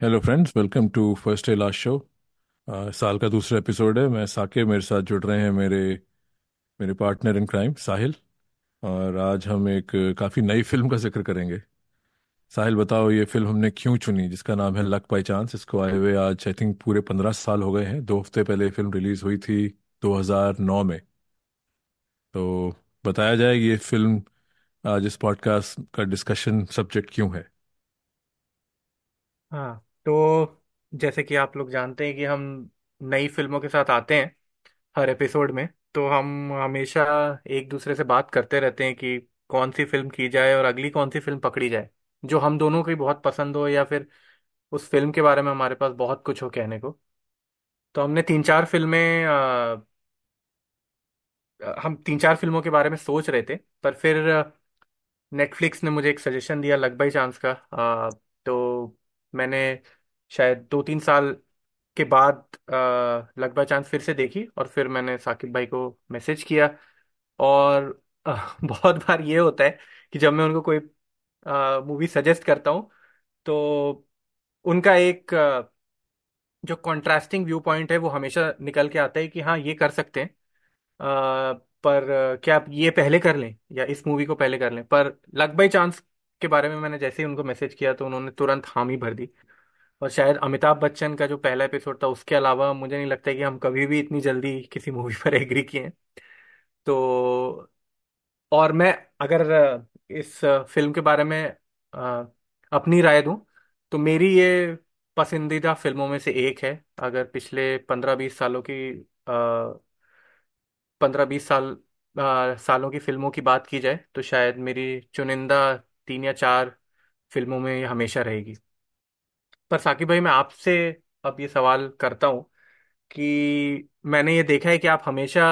Hello friends welcome to first day last show साल का दूसरा एपिसोड है। मैं साके मेरे साथ जुड़ रहे हैं मेरे मेरे पार्टनर इन क्राइम साहिल। और आज हम एक काफ़ी नई फ़िल्म का ज़िक्र करेंगे। साहिल, बताओ, ये फ़िल्म हमने क्यों चुनी, जिसका नाम है लक बाई चांस इसको आए हुए आज आई थिंक पूरे पंद्रह साल हो गए हैं। दो हफ़्ते पहले फ़िल्म रिलीज़ हुई थी 2009 में। तो बताया जाए ये फ़िल्म आज इस पॉडकास्ट का डिस्कशन सब्जेक्ट क्यों है? हाँ। तो जैसे कि आप लोग जानते हैं कि हम नई फ़िल्मों के साथ आते हैं हर एपिसोड में तो हम हमेशा एक दूसरे से बात करते रहते हैं कि कौन सी फ़िल्म की जाए और अगली कौन सी फ़िल्म पकड़ी जाए। जो हम दोनों की बहुत पसंद हो या फिर उस फ़िल्म के बारे में हमारे पास बहुत कुछ हो कहने को। तो हमने तीन चार फ़िल्में अ, हम तीन चार फ़िल्मों के बारे में सोच रहे थे पर फिर नेटफ्लिक्स ने मुझे एक सजेशन दिया लक बाई चांस का। अ, तो मैंने शायद दो तीन साल के बाद लक बाय चांस फिर से देखी और फिर मैंने साकिब भाई को मैसेज किया। और अ, बहुत बार ये होता है कि जब मैं उनको कोई मूवी सजेस्ट करता हूँ तो उनका एक अ, जो कॉन्ट्रास्टिंग व्यू पॉइंट है वो हमेशा निकल के आता है कि हाँ ये कर सकते हैं। अ, पर अ, क्या आप ये पहले कर लें या इस मूवी को पहले कर लें? पर लक बाय चांस के बारे में मैंने जैसे ही उनको मैसेज किया तो उन्होंने तुरंत हामी भर दी। और शायद अमिताभ बच्चन का जो पहला एपिसोड था उसके अलावा मुझे नहीं लगता कि हम कभी भी इतनी जल्दी किसी मूवी पर एग्री किए हैं। तो और मैं अगर इस फ़िल्म के बारे में अपनी राय दूँ तो मेरी ये पसंदीदा फ़िल्मों में से एक है। अगर पिछले पंद्रह बीस सालों की पंद्रह बीस साल अ, सालों की फ़िल्मों की बात की जाए तो शायद मेरी चुनिंदा तीन या चार फ़िल्मों में हमेशा रहेगी। पर साकिब भाई, मैं आपसे अब ये सवाल करता हूँ कि मैंने ये देखा है कि आप हमेशा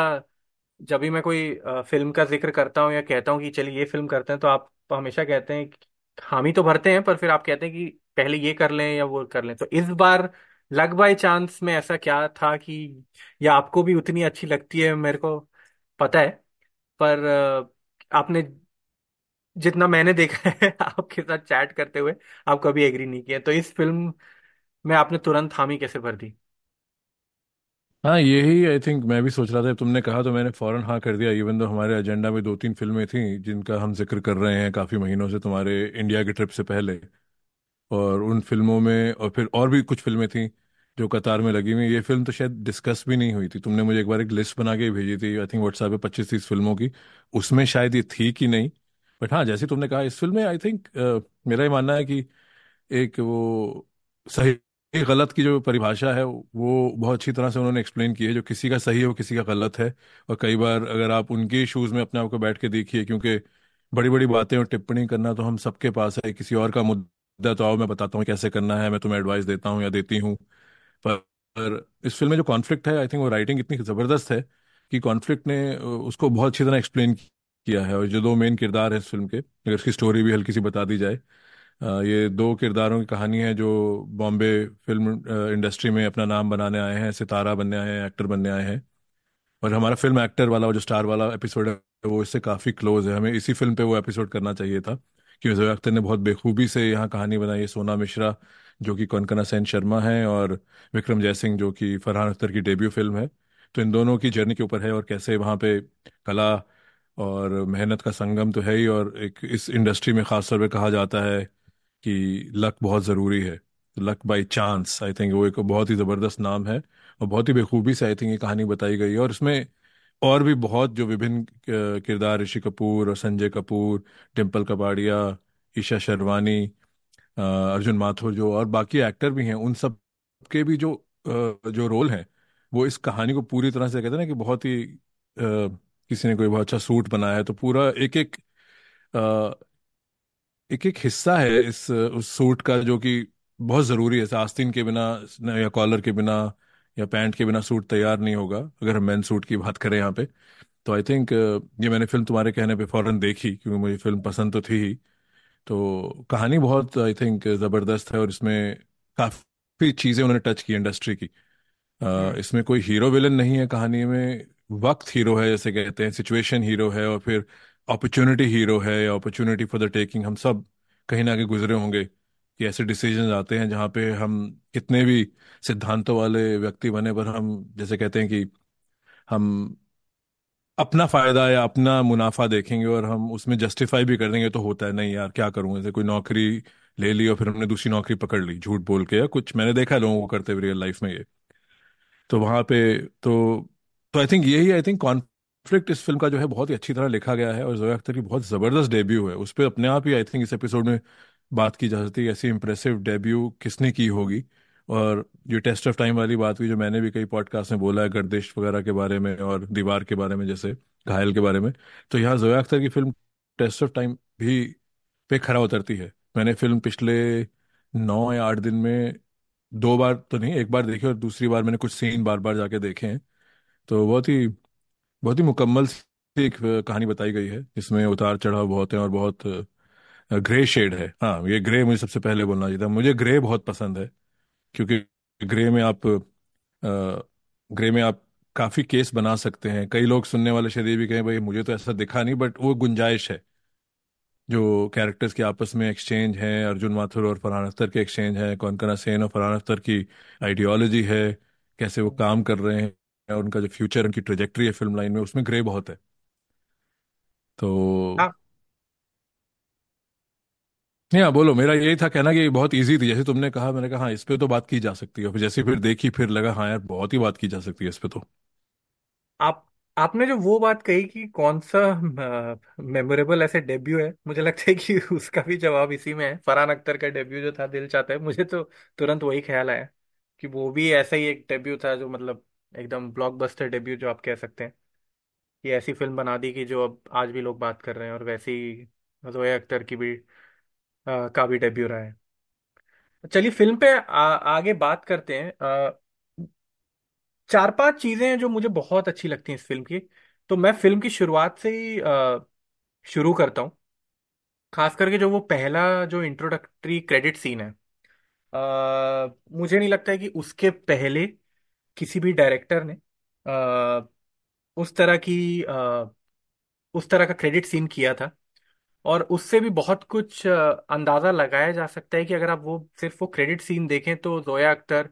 जब भी मैं कोई फ़िल्म का ज़िक्र करता हूँ या कहता हूँ कि चलिए ये फ़िल्म करते हैं तो आप हमेशा कहते हैं कि हामी तो भरते हैं, पर फिर आप कहते हैं कि पहले ये कर लें या वो कर लें। तो इस बार लक बाय चांस में ऐसा क्या था कि, या आपको भी उतनी अच्छी लगती है, मेरे को पता है, पर आपने जितना मैंने देखा है आपके साथ चैट करते हुए, आप कभी एग्री नहीं किए। तो इस फ़िल्म में आपने तुरंत हामी कैसे भर दी? हाँ यही आई थिंक मैं भी सोच रहा था। तुमने कहा तो मैंने फ़ौरन हाँ कर दिया इवन तो हमारे एजेंडा में दो तीन फ़िल्में थी जिनका हम ज़िक्र कर रहे हैं काफ़ी महीनों से तुम्हारे इंडिया के ट्रिप से पहले। और उन फ़िल्मों में, और फिर और भी कुछ फ़िल्में थी जो कतार में लगी हुई ये फ़िल्म तो शायद डिस्कस भी नहीं हुई थी। तुमने मुझे एक बार एक लिस्ट बना के भेजी थी। आई थिंक व्हाट्सएप पे पच्चीस तीस फ़िल्मों की। उसमें शायद ये थी कि नहीं बट हाँ जैसे तुमने कहा इस फ़िल्म में आई थिंक मेरा ही मानना है कि एक वो सही गलत की जो परिभाषा है वो बहुत अच्छी तरह से उन्होंने एक्सप्लेन की है जो किसी का सही है वो किसी का गलत है। और कई बार अगर आप उनके शूज़ में अपने आप को बैठ के देखिए क्योंकि बड़ी बड़ी बातें और टिप्पणी करना तो हम सबके पास है किसी और का मुद्दा तो आओ मैं बताता हूँ कैसे करना है मैं तुम्हें एडवाइस देता हूँ या देती हूँ। पर, पर इस फ़िल्म में जो कॉन्फ्लिक्ट है आई थिंक वो राइटिंग इतनी ज़बरदस्त है कि कॉन्फ्लिक्ट ने उसको बहुत अच्छी तरह एक्सप्लेन किया है और जो दो मेन किरदार हैं इस फ़िल्म के, अगर इसकी स्टोरी भी हल्की सी बता दी जाए ये दो किरदारों की कहानी है जो बॉम्बे फ़िल्म इंडस्ट्री में अपना नाम बनाने आए हैं, सितारा बनने आए हैं एक्टर बनने आए हैं। और हमारा फ़िल्म एक्टर वाला जो स्टार वाला एपिसोड है, वो इससे काफ़ी क्लोज है। हमें इसी फ़िल्म पे वो एपिसोड करना चाहिए था क्योंकि जोया अख्तर ने बहुत बेखूबी से यहाँ कहानी बनाई है। सोना मिश्रा, जो कि कनकना सेन शर्मा है, और विक्रम जयसिंह, जो कि फरहान अख्तर की डेब्यू फ़िल्म है। तो इन दोनों की जर्नी के ऊपर है और कैसे वहाँ पे कला और मेहनत का संगम तो है ही, और एक इस इंडस्ट्री में खास तौर पर कहा जाता है कि लक बहुत ज़रूरी है। Luck by chance I think वो एक बहुत ही ज़बरदस्त नाम है और बहुत ही बेखूबी से आई थिंक ये कहानी बताई गई है। और इसमें और भी बहुत जो विभिन्न किरदार, ऋषि कपूर और संजय कपूर डिम्पल कपाड़िया ईशा शर्वानी अर्जुन माथुर जो और बाकी एक्टर भी हैं, उन सब के भी जो जो रोल हैं, वो इस कहानी को पूरी तरह से कहते हैं ना कि बहुत ही किसी ने कोई बहुत अच्छा सूट बनाया है तो पूरा एक एक एक एक हिस्सा है इस उस सूट का जो कि बहुत ज़रूरी है। आस्तीन के बिना या कॉलर के बिना या पैंट के बिना सूट तैयार नहीं होगा अगर हम मेन सूट की बात करें यहाँ पे। तो आई थिंक ये मैंने फ़िल्म तुम्हारे कहने पे फ़ौरन देखी क्योंकि मुझे फ़िल्म पसंद तो थी ही। तो कहानी बहुत आई थिंक ज़बरदस्त है और इसमें काफ़ी चीज़ें उन्होंने टच की इंडस्ट्री की। अ, हम्म। इसमें कोई हीरो विलन नहीं है कहानी में। वक्त हीरो है, जैसे कहते हैं सिचुएशन हीरो है और फिर अपॉर्चुनिटी हीरो है या अपॉर्चुनिटी फॉर द टेकिंग हम सब कहीं ना कहीं गुजरे होंगे कि ऐसे डिसीज़न आते हैं जहाँ पे हम कितने भी सिद्धांतों वाले व्यक्ति बने, पर हम, जैसे कहते हैं कि हम अपना फ़ायदा या अपना मुनाफा देखेंगे और हम उसमें जस्टिफाई भी कर देंगे तो होता है, नहीं यार, क्या करूँ? ऐसे कोई नौकरी ले ली और फिर हमने दूसरी नौकरी पकड़ ली, झूठ बोल के या कुछ मैंने देखा है लोगों को करते हुए रियल लाइफ में ये। तो वहाँ पे तो तो आई थिंक यही आई थिंक कॉन्फ्लिक्ट इस फ़िल्म का जो है बहुत ही अच्छी तरह लिखा गया है और जोया अख्तर की बहुत ज़बरदस्त डेब्यू है। उस पर अपने आप ही आई थिंक इस एपिसोड में बात की जा सकती है, ऐसी इंप्रेसिव डेब्यू किसने की होगी? और ये टेस्ट ऑफ़ टाइम वाली बात हुई जो मैंने भी कई पॉडकास्ट में बोला है, गर्दिश वगैरह के बारे में और दीवार के बारे में जैसे घायल के बारे में। तो यहाँ जोया अख्तर की फ़िल्म टेस्ट ऑफ़ टाइम भी पे खरा उतरती है। मैंने फ़िल्म पिछले नौ या आठ दिन में दो बार तो नहीं, एक बार देखी और दूसरी बार मैंने कुछ सीन बार बार जाके देखे हैं। तो बहुत ही बहुत ही मुकम्मल सी एक कहानी बताई गई है, जिसमें उतार चढ़ाव बहुत है और बहुत ग्रे शेड है। हाँ ये ग्रे मुझे सबसे पहले बोलना चाहिए था। मुझे ग्रे बहुत पसंद है, क्योंकि ग्रे में आप ग्रे में आप काफ़ी केस बना सकते हैं। कई लोग सुनने वाले शायद ये भी कहें, भाई, मुझे तो ऐसा दिखा नहीं बट वो गुंजाइश है। जो कैरेक्टर्स के आपस में एक्सचेंज है, अर्जुन माथुर और फरहान अख्तर के एक्सचेंज है कौनकना सेन और फरहान अख्तर की आइडियोलॉजी है, कैसे वो काम कर रहे हैं। उनका जो फ्यूचर उनकी ट्रेजेक्ट्री है फ़िल्म लाइन में उसमें ग्रे बहुत है। तो हाँ। नहीं हाँ बोलो मेरा यही था कहना कि ये बहुत इजी थी। जैसे तुमने कहा मैंने कहा हाँ इस पे तो बात की जा सकती है। फिर जैसे फिर देखी फिर लगा हाँ यार बहुत ही बात की जा सकती है इस पे तो। आप आपने जो वो बात कही कि कौन सा मेमोरेबल ऐसे डेब्यू है मुझे लगता है कि उसका भी जवाब इसी में है। फरहान अख्तर का डेब्यू जो था दिल चाहता है मुझे तो तुरंत वही ख्याल आया कि वो भी ऐसा ही एक डेब्यू था जो मतलब एकदम ब्लॉकबस्टर डेब्यू जो आप कह सकते हैं। ये ऐसी फ़िल्म बना दी कि जो अब आज भी लोग बात कर रहे हैं और वैसे जोया अख्तर की भी अ, का भी डेब्यू रहा है। चलिए फ़िल्म पे आ, आगे बात करते हैं। अ, चार पाँच चीज़ें हैं जो मुझे बहुत अच्छी लगती हैं इस फ़िल्म की। तो मैं फ़िल्म की शुरुआत से ही शुरू करता हूँ। खास करके जो वो पहला जो इंट्रोडक्टरी क्रेडिट सीन है। अ, मुझे नहीं लगता है कि उसके पहले किसी भी डायरेक्टर ने अ, उस तरह की अ, उस तरह का क्रेडिट सीन किया था। और उससे भी बहुत कुछ अंदाज़ा लगाया जा सकता है कि अगर आप वो सिर्फ़ वो क्रेडिट सीन देखें तो जोया अख्तर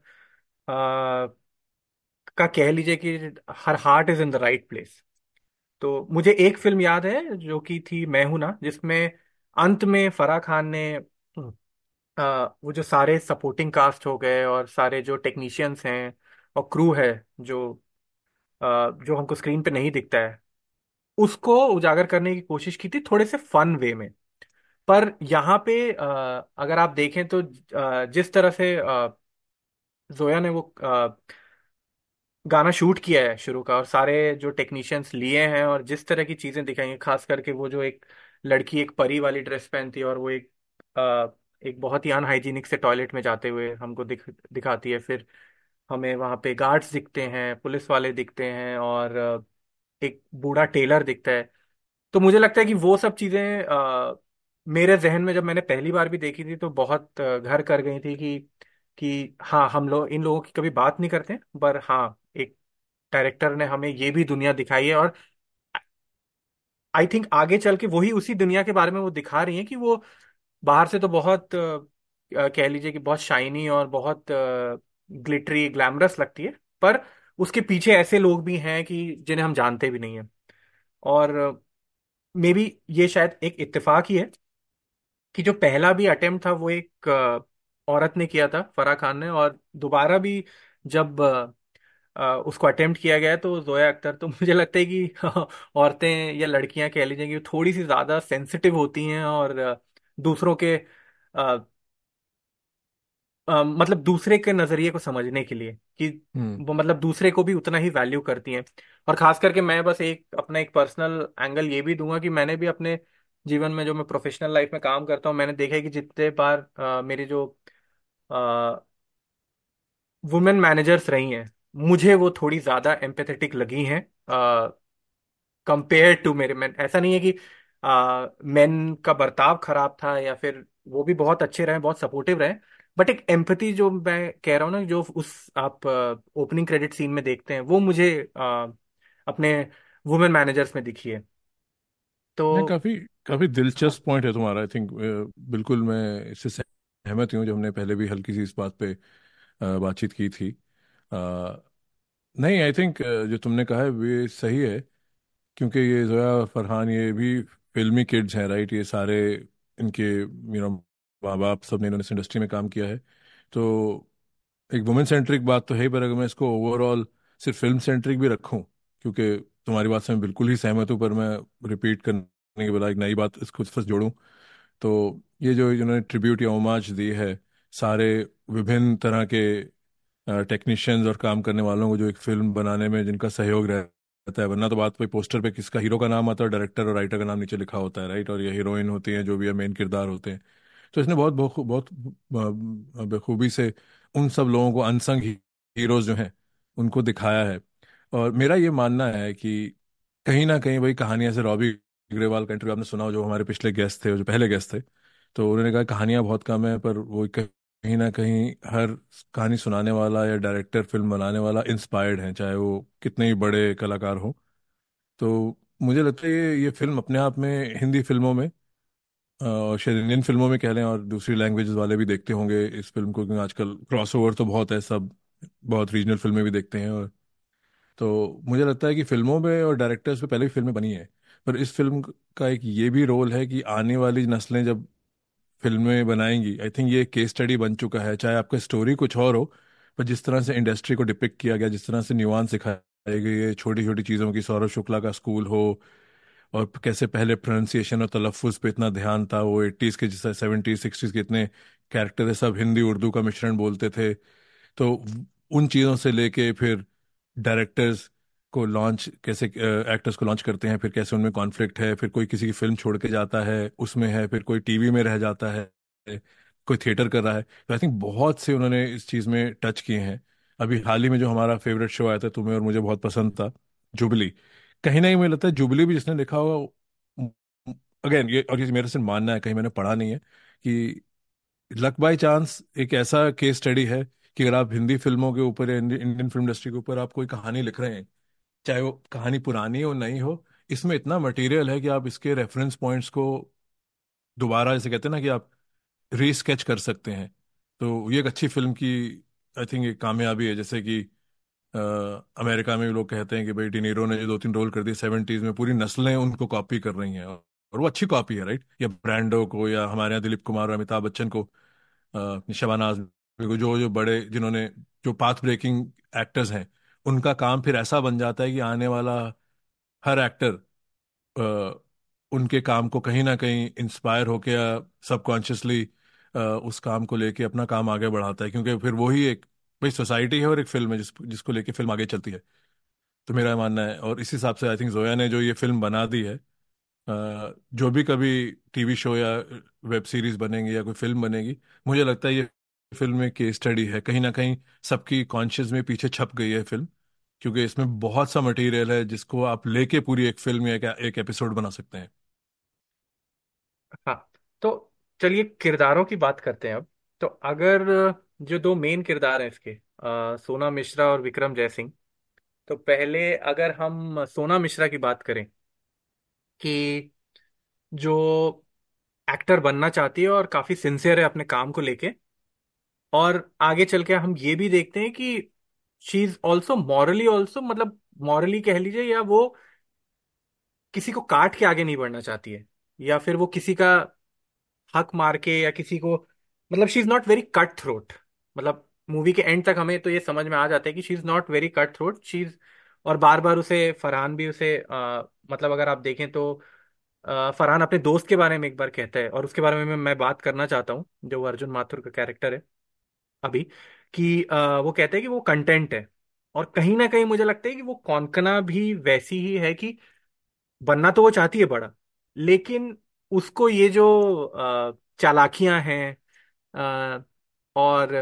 का कह लीजिए कि her heart is in the right place तो मुझे एक फ़िल्म याद है जो कि थी मैं हूँ ना जिसमें अंत में फराह खान ने आ, वो जो सारे सपोर्टिंग कास्ट हो गए और सारे जो टेक्नीशियंस हैं और क्रू है जो जो हमको स्क्रीन पे नहीं दिखता है, उसको उजागर करने की कोशिश की थी थोड़े से फन वे में। पर यहाँ पे अगर आप देखें तो जिस तरह से जोया ने वो गाना शूट किया है शुरू का और सारे जो टेक्नीशियंस लिए हैं और जिस तरह की चीज़ें दिखाई हैं, खास करके वो जो एक लड़की एक परी वाली ड्रेस पहनती है और वो एक एक बहुत ही अनहाइजीनिक से टॉयलेट में जाते हुए हमको दिख, दिखाती है, फिर हमें वहाँ पे गार्ड्स दिखते हैं, पुलिस वाले दिखते हैं और एक बूढ़ा टेलर दिखता है। तो मुझे लगता है कि वो सब चीज़ें मेरे जहन में जब मैंने पहली बार भी देखी थी तो बहुत घर कर गई थी कि कि हाँ हम लोग इन लोगों की कभी बात नहीं करते, पर हाँ एक डायरेक्टर ने हमें ये भी दुनिया दिखाई है और आई थिंक आगे चल के वही उसी दुनिया के बारे में वो दिखा रही है कि वो बाहर से तो बहुत कह लीजिए कि बहुत शाइनी और बहुत ग्लिटरी, ग्लैमरस लगती है, पर उसके पीछे ऐसे लोग भी हैं कि जिन्हें हम जानते भी नहीं हैं। और मे बी ये शायद एक इत्तेफाक ही है कि जो पहला भी अटेम्प्ट था वो एक औरत ने किया था, फराह खान ने, और दोबारा भी जब उसको अटेम्प्ट किया गया तो जोया अख्तर तो मुझे लगता है कि औरतें या लड़कियाँ कह लीजिए कि थोड़ी सी ज़्यादा सेंसिटिव होती हैं और दूसरों के अ, मतलब दूसरे के नज़रिए को समझने के लिए कि हम्म। वो मतलब दूसरे को भी उतना ही वैल्यू करती हैं। और खास करके मैं बस एक अपना एक पर्सनल एंगल ये भी दूँगा कि मैंने भी अपने जीवन में जो मैं प्रोफेशनल लाइफ में काम करता हूँ मैंने देखा है कि जितने बार अ, मेरे जो वुमेन मैनेजर्स रही हैं मुझे वो थोड़ी ज़्यादा एम्पेथेटिक लगी हैं कंपेयर टू मेरे मैन ऐसा नहीं है कि मेन का बर्ताव खराब था या फिर वो भी बहुत अच्छे रहे बहुत सपोर्टिव रहे बट एक एम्पैथी जो मैं कह रहा हूँ ना जो उस आप ओपनिंग क्रेडिट सीन में देखते हैं वो मुझे अ, अपने वुमेन मैनेजर्स में दिखी है। तो नहीं काफ़ी काफ़ी हाँ दिलचस्प पॉइंट है तुम्हारा आई थिंक बिल्कुल मैं इससे सहमत हूँ जो हमने पहले भी हल्की सी इस बात पे बातचीत की थी। अ, नहीं आई थिंक जो तुमने कहा है ये सही है क्योंकि ये जोया फरहान ये भी फिल्मी किड्स हैं राइट ये सारे इनके यू नो माँ बाप सबने इन्होंने इस इंडस्ट्री में काम किया है। तो एक वुमेन सेंट्रिक बात तो है पर अगर मैं इसको ओवरऑल सिर्फ़ फ़िल्म सेंट्रिक भी रखूँ, क्योंकि तुम्हारी बात से मैं बिल्कुल ही सहमत हूँ, पर मैं रिपीट करने के बजाय एक नई बात इसको फ़र्स्ट जोड़ूं तो ये जो इन्होंने ट्रिब्यूट या ओमाज दी है, सारे विभिन्न तरह के टेक्नीशियंस और काम करने वालों को जो एक फ़िल्म बनाने में जिनका सहयोग रहता है, वरना तो बात पे पोस्टर पे किसका हीरो का नाम आता है डायरेक्टर और राइटर का नाम नीचे लिखा होता है राइट और ये हीरोइन होती हैं, जो भी मेन किरदार होते हैं। तो इसने बहुत बहुत बहुत बखूबी से उन सब लोगों को अनसंग हीरोज जो हैं, उनको दिखाया है। और मेरा ये मानना है कि कहीं ना कहीं वही कहानियाँ से रॉबी ग्रेवाल का इंटरव्यू आपने सुना हो, जो हमारे पिछले गेस्ट थे, जो पहले गेस्ट थे तो उन्होंने कहा कहानियाँ बहुत कम है, पर वो कहीं ना कहीं हर कहानी सुनाने वाला या डायरेक्टर फ़िल्म बनाने वाला इंस्पायर्ड है, चाहे वो कितने ही बड़े कलाकार हो। तो मुझे लगता है ये ये फ़िल्म अपने आप में हिंदी फ़िल्मों में शायद इंडियन फ़िल्मों में कह लें और दूसरी लैंग्वेज वाले भी देखते होंगे इस फ़िल्म को, क्योंकि आजकल क्रॉसओवर तो बहुत है, सब बहुत रीजनल फ़िल्में भी देखते हैं और तो मुझे लगता है कि फ़िल्मों में और डायरेक्टर्स पे पहले भी फ़िल्में बनी है। पर इस फ़िल्म का एक ये भी रोल है कि आने वाली नस्लें जब फ़िल्में बनाएँगी आई थिंक ये केस स्टडी बन चुका है, चाहे आपका स्टोरी कुछ और हो, पर जिस तरह से इंडस्ट्री को डिपिक्ट किया गया, जिस तरह से न्यूआंस सिखाई गई है छोटी छोटी चीज़ों की, सौरभ शुक्ला का स्कूल हो और कैसे पहले प्रोनाउंसिएशन और तलफ़ुज़ पे इतना ध्यान था? वो एट्टीज़ के जैसे सेवेंटीज सिक्सटीज़ के इतने कैरेक्टर है, सब हिंदी, उर्दू का मिश्रण बोलते थे। तो उन चीज़ों से लेके फिर डायरेक्टर्स को लॉन्च कैसे एक्टर्स को लॉन्च करते हैं, फिर कैसे उनमें कॉन्फ्लिक्ट है, फिर कोई किसी की फ़िल्म छोड़ के जाता है, उसमें है, फिर कोई टीवी में रह जाता है, कोई थिएटर कर रहा है। तो आई थिंक बहुत से उन्होंने इस चीज़ में टच किए हैं। अभी हाल ही में जो हमारा फेवरेट शो आया था, तुम्हें और मुझे बहुत पसंद था जुबली कहीं ना कहीं मुझे लगता है जुबली भी जिसने लिखा होगा अगेन ये और ये मेरे से मानना है, कहीं मैंने पढ़ा नहीं है कि लक बाय चांस एक ऐसा केस स्टडी है कि अगर आप हिंदी फ़िल्मों के ऊपर इंडियन फ़िल्म इंडस्ट्री के ऊपर आप कोई कहानी लिख रहे हैं, चाहे वो कहानी पुरानी हो नहीं हो, इसमें इतना मटेरियल है कि आप इसके रेफरेंस पॉइंट्स को दोबारा, जैसे कहते हैं ना कि आप रीस्केच कर सकते हैं। तो ये एक अच्छी फ़िल्म की आई थिंक एक कामयाबी है, जैसे कि अमेरिका में भी लोग कहते हैं कि भाई डिनीरो ने जो दो तीन रोल कर दिए, सेवेंटीज में पूरी नस्लें उनको कॉपी कर रही हैं और वो अच्छी कॉपी है, राइट? या ब्रांडो को या हमारे यहाँ दिलीप कुमार और अमिताभ बच्चन को शबाना आजमी को, जो जो बड़े जिन्होंने, जो पाथ ब्रेकिंग एक्टर्स हैं, उनका काम फिर ऐसा बन जाता है कि आने वाला हर एक्टर उनके काम को कहीं ना कहीं इंस्पायर होके या सबकॉन्शियसली उस काम को लेके अपना काम आगे बढ़ाता है, क्योंकि फिर वही एक भाई, सोसाइटी है और एक फ़िल्म है जिस, जिसको लेके फ़िल्म आगे चलती है। तो मेरा मानना है, और इस हिसाब से आई थिंक जोया ने जो ये फ़िल्म बना दी है जो भी कभी टीवी शो या वेब सीरीज़ बनेंगी या कोई फ़िल्म बनेगी, मुझे लगता है ये फ़िल्म में केस स्टडी है। कहीं ना कहीं सबकी कॉन्शियस में पीछे छप गई है फ़िल्म क्योंकि इसमें बहुत सा मटेरियल है जिसको आप लेके पूरी एक फ़िल्म या एक एपिसोड बना सकते हैं। हाँ तो चलिए किरदारों की बात करते हैं अब। तो अगर जो दो मेन किरदार हैं इसके अ, सोना मिश्रा और विक्रम जयसिंह। तो पहले अगर हम सोना मिश्रा की बात करें कि जो एक्टर बनना चाहती है और काफ़ी सिंसियर है अपने काम को लेके और आगे चल के हम ये भी देखते हैं कि she is also morally also मतलब मॉरली कह लीजिए या वो किसी को काट के आगे नहीं बढ़ना चाहती है या फिर वो किसी का हक मार के या किसी को मतलब she is not very cut throat मतलब मूवी के एंड तक हमें तो ये समझ में आ जाता है कि she is not very cut throat she is और बार बार उसे फरहान भी उसे अ, मतलब अगर आप देखें तो फरहान अपने दोस्त के बारे में एक बार कहता है और उसके बारे में मैं बात करना चाहता हूँ जो अर्जुन माथुर का कैरेक्टर है अभी कि अ, वो कहते हैं कि वो कंटेंट है और कहीं ना कहीं मुझे लगता है कि वो कौनकना भी वैसी ही है कि बनना तो वो चाहती है बड़ा लेकिन उसको ये जो चालाकियाँ हैं और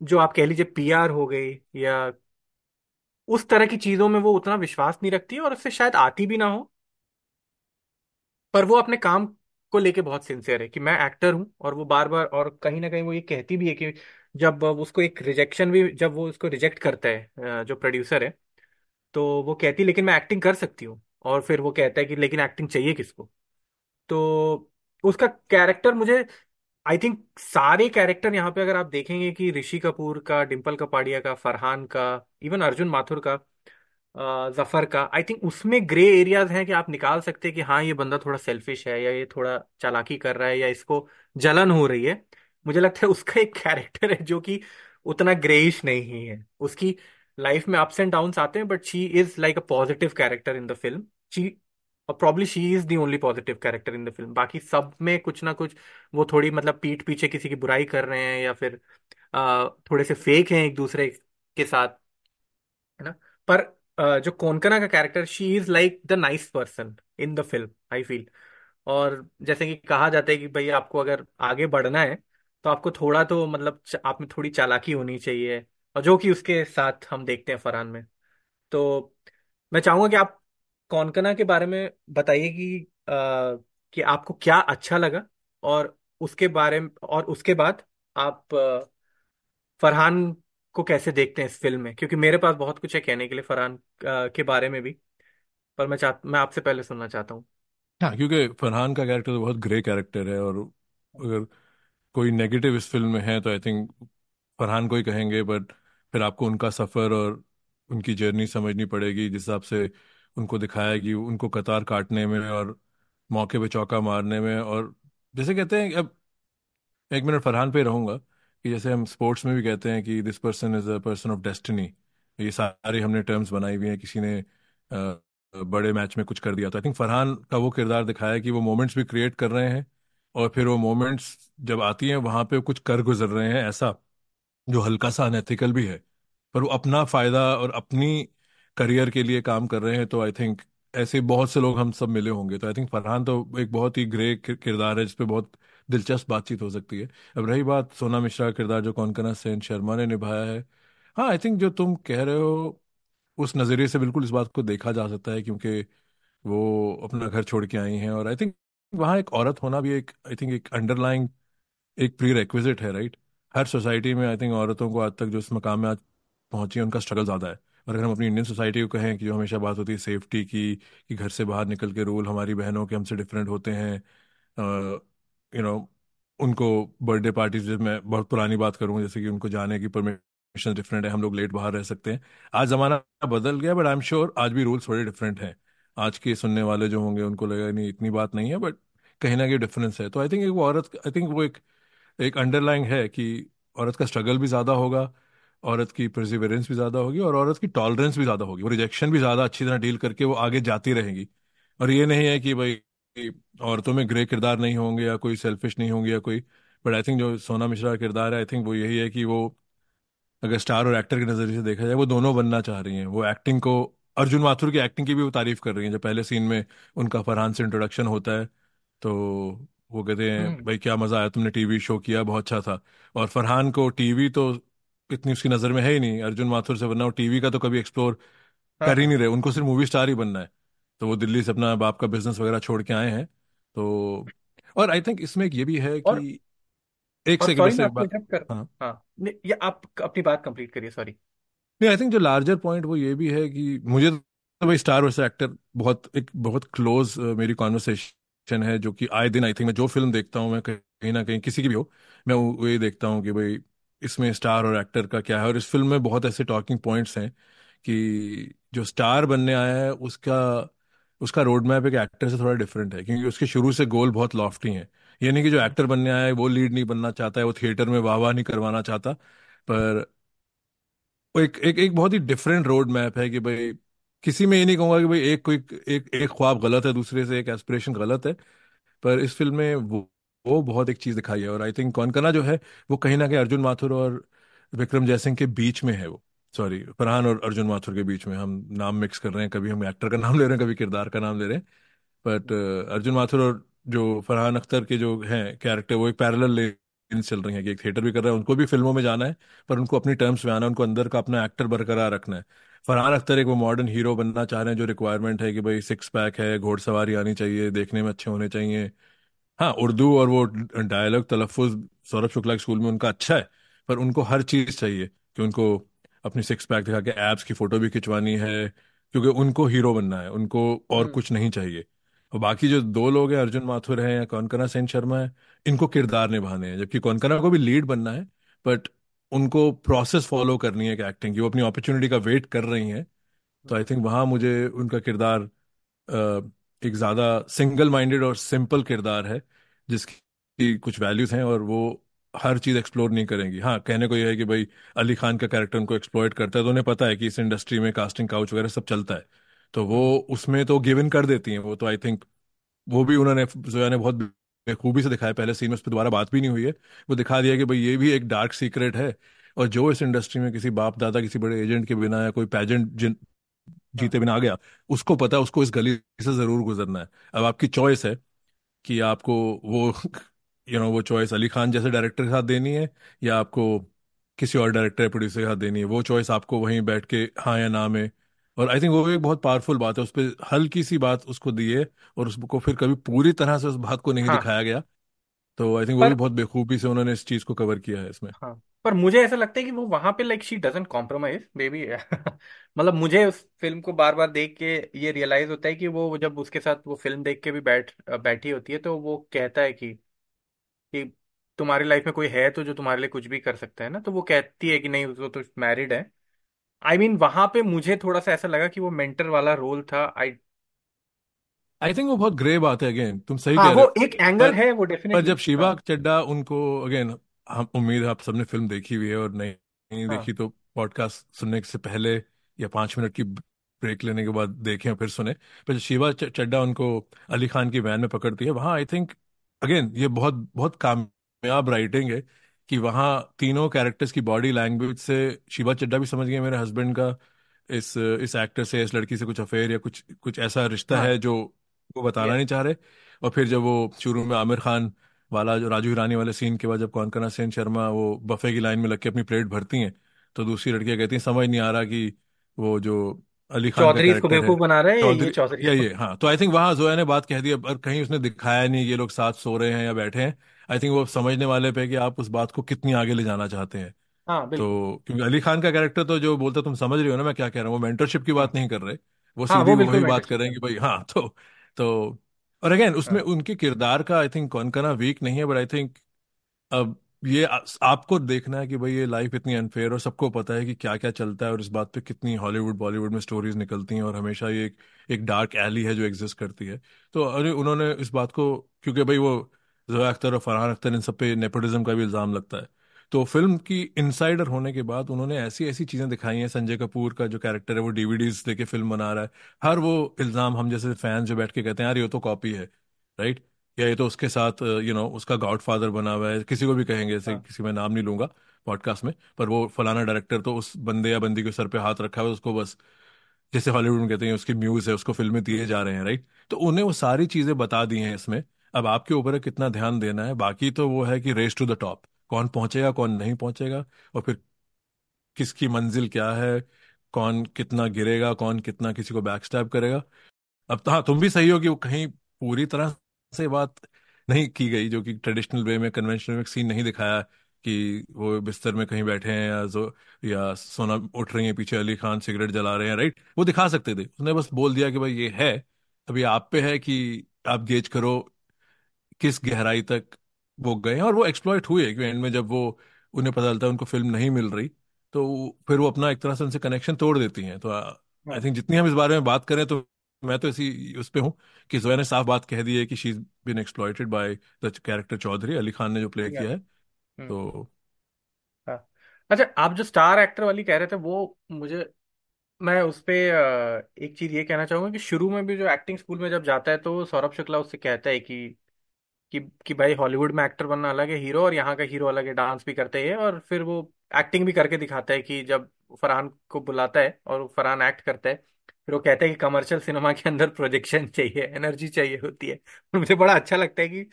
जो आप कह लीजिए पीआर हो गई या उस तरह की चीज़ों में वो उतना विश्वास नहीं रखती और उससे शायद आती भी ना हो। पर वो अपने काम को लेके बहुत सिंसियर है कि मैं एक्टर हूँ और वो बार बार और कहीं ना कहीं वो ये कहती भी है कि जब उसको एक रिजेक्शन भी, जब वो उसको रिजेक्ट करता है जो प्रोड्यूसर है तो वो कहती है, लेकिन मैं एक्टिंग कर सकती हूँ। और फिर वो कहता है कि, लेकिन एक्टिंग चाहिए किसको? तो उसका कैरेक्टर मुझे आई थिंक सारे कैरेक्टर यहाँ पे अगर आप देखेंगे कि ऋषि कपूर का डिम्पल कपाड़िया का, फरहान का इवन अर्जुन माथुर का ज़फ़र का आई थिंक उसमें ग्रे एरियाज़ हैं कि आप निकाल सकते हैं कि हाँ ये बंदा थोड़ा सेल्फिश है या ये थोड़ा चालाकी कर रहा है या इसको जलन हो रही है। मुझे लगता है उसका एक कैरेक्टर है जो कि उतना ग्रेइश नहीं है। उसकी लाइफ में अप्स एंड डाउन्स आते हैं but she is like a positive character in the film she और probably she is the only positive character in the film बाकी सब में कुछ ना कुछ वो थोड़ी मतलब पीठ पीछे किसी की बुराई कर रहे हैं या फिर अ, थोड़े से फेक हैं एक दूसरे के साथ है ना? पर अ, जो कोनकना का character she is like the nice person in the film I feel और जैसे कि कहा जाता है कि भाई आपको अगर आगे बढ़ना है तो आपको थोड़ा तो मतलब आप में थोड़ी चालाकी होनी चाहिए और जो कि उसके साथ हम देखते हैं फरहान में। तो मैं चाहूँगा कि आप कोनकना के बारे में बताइए कि कि आपको क्या अच्छा लगा? और उसके बारे में और उसके बाद आप अ, फरहान को कैसे देखते हैं इस फ़िल्म में? क्योंकि मेरे पास बहुत कुछ है कहने के लिए फरहान के बारे में भी। पर मैं चाह मैं आपसे पहले सुनना चाहता हूँ। हाँ क्योंकि फरहान का कैरेक्टर तो बहुत ग्रे कैरेक्टर है और अगर कोई नेगेटिव इस फ़िल्म में है तो आई थिंक फरहान को ही कहेंगे बट फिर आपको उनका सफ़र और उनकी जर्नी समझनी पड़ेगी जिस हिसाब से उनको दिखाया कि उनको कतार काटने में और मौके पे चौका मारने में और जैसे कहते हैं अब एक मिनट फरहान पे रहूँगा कि जैसे हम स्पोर्ट्स में भी कहते हैं कि this person is a person of destiny ये सारे हमने टर्म्स बनाई हुई हैं किसी ने अ, बड़े मैच में कुछ कर दिया। तो आई थिंक फरहान का वो किरदार दिखाया कि वो मोमेंट्स भी क्रिएट कर रहे हैं और फिर वो मोमेंट्स जब आती हैं वहाँ पे कुछ कर गुजर रहे हैं ऐसा जो हल्का सा अनएथिकल भी है पर वो अपना फ़ायदा और अपनी करियर के लिए काम कर रहे हैं तो आई थिंक ऐसे बहुत से लोग हम सब मिले होंगे। तो आई थिंक फरहान तो एक बहुत ही ग्रे किरदार है, जिसपे बहुत दिलचस्प बातचीत हो सकती है। अब रही बात सोना मिश्रा किरदार, जो कौनकना सेन शर्मा ने निभाया है। हाँ आई थिंक जो तुम कह रहे हो, उस नज़रिए से बिल्कुल इस बात को देखा जा सकता है, क्योंकि वो अपना घर छोड़ के आई हैं, और आई थिंक वहाँ एक औरत होना भी एक आई थिंक एक अंडरलाइंग एक प्री रेक्विजिट है राइट हर सोसाइटी में आई थिंक औरतों को आज तक जो इस मकाम में आज पहुँची है, उनका स्ट्रगल ज़्यादा है। और अगर हम अपनी इंडियन सोसाइटी को कहें कि जो हमेशा बात होती है सेफ्टी की, कि घर से बाहर निकल के रूल हमारी बहनों के हमसे डिफरेंट होते हैं यू नो उनको बर्थडे पार्टी पार्टीज़ मैं बहुत पुरानी बात करूँ जैसे कि उनको जाने की परमिशन डिफरेंट है, हम लोग लेट बाहर रह सकते हैं। आज ज़माना बदल गया बट आई एम श्योर आज भी रूल्स थोड़े डिफरेंट हैं। आज के सुनने वाले जो होंगे, उनको लगेगा, नहीं, इतनी बात नहीं है बट कहीं ना कहीं डिफरेंस है। तो आई थिंक वो औरत आई थिंक वो एक एक अंडरलाइन है कि औरत का स्ट्रगल भी ज़्यादा होगा औरत की परसिवरेंस भी ज़्यादा होगी और औरत की टॉलरेंस भी ज़्यादा होगी। वो रिजेक्शन भी ज़्यादा अच्छी तरह डील करके वो आगे जाती रहेंगी। और ये नहीं है कि भाई औरतों में ग्रे किरदार नहीं होंगे या कोई सेल्फिश नहीं होंगे या कोई बट आई थिंक जो सोना मिश्रा का किरदार है आई थिंक वो यही है कि वो अगर स्टार और एक्टर के नज़रिए से देखा जाए वो दोनों बनना चाह रही हैं। वो एक्टिंग को अर्जुन माथुर की एक्टिंग की भी वो तारीफ़ कर रही हैं। जब पहले सीन में उनका फरहान से इंट्रोडक्शन होता है तो वो कहते हैं हम्म। भाई क्या मज़ा आया तुमने टीवी शो किया बहुत अच्छा था। और फरहान को टीवी तो इतनी उसकी नज़र में है ही नहीं। अर्जुन माथुर से वरना वो टीवी का तो कभी एक्सप्लोर हाँ कर ही हाँ। नहीं रहे। उनको सिर्फ़ मूवी स्टार ही बनना है। तो वो दिल्ली से अपना बाप का बिज़नेस वगैरह छोड़ के आए हैं। तो और आई थिंक इसमें एक ये भी है और कि एक और सेकंड आपको बात कर हाँ। हाँ। ये आप अपनी बात कंप्लीट करिए सॉरी नहीं आई थिंक जो लार्जर पॉइंट वो ये भी है कि मुझे तो भाई स्टार वैसे एक्टर बहुत एक बहुत क्लोज मेरी कॉन्वर्सेशन है जो कि आए दिन आई थिंक मैं जो फ़िल्म देखता हूँ मैं कहीं ना कहीं किसी की भी हो मैं वो वो ये देखता हूँ कि भाई इसमें स्टार और एक्टर का क्या है? और इस फ़िल्म में बहुत ऐसे टॉकिंग पॉइंट्स हैं कि जो स्टार बनने आया है, उसका उसका रोड मैप एक एक्टर से थोड़ा डिफरेंट है, क्योंकि उसके शुरू से गोल बहुत लॉफ्टी हैं। ये नहीं कि जो एक्टर बनने आया है, वो लीड नहीं बनना चाहता है, वो थिएटर में वाह वाह नहीं करवाना चाहता, पर एक एक एक बहुत ही डिफरेंट रोड मैप है कि भाई, किसी में ये नहीं कहूँगा कि भाई एक कोई, एक एक ख्वाब गलत है, दूसरे से एक एस्पिरेशन गलत है, पर इस फ़िल्म में वो वो बहुत एक चीज़ दिखाई है और आई थिंक कौनकना जो है, वो कहीं ना कहीं अर्जुन माथुर और विक्रम जयसिंह के बीच में है वो। सॉरी फरहान और अर्जुन माथुर के बीच में। हम नाम मिक्स कर रहे हैं, कभी हम एक्टर का नाम ले रहे हैं, कभी किरदार का नाम ले रहे हैं। बट अर्जुन माथुर और जो फरहान अख्तर के जो हैं कैरेक्टर वो एक पैरेलल लेन चल रही है कि एक थिएटर भी कर रहे हैं, उनको भी फ़िल्मों में जाना है, पर उनको अपनी टर्म्स में आना है, उनको अंदर का अपना एक्टर बरकरार रखना है। फरहान अख्तर एक वो मॉडर्न हीरो बनना चाह रहे हैं, जो रिक्वायरमेंट है कि भाई सिक्स पैक है, घोड़सवारी आनी चाहिए, देखने में अच्छे होने चाहिए। हाँ उर्दू और वो डायलॉग तलफ़ुज़ सौरभ शुक्ला के स्कूल में उनका अच्छा है पर उनको हर चीज़ चाहिए कि उनको अपनी सिक्स पैक दिखा के एब्स की फ़ोटो भी खिंचवानी है क्योंकि उनको हीरो बनना है उनको और हम्म। कुछ नहीं चाहिए। और बाकी जो दो लोग हैं अर्जुन माथुर हैं या कौनकना सेन शर्मा है इनको किरदार निभाने हैं जबकि कौनकना को भी लीड बनना है बट उनको प्रोसेस फॉलो करनी है कि एक्टिंग की वो अपनी अपॉर्चुनिटी का वेट कर रही हैं तो आई थिंक वहाँ मुझे उनका किरदार एक ज़्यादा सिंगल माइंडेड और सिंपल किरदार है, जिसकी कुछ वैल्यूज़ हैं और वो हर चीज़ एक्सप्लोर नहीं करेंगी। हाँ कहने को यह है कि भाई अली खान का कैरेक्टर उनको एक्सप्लॉयट करता है तो उन्हें पता है कि इस इंडस्ट्री में कास्टिंग काउच वगैरह सब चलता है। तो वो उसमें तो गिव इन कर देती हैं, वो तो आई थिंक वो भी उन्होंने, जोया ने बहुत बेखूबी से दिखाया। पहले सीन में उस पर दोबारा बात भी नहीं हुई है। वो दिखा दिया कि भाई ये भी एक डार्क सीक्रेट है और जो इस इंडस्ट्री में किसी बाप दादा किसी बड़े एजेंट के बिना या कोई पैजेंट हाँ जीते बिना आ गया। उसको पता है उसको इस गली से ज़रूर गुजरना है। अब आपकी चॉइस है कि आपको वो यू नो वो चॉइस अली खान जैसे डायरेक्टर के साथ देनी है या आपको किसी और डायरेक्टर या प्रोड्यूसर के साथ देनी है। वो चॉइस आपको वहीं बैठ के हाँ या ना में। और आई थिंक वो एक बहुत पावरफुल बात है उस पर हल्की सी बात उसको दी है और उसको फिर कभी पूरी तरह से उस बात को नहीं हाँ। दिखाया गया। तो आई थिंक वो भी बहुत बेखूबी से उन्होंने इस चीज़ को कवर किया है इसमें। हाँ। पर मुझे ऐसा लगता है कि वो वहाँ पे like she doesn't compromise baby मतलब मुझे उस फ़िल्म को बार बार देख के ये रियलाइज़ होता है कि वो जब उसके साथ वो फ़िल्म देख के भी बैठ बैठी होती है तो वो कहता है कि कि तुम्हारी लाइफ में कोई है तो जो तुम्हारे लिए कुछ भी कर सकता है ना तो वो कहती है कि नहीं वो तो मैरिड है। आई मीन वहाँ पे मुझे थोड़ा सा ऐसा लगा कि वो मेंटर वाला रोल था। आई आई थिंक वो बहुत ग्रे बात है अगेन तुम सही हाँ कह रहे वो हो। एक एंगल पर है वो पर डेफिनेटली जब शिवा हाँ चड्डा उनको अगेन हम उम्मीद है आप सबने फ़िल्म देखी हुई है और नहीं नहीं हाँ। देखी तो पॉडकास्ट सुनने से पहले या पाँच मिनट की ब्रेक लेने के बाद देखें और फिर सुने। पर शिवा चड्डा उनको अली खान की वैन में पकड़ती है वहाँ आई थिंक अगेन ये बहुत बहुत कामयाब राइटिंग है कि वहाँ तीनों कैरेक्टर्स की बॉडी लैंग्वेज से शिवा चड्डा भी समझ गए मेरे हस्बैंड का इस इस एक्टर से इस लड़की से कुछ अफेयर या कुछ कुछ ऐसा रिश्ता हाँ। है जो वो बताना नहीं चाह रहे। और फिर जब वो शुरू में आमिर खान वाला जो राजू हिरानी वाले सीन के बाद जब कौनकना सेन शर्मा वो बफे की लाइन में लग के अपनी प्लेट भरती हैं तो दूसरी लड़कियाँ कहती हैं समझ नहीं आ रहा कि वो जो अली खान चौधरी इसको बेवकूफ़ बना रहे हैं ये चौधरी या ये हाँ तो आई थिंक वहाँ जोया ने बात कह दी और कहीं उसने दिखाया नहीं ये लोग साथ सो रहे हैं या बैठे हैं। आई थिंक वो समझने वाले पे कि आप उस बात को कितनी आगे ले जाना चाहते हैं। हाँ तो क्योंकि अली खान का कैरेक्टर तो जो बोलता तुम समझ रही हो ना मैं क्या कह रहा हूँ? वो मेंटरशिप की बात नहीं कर रहे। वो हाँ सीधी वो वही बात कर रहे हैं। कि भाई हाँ तो तो और अगेन उसमें हाँ। उनके किरदार का आई थिंक कौन ना वीक नहीं है बट आई थिंक अब ये आ- आपको देखना है कि भाई ये लाइफ इतनी अनफेयर और सबको पता है कि क्या क्या चलता है और इस बात पे कितनी हॉलीवुड बॉलीवुड में स्टोरीज निकलती हैं और हमेशा ये एक, एक डार्क एली है जो एग्जिस्ट करती है। तो अरे उन्होंने इस बात को क्योंकि भाई वो जोया अख्तर और फरहान अख्तर इन सब पे नेपोटिज्म का भी इल्ज़ाम लगता है। तो फ़िल्म की इनसाइडर होने के बाद उन्होंने ऐसी ऐसी चीज़ें दिखाई हैं। संजय कपूर का जो कैरेक्टर है वो डीवीडीज लेके फ़िल्म बना रहा है। हर वो इल्ज़ाम हम जैसे फैंस जो बैठ के कहते हैं यार ये तो कॉपी है राइट या ये तो उसके साथ यू नो उसका गॉडफादर बना हुआ है। किसी को भी कहेंगे जैसे हाँ। किसी में नाम नहीं लूँगा पॉडकास्ट में पर वो फलाना डायरेक्टर तो उस बंदे या बंदी के सर पे हाथ रखा है उसको बस जैसे हॉलीवुड में कहते हैं उसकी म्यूज है उसको फ़िल्में दिए जा रहे हैं राइट तो उन्हें वो सारी चीज़ें बता दी हैं इसमें। अब आपके ऊपर कितना ध्यान देना है बाकी तो वो है कि रेस टू द टॉप कौन पहुंचेगा, कौन नहीं पहुंचेगा और फिर किसकी मंजिल क्या है, कौन कितना गिरेगा, कौन कितना किसी को बैक स्टैप करेगा। अब तो हाँ तुम भी सही हो कि वो कहीं पूरी तरह से बात नहीं की गई, जो कि ट्रेडिशनल वे में कन्वेंशनल में सीन नहीं दिखाया कि वो बिस्तर में कहीं बैठे हैं या जो, या सोना उठ रही है पीछे अली खान, सिगरेट जला रहे हैं राइट वो दिखा सकते थे। उसने बस बोल दिया कि भाई ये है, अभी आप पे है कि आप गेज करो, किस गहराई तक वो गए हैं और वो एक्सप्लॉइट हुए कि एंड में जब वो उन्हें पता चलता है उनको फ़िल्म नहीं मिल रही तो फिर वो अपना एक तरह से उनसे कनेक्शन तोड़ देती हैं। तो आई हाँ। थिंक जितनी हम इस बारे में बात करें तो मैं तो इसी उस पे हूँ कि जोया ने साफ़ बात कह दी है कि she is been exploited by the character Chaudhary Ali Khan ने जो प्ले किया है। हम्म तो हाँ। अच्छा आप जो स्टार एक्टर वाली कह रहे थे वो मुझे मैं उस पे एक चीज़ ये कहना चाहूँगा कि शुरू में भी जो एक्टिंग स्कूल में जब जाता है तो सौरभ शुक्ला उससे कहता है कि कि कि भाई हॉलीवुड में एक्टर बनना अलग है हीरो और यहाँ का हीरो अलग है डांस भी करते हैं और फिर वो एक्टिंग भी करके दिखाता है कि जब फरहान को बुलाता है और फरहान एक्ट करता है फिर वो कहते हैं कि कमर्शियल सिनेमा के अंदर प्रोजेक्शन चाहिए एनर्जी चाहिए होती है। मुझे बड़ा अच्छा लगता है कि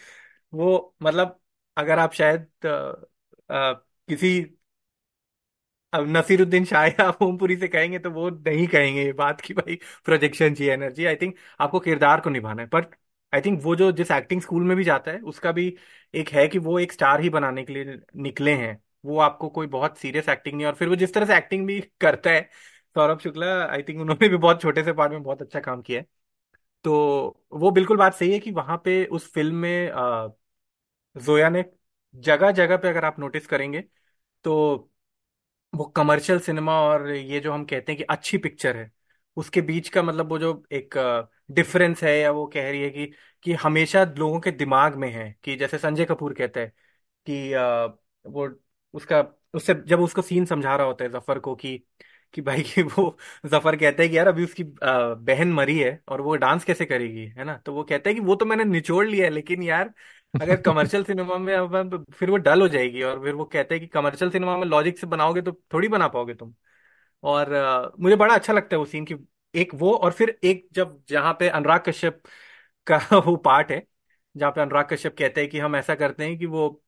वो मतलब अगर आप शायद अ, अ, किसी अब नसीरुद्दीन शाह या ओमपुरी से कहेंगे तो वो नहीं कहेंगे ये बात कि भाई प्रोजेक्शन चाहिए एनर्जी आई थिंक आपको किरदार को निभाना है पर आई थिंक वो जो जिस एक्टिंग स्कूल में भी जाता है, उसका भी एक है कि वो एक स्टार ही बनाने के लिए निकले हैं। वो आपको कोई बहुत सीरियस एक्टिंग नहीं, और फिर वो जिस तरह से एक्टिंग भी करता है, सौरभ शुक्ला आई थिंक उन्होंने भी बहुत छोटे से पार्ट में बहुत अच्छा काम किया है। तो वो बिल्कुल बात सही है कि वहाँ पे उस फ़िल्म में जोया ने जगह जगह पे अगर आप नोटिस करेंगे तो वो कमर्शियल सिनेमा और ये जो हम कहते हैं कि अच्छी पिक्चर है, उसके बीच का मतलब वो जो एक डिफरेंस है या वो कह रही है कि कि हमेशा लोगों के दिमाग में है कि जैसे संजय कपूर कहता है कि अ, वो उसका उससे जब उसको सीन समझा रहा होता है ज़फ़र को कि कि भाई कि वो ज़फ़र कहता है कि यार अभी उसकी अ, बहन मरी है और वो डांस कैसे करेगी है ना? तो वो कहता है कि वो तो मैंने निचोड़ लिया है लेकिन यार अगर कमर्शियल सिनेमा में अब फिर वो डल हो जाएगी और फिर वो कहते हैं कि कमर्शियल सिनेमा में लॉजिक से बनाओगे तो थोड़ी बना पाओगे तुम। और अ, मुझे बड़ा अच्छा लगता है वो सीन की एक वो और फिर एक जब जहाँ पे अनुराग कश्यप का वो पार्ट है जहाँ पे अनुराग कश्यप कहते हैं कि हम ऐसा करते हैं कि वो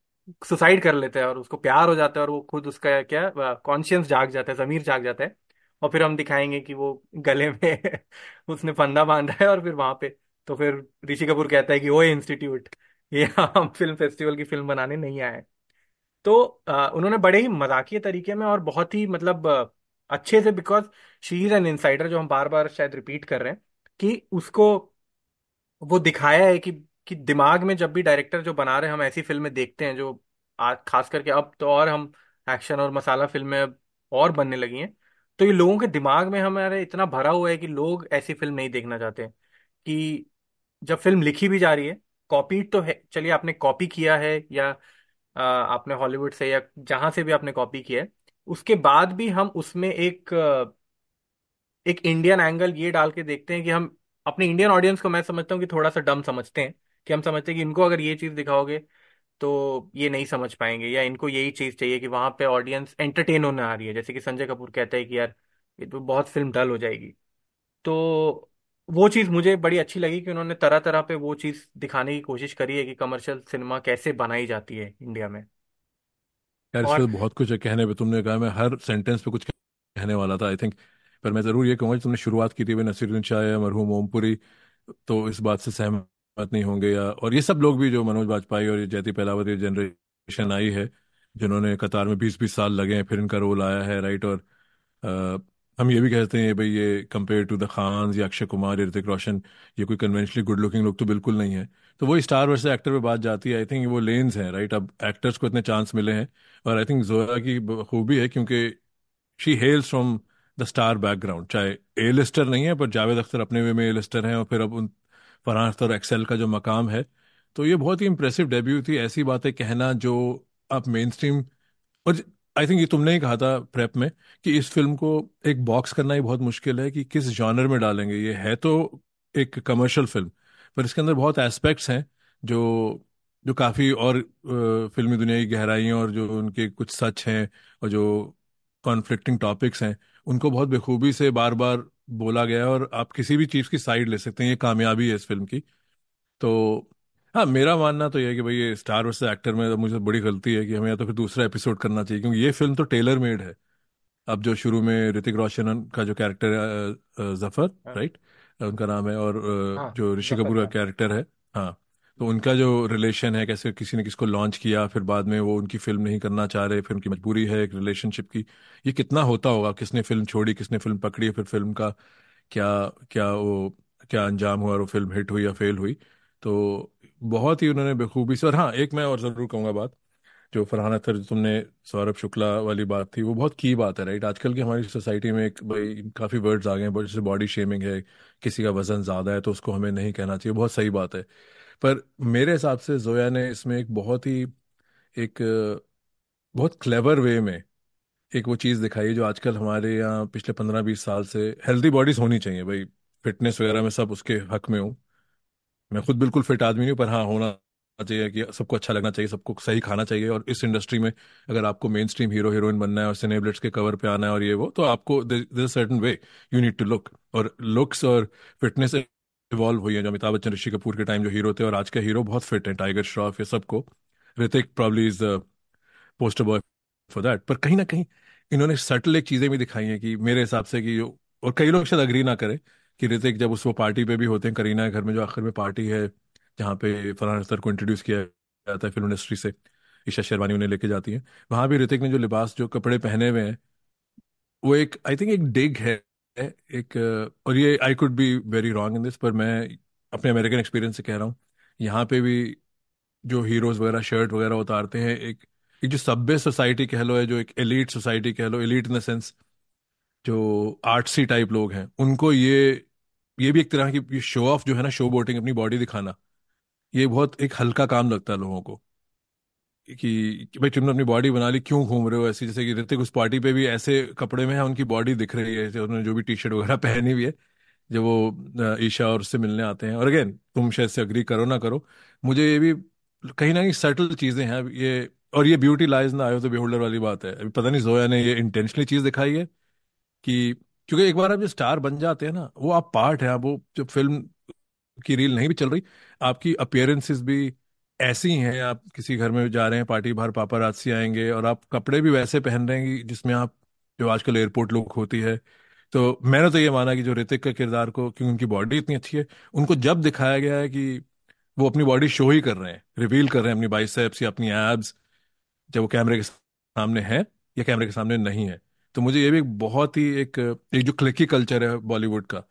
सुसाइड कर लेते हैं और उसको प्यार हो जाता है और वो खुद उसका क्या कॉन्शियस जाग जाता है जमीर जाग जाता है। और फिर हम दिखाएँगे कि वो गले में उसने फंदा बांधा है और फिर वहाँ पे तो फिर ऋषि कपूर कहता है कि ओए इंस्टीट्यूट ये हम फ़िल्म फेस्टिवल की फ़िल्म बनाने नहीं आए तो अ, उन्होंने बड़े ही मजाकिया तरीके में और बहुत ही मतलब अच्छे से because she is an insider जो हम बार बार शायद रिपीट कर रहे हैं कि उसको वो दिखाया है कि कि दिमाग में जब भी डायरेक्टर जो बना रहे हैं हम ऐसी फ़िल्में देखते हैं जो आज खास करके अब तो और हम एक्शन और मसाला फ़िल्में अब और बनने लगी हैं तो ये लोगों के दिमाग में हमारे इतना भरा हुआ है कि लोग ऐसी फ़िल्म नहीं देखना चाहते कि जब फ़िल्म लिखी भी जा रही है कॉपी तो है चलिए आपने कॉपी किया है या अ, आपने हॉलीवुड से या जहाँ से भी आपने कॉपी किया है उसके बाद भी हम उसमें एक एक इंडियन एंगल ये डाल के देखते हैं कि हम, अपने इंडियन ऑडियंस को मैं समझता हूँ कि थोड़ा सा डम समझते हैं, कि हम समझते हैं कि इनको अगर ये चीज़ दिखाओगे तो ये नहीं समझ पाएँगे, या इनको यही चीज़ चाहिए कि वहाँ पे ऑडियंस एंटरटेन होने आ रही है। जैसे कि संजय कपूर कहता है कि यार, ये तो बहुत फ़िल्म डल हो जाएगी। तो वो चीज़ मुझे बड़ी अच्छी लगी कि उन्होंने तरह तरह पे वो चीज़ दिखाने की कोशिश करी है कि कमर्शियल सिनेमा कैसे बनाई जाती है इंडिया में। यार और इसमें तो बहुत कुछ है, कहने पे तुमने कहा, मैं हर सेंटेंस पे कुछ कहने वाला था आई थिंक पर मैं ज़रूर ये कहूँगा तुमने शुरुआत की थी, भाई, नसीरुद्दीन शाह या मरहूम ओमपुरी तो इस बात से सहमत नहीं होंगे या, और ये सब लोग भी जो मनोज वाजपेयी और जयती पहलावत ये जनरेशन आई है, जिन्होंने कतार में बीस बीस साल लगे हैं, फिर इनका रोल आया है राइट और हम ये भी कहते हैं, भाई ये कंपेयर टू द खान या अक्षय कुमार या ऋतिक रोशन ये कोई कन्वेंशनली गुड लुकिंग लोग तो बिल्कुल नहीं है. तो वही स्टार वर्सेस एक्टर पे बात जाती है आई थिंक वो लेन्स हैं राइट अब एक्टर्स को इतने चांस मिले हैं, और आई थिंक जोया की खूबी है क्योंकि she hails from the star background चाहे ए लिस्टर नहीं है, पर जावेद अख्तर अपने वे में ए लिस्टर हैं, और फिर अब उन फरहान अख्तर एक्सेल का जो मकाम है तो ये बहुत ही इंप्रेसिव डेब्यू थी। ऐसी बातें कहना जो आप मेन स्ट्रीम और आई थिंक ये तुमने ही कहा था प्रेप में कि इस फ़िल्म को एक बॉक्स करना ही बहुत मुश्किल है कि किस जॉनर में डालेंगे। ये है तो एक कमर्शियल फ़िल्म पर इसके अंदर बहुत एस्पेक्ट्स हैं जो जो काफ़ी और फिल्मी दुनिया की गहराइयाँ और जो उनके कुछ सच हैं और जो कॉन्फ्लिक्टिंग टॉपिक्स हैं, उनको बहुत बेखूबी से बार बार बोला गया और आप किसी भी चीज़ की साइड ले सकते हैं। ये कामयाबी है इस फ़िल्म की। तो हाँ मेरा मानना तो यह है कि भाई ये स्टार वर्सेस एक्टर में तो मुझे बड़ी गलती है कि हमें या तो फिर दूसरा एपिसोड करना चाहिए क्योंकि ये फ़िल्म तो टेलर मेड है। अब जो शुरू में ऋतिक रोशन का जो कैरेक्टर है ज़फ़र हाँ। राइट उनका नाम है और अ, हाँ जो ऋषि ज़फ़र कपूर का खान कैरेक्टर है हाँ। तो उनका जो रिलेशन है कैसे किसी ने किसको लॉन्च किया फिर बाद में वो उनकी फ़िल्म नहीं करना चाह रहे फिर उनकी मजबूरी है एक रिलेशनशिप की ये कितना होता होगा? किसने फ़िल्म छोड़ी किसने फ़िल्म पकड़ी फिर फ़िल्म का क्या क्या वो क्या अंजाम हुआ और वो फ़िल्म हिट हुई या फेल हुई? तो बहुत ही उन्होंने बेखूबी से, और हाँ एक मैं और ज़रूर कहूँगा बात, जो फरहान अख्तर तुमने, सौरभ शुक्ला वाली बात थी, वो बहुत की बात है राइट आजकल की हमारी सोसाइटी में एक भाई, काफ़ी वर्ड्स आ गए हैं, जैसे बॉडी शेमिंग है, किसी का वज़न ज़्यादा है तो उसको हमें नहीं कहना चाहिए, बहुत सही बात है। पर मेरे हिसाब से जोया ने इसमें एक बहुत ही, एक, बहुत क्लेवर वे में एक वो चीज़ दिखाई जो आजकल हमारे यहाँ पिछले पंद्रह बीस साल से हेल्दी बॉडीज होनी चाहिए, भाई। फिटनेस वगैरह में सब उसके हक में हूँ। मैं खुद बिल्कुल फिट आदमी नहीं पर हाँ होना चाहिए कि सबको अच्छा लगना चाहिए, सबको सही खाना चाहिए। और इस इंडस्ट्री में अगर आपको मेन स्ट्रीम हीरो हीरोइन बनना है और सिनेब्लेट्स के कवर पे आना है और ये वो तो आपको there certain way you need to look और लुक्स और फिटनेस इवॉल्व हुई है जो अमिताभ बच्चन, ऋषि कपूर के टाइम जो हीरो थे और आज के हीरो बहुत फिट हैं टाइगर श्रॉफ ये सबको। Hrithik probably is poster boy for that पर कहीं ना कहीं इन्होंने सटल एक चीज़ें भी दिखाई हैं कि मेरे हिसाब से कि और कई लोग शायद अग्री ना करें कि ऋतिक जब उस वो पार्टी पे भी होते हैं, करीना के घर में जो आखिर में पार्टी है, जहाँ पे फरहान अख्तर को इंट्रोड्यूस किया जाता है फ़िल्म इंडस्ट्री से ईशा शेरवानी उन्हें लेके जाती है। वहाँ भी ऋतिक ने जो लिबास, जो कपड़े पहने हुए हैं, वो एक आई थिंक एक डिग है, एक, और ये I could be very wrong in this पर मैं अपने अमेरिकन एक्सपीरियंस से कह रहा हूँ। यहाँ पे भी जो हीरोज वगैरह शर्ट वगैरह उतारते हैं, एक एक जो सभ्य सोसाइटी कह लो है जो एक एलीट सोसाइटी कह लो एलीट इन द सेंस जो आर्टसी टाइप लोग हैं, उनको ये ये भी एक तरह की शो ऑफ़ जो है ना शो बोटिंग अपनी बॉडी दिखाना ये बहुत एक हल्का काम लगता है लोगों को कि, भाई तुमने अपनी बॉडी बना ली क्यों घूम रहे हो ऐसे? जैसे कि ऋतिक उस पार्टी पे भी ऐसे कपड़े में है उनकी बॉडी दिख रही है उन्होंने जो भी टी शर्ट वगैरह पहनी हुई है जब वो ईशा और उससे मिलने आते हैं। और अगेन तुम शायद से अग्री करो ना करो मुझे ये भी कहीं ना कहीं सटल चीज़ें हैं ये और ये ब्यूटी लाइज ना आयो तो बेहोल्डर वाली बात है। अभी पता नहीं जोया ने ये इंटेंशनली चीज़ दिखाई है कि क्योंकि एक बार आप जो स्टार बन जाते हैं ना, वो आप पार्ट है वो जो फ़िल्म की रील नहीं भी चल रही, आपकी अपियरेंसेस भी ऐसी ही, आप किसी घर में जा रहे हैं, पार्टी बाहर पापारात्सी आएँगे और आप कपड़े भी वैसे पहन रहे हैं जिसमें आप, जो आजकल एयरपोर्ट लुक होती है। तो मैंने तो ये माना कि जो ऋतिक का किरदार को, क्योंकि उनकी बॉडी इतनी अच्छी है, उनको जब दिखाया गया है कि वो अपनी बॉडी शो ही कर रहे हैं रिवील कर रहे हैं अपनी बाइसेप्स या अपनी एब्स जब वो कैमरे के सामने है या कैमरे के सामने नहीं है तो मुझे ये भी एक बहुत ही एक एक जो क्लिकी कल्चर है बॉलीवुड का,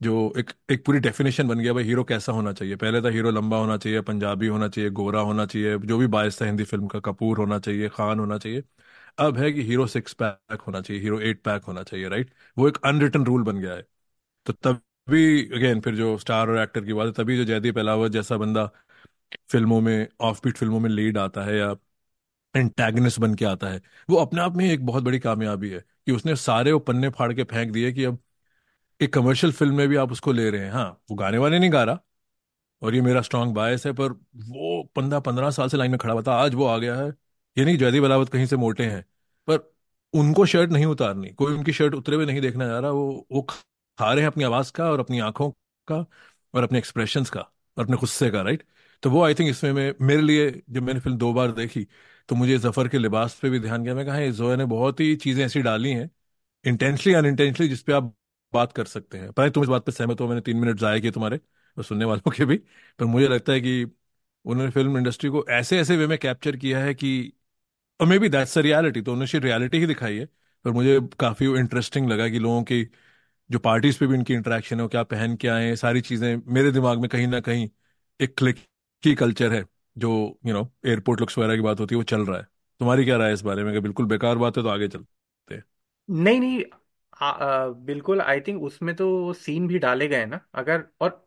जो एक एक पूरी डेफिनेशन बन गया, भाई हीरो कैसा होना चाहिए? पहले था हीरो लंबा होना चाहिए, पंजाबी होना चाहिए, गोरा होना चाहिए, जो भी बायस था हिंदी फ़िल्म का, कपूर होना चाहिए, खान होना चाहिए। अब है कि हीरो सिक्स पैक होना चाहिए हीरो एट पैक होना चाहिए राइट वो एक अनरिटन रूल बन गया है। तो तभी अगेन फिर जो स्टार और एक्टर की बात है, तभी जो जयदीप अहलावत जैसा बंदा फ़िल्मों में ऑफ़ बीट फ़िल्मों में लीड आता है या एंटैगनिस्ट बन के आता है। वो अपने आप में एक बहुत बड़ी कामयाबी है कि उसने सारे वो पन्ने फाड़ के फेंक दिए कि अब एक कमर्शियल फ़िल्म में भी आप उसको ले रहे हैं। हाँ वो गाने वाने नहीं गा रहा और ये मेरा स्ट्रांग बायस है, पर वो पंद्रह पंद्रह साल से लाइन में खड़ा हुआ था, आज वो आ गया है। ये नहीं जयदीप अहलावत कहीं से मोटे हैं, पर उनको शर्ट नहीं उतारनी, कोई उनकी शर्ट उतरे हुए नहीं देखना जा रहा, वो वो खा रहे हैं अपनी आवाज़ का और अपनी आँखों का और अपने एक्सप्रेशन का और अपने गुस्से का राइट तो वो आई थिंक इसमें मेरे लिए, जब मैंने फ़िल्म दो बार देखी तो मुझे ज़फ़र के लिबास पे भी ध्यान गया। मैं कहा "ये जोया ने बहुत ही चीज़ें ऐसी डाली हैं इंटेंशनली अनइंटेंशनली जिसपे आप बात कर सकते हैं। है, तुम इस बात पे सहमत हो, मैंने तीन मिनट जाया किए तुम्हारे, और सुनने वालों के भी, पर मुझे लगता है कि उन्होंने फ़िल्म इंडस्ट्री को ऐसे ऐसे वे में कैप्चर किया है कि, और maybe that's a reality तो उन्होंने रियलिटी ही दिखाई है, पर मुझे काफ़ी इंटरेस्टिंग लगा कि लोगों की जो पार्टीज़ पे भी उनकी इंटरेक्शन है क्या पहन के आए सारी चीज़ें मेरे दिमाग में कहीं ना कहीं एक क्लिक की कल्चर है। जो यू नो एयरपोर्ट लुक्स वगैरह की बात होती है वो चल रहा है। तुम्हारी क्या राय है इस बारे में? बिल्कुल बेकार बात है तो आगे चलते नहीं नहीं आ, आ, बिल्कुल आई थिंक उसमें तो सीन भी डाले गए ना। अगर और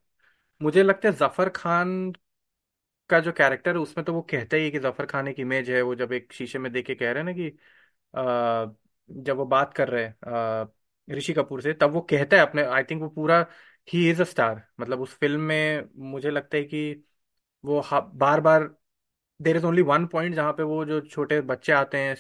मुझे लगता है ज़फ़र खान का जो कैरेक्टर है उसमें तो वो कहता ही है कि ज़फ़र खान एक इमेज है वो जब एक शीशे में देख के कह रहे हैं ना कि आ, जब वो बात कर रहे हैं ऋषि कपूर से तब वो कहता है अपने आई थिंक वो पूरा ही इज़ अ स्टार मतलब उस फ़िल्म में मुझे लगता है कि वो बार बार there is only one point जहाँ पे वो जो छोटे बच्चे आते हैं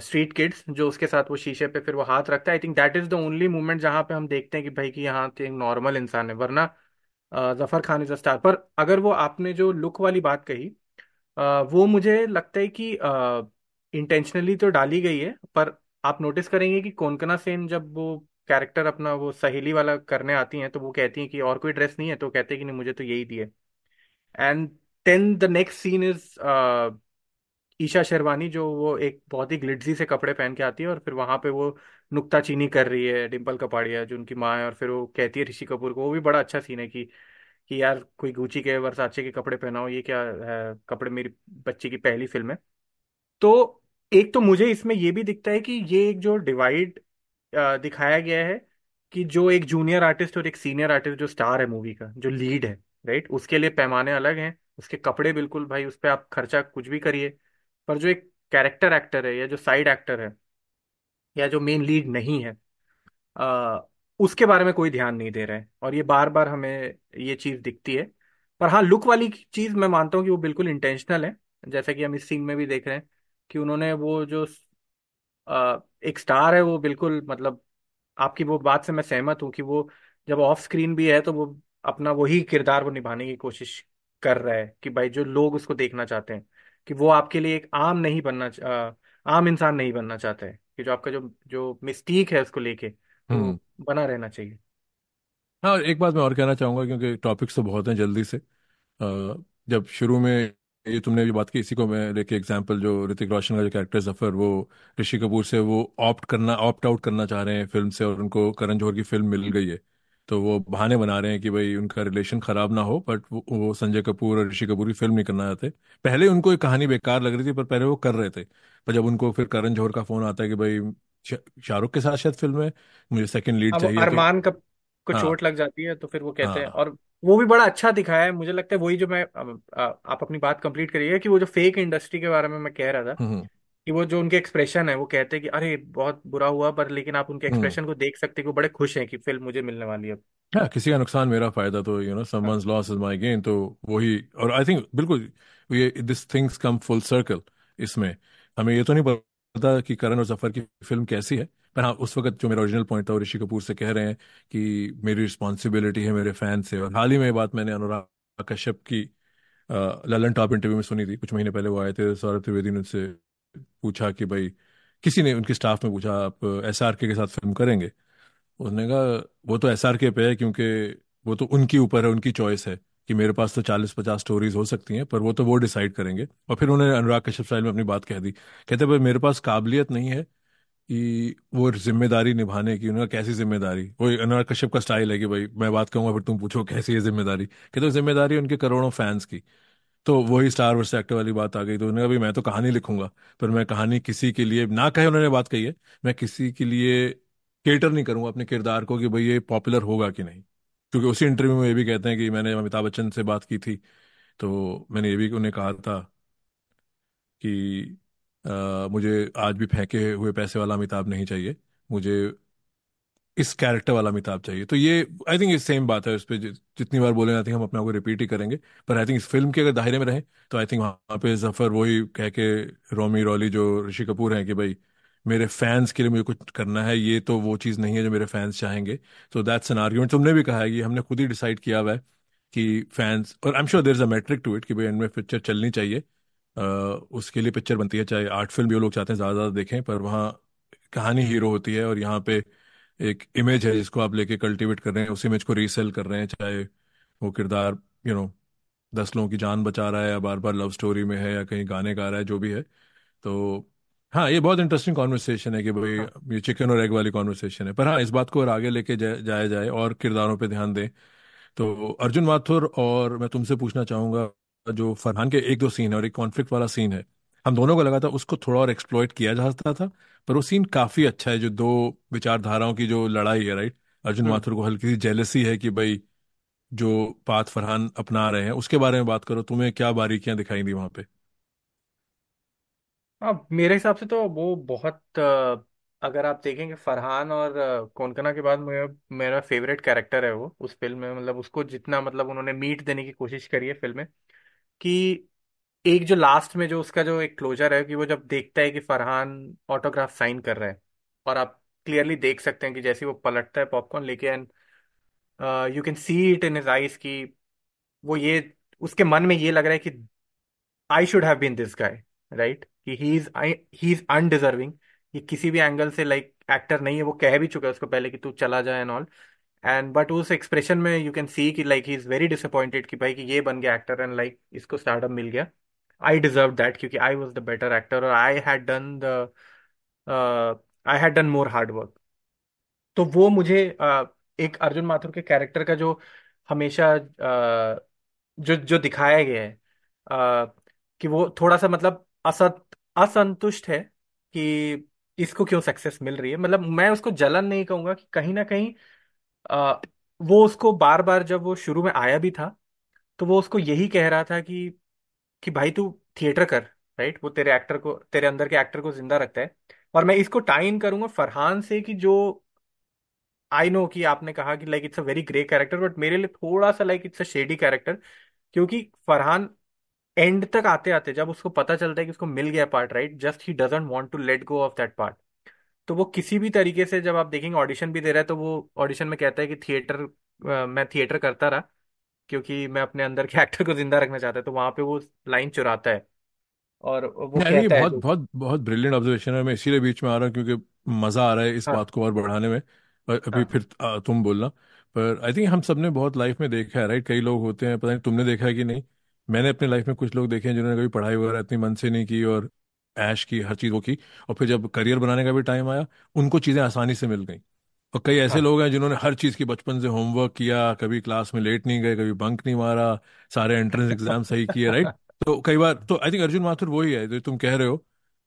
स्ट्रीट किड्स जो उसके साथ वो शीशे पे फिर वो हाथ रखता है। I think that is the only moment जहाँ पे हम देखते हैं कि भाई कि यहाँ तो एक नॉर्मल इंसान है, वरना Zafar Khan is a star पर अगर वो आपने जो लुक वाली बात कही वो मुझे लगता है कि इंटेंशनली तो डाली गई है, पर आप नोटिस करेंगे कि कोनकना सेन जब वो कैरेक्टर अपना वो सहेली वाला करने आती हैं तो वो कहती हैं कि और कोई ड्रेस नहीं है तो कहते हैं कि नहीं, मुझे तो यही दिए and then the next scene is Isha Sherwani जो वो एक बहुत ही ग्लिटजी से कपड़े पहन के आती है और फिर वहाँ पे वो नुक्ताचीनी कर रही है डिम्पल कपाड़िया, जो उनकी माँ है, और फिर वो कहती है ऋषि कपूर को, वो भी बड़ा अच्छा सीन है कि कि यार कोई गुची के वर्साचे के कपड़े पहनाओ, ये क्या है, कपड़े मेरी बच्ची की पहली फ़िल्म है। तो एक तो मुझे इसमें ये भी दिखता है कि ये एक जो डिवाइड दिखाया गया है कि जो एक जूनियर आर्टिस्ट और एक सीनियर आर्टिस्ट जो स्टार है मूवी का, जो लीड है। राइट? उसके लिए पैमाने अलग हैं। उसके कपड़े बिल्कुल भाई उस पर आप खर्चा कुछ भी करिए। पर जो एक कैरेक्टर एक्टर है या जो साइड एक्टर है या जो मेन लीड नहीं है आ, उसके बारे में कोई ध्यान नहीं दे रहा है। और ये बार बार हमें ये चीज़ दिखती है। पर हाँ लुक वाली चीज़ मैं मानता हूँ कि वो बिल्कुल इंटेंशनल है। जैसा कि हम इस सीन में भी देख रहे हैं कि उन्होंने वो जो आ, एक स्टार है वो बिल्कुल मतलब आपकी वो बात से मैं सहमत हूँ कि वो जब ऑफ़ स्क्रीन भी है तो वो अपना वही किरदार वो निभाने की कोशिश कर रहा है कि भाई जो लोग उसको देखना चाहते हैं कि वो आपके लिए एक आम नहीं बनना आम इंसान नहीं बनना चाहता है कि जो आपका जो जो मिस्टीक है उसको लेके हम्म। वो बना रहना चाहिए। हाँ एक बात मैं और कहना चाहूँगा क्योंकि टॉपिक्स तो बहुत हैं जल्दी से। अ, जब शुरू में ये तुमने ये बात की इसी को मैं लेके एग्जांपल जो ऋतिक रोशन का जो कैरेक्टर ज़फ़र वो ऋषि कपूर से वो ऑप्ट करना ऑप्ट आउट करना चाह रहे हैं फ़िल्म से और उनको करण जौहर की फ़िल्म मिल गई है। तो वो बहाने बना रहे हैं कि भाई उनका रिलेशन खराब ना हो बट वो, वो संजय कपूर और ऋषि कपूर की फ़िल्म नहीं करना चाहते। पहले उनको एक कहानी बेकार लग रही थी पर पहले वो कर रहे थे। पर जब उनको फिर करण जौहर का फ़ोन आता है कि भाई शाहरुख के साथ शायद फ़िल्म है मुझे सेकंड लीड वो चाहिए तो अरमान का को हाँ। चोट लग जाती है तो फिर वो कहते हैं। हाँ। और वो भी बड़ा अच्छा दिखाया है मुझे लगता है वही जो मैं आप अपनी बात कंप्लीट करिए कि वो जो फेक इंडस्ट्री के बारे में मैं कह रहा था हम्म। कि वो जो उनके एक्सप्रेशन है वो कहते हैं कि अरे बहुत बुरा हुआ पर लेकिन आप उनके हम्म। एक्सप्रेशन को देख सकते हैं कि वो बड़े खुश हैं कि फ़िल्म मुझे मिलने वाली है अब। हाँ किसी का नुकसान मेरा फ़ायदा तो यू नो हाँ someone's loss is my gain तो वही और आई थिंक बिल्कुल ये this things come full circle इसमें। हमें ये तो नहीं पता कि करण और ज़फ़र की फ़िल्म कैसी है पर हाँ उस वक्त जो मेरा ओरिजिनल पॉइंट था वो ऋषि कपूर से कह रहे हैं कि मेरी रिस्पॉन्सिबिलिटी है मेरे फ़ैन से और हाल ही में ये बात मैंने अनुराग कश्यप की अ, ललन टॉप इंटरव्यू में सुनी थी कुछ महीने पहले वो आए थे सौरभ त्रिवेदी ने उनसे पूछा कि भाई, किसी ने उनके स्टाफ में पूछा, आप एस आर के साथ फ़िल्म करेंगे? उसने कहा, वो तो एस आर के पे है क्योंकि वो तो उनके ऊपर है, उनकी चॉइस है कि मेरे पास तो चालीस पचास स्टोरीज हो सकती हैं, पर वो तो वो डिसाइड करेंगे। और फिर उन्होंने अनुराग कश्यप स्टाइल में अपनी बात कह दी। कहते, भाई, मेरे पास काबिलियत नहीं है कि वो ज़िम्मेदारी निभाने की। उन्होंने कैसी ज़िम्मेदारी? वो अनुराग कश्यप का स्टाइल है कि, भाई, मैं बात कहूँगा, फिर तुम पूछो कैसी है ज़िम्मेदारी? कहते, ज़िम्मेदारी उनके करोड़ों फैंस की। तो वही स्टार वर्स एक्टर वाली बात आ गई। तो उन्होंने कहा मैं तो कहानी लिखूँगा। पर मैं कहानी किसी के लिए ना कहे उन्होंने बात कही है मैं किसी के लिए केटर नहीं करूँगा अपने किरदार को कि भाई ये पॉपुलर होगा कि नहीं। क्योंकि उसी इंटरव्यू में ये भी कहते हैं कि मैंने अमिताभ बच्चन से बात की थी। तो मैंने ये भी उन्हें कहा था कि अ, मुझे आज भी फेंके हुए पैसे वाला अमिताभ नहीं चाहिए। मुझे इस कैरेक्टर वाला अमिताभ चाहिए। तो ये आई थिंक ये सेम बात है उस पर जितनी बार बोले हम अपने आप को रिपीट ही करेंगे। पर आई थिंक इस फ़िल्म के अगर दायरे में रहे तो आई थिंक वहाँ पे ज़फ़र वही कह के रोमी रॉली जो ऋषि कपूर हैं कि भाई मेरे फैंस के लिए मुझे कुछ करना है ये तो वो चीज़ नहीं है जो मेरे फैंस चाहेंगे। तो दैट्स एन आर्ग्यूमेंट तुमने भी कहा है कि हमने खुद ही डिसाइड किया हुआ है कि फैंस और I am sure there is a metric to it कि भाई इनमें पिक्चर चलनी चाहिए। अ, उसके लिए पिक्चर बनती है चाहे आर्ट फ़िल्म भी लोग चाहते हैं ज़्यादा ज़्यादा देखें पर वहाँ कहानी हीरो होती है और यहाँ पे एक इमेज है जिसको आप लेके कल्टीवेट कर रहे हैं उस इमेज को रीसेल कर रहे हैं चाहे वो किरदार यू नो दस लोगों की जान बचा रहा है या बार बार लव स्टोरी में है या कहीं गाने गा रहा है जो भी है। तो हाँ ये बहुत इंटरेस्टिंग कॉन्वर्सेशन है कि भाई हाँ। ये चिकन और एग वाली कॉन्वर्सेशन है। पर हाँ इस बात को और आगे लेके जाया जाए और किरदारों पे ध्यान दें। तो अर्जुन माथुर और मैं तुमसे पूछना चाहूँगा जो फरहान के एक दो सीन है और एक कॉन्फ्लिक्ट वाला सीन है। हम दोनों को लगा था उसको थोड़ा और एक्सप्लॉइट किया जा सकता था पर वो सीन काफ़ी अच्छा है जो दो विचारधाराओं की जो लड़ाई है राइट अर्जुन हम्म माथुर को हल्की सी जेलसी है कि भाई जो पाथ फरहान अपना रहे हैं उसके बारे में बात करो तुम्हें क्या बारीकियाँ दिखाई दी वहाँ पे? हाँ मेरे हिसाब से तो वो बहुत अ, अगर आप देखेंगे फरहान और अ, कोंकणा के बाद मेरा मेरा फेवरेट कैरेक्टर है वो उस फ़िल्म में मतलब उसको जितना मतलब उन्होंने मीट देने की कोशिश करी है फ़िल्म में कि एक जो लास्ट में जो उसका जो एक क्लोजर है कि वो जब देखता है कि फरहान ऑटोग्राफ साइन कर रहा है और आप क्लियरली देख सकते हैं कि जैसे वो पलटता है पॉपकॉर्न लेके and you can see it in his eyes कि वो ये उसके मन में ये लग रहा है कि I should have been this guy right कि he is he is undeserving ये किसी भी एंगल से लाइक like, एक्टर नहीं है वो कह भी चुका है उसको पहले कि तू चला जाए एंड ऑल एंड बट उस एक्सप्रेशन में यू कैन सी कि like he is very disappointed कि भाई कि ये बन गया एक्टर एंड लाइक इसको स्टार्टअप मिल गया. आई डिजर्व दैट क्योंकि I was the better actor और I had done the I had done more hard work तो वो मुझे अ, एक अर्जुन माथुर के कैरेक्टर का जो हमेशा अ, जो जो दिखाया गया है अ, कि वो थोड़ा सा मतलब असत असंतुष्ट है कि इसको क्यों सक्सेस मिल रही है। मतलब मैं उसको जलन नहीं कहूँगा कि कहीं ना कहीं अ, वो उसको बार बार जब वो शुरू में आया भी था तो वो उसको यही कह रहा था कि कि भाई तू थिएटर कर राइट वो तेरे एक्टर को, तेरे अंदर के एक्टर को ज़िंदा रखता है। और मैं इसको टाई इन करूँगा फरहान से कि जो आई नो कि आपने कहा कि like it's a very grey character but मेरे लिए थोड़ा सा like it's a shady character क्योंकि फरहान एंड तक आते आते जब उसको पता चलता है कि उसको मिल गया part right just he doesn't want to let go of that part तो वो किसी भी तरीके से जब आप देखेंगे ऑडिशन भी दे रहा है तो वो ऑडिशन में कहता है कि थिएटर मैं थिएटर करता रहा। क्योंकि मैं अपने अंदर के एक्टर को ज़िंदा रखना चाहता है तो वहाँ पे वो लाइन चुराता है। और वो आई थिंक कहता है बहुत जो बहुत बहुत ब्रिलियंट ऑब्जर्वेशन है। मैं इसीलिए बीच में आ रहा हूँ क्योंकि मज़ा आ रहा है इस हाँ। बात को और बढ़ाने में। और अभी हाँ। फिर आ, तुम बोलना। पर आई थिंक हम सबने बहुत लाइफ में देखा है राइट कई लोग होते हैं पता नहीं तुमने देखा है कि नहीं? मैंने अपने लाइफ में कुछ लोग देखे हैं जिन्होंने कभी पढ़ाई वगैरह इतनी मन से नहीं की और ऐश की हर चीज़ वो की। और फिर जब करियर बनाने का भी टाइम आया उनको चीज़ें आसानी से मिल गई। और कई ऐसे हाँ। लोग हैं जिन्होंने हर चीज़ की बचपन से होमवर्क किया कभी क्लास में लेट नहीं गए कभी बंक नहीं मारा सारे एंट्रेंस एग्ज़ाम सही किए राइट तो कई बार तो आई थिंक अर्जुन माथुर वही है जो तुम कह रहे हो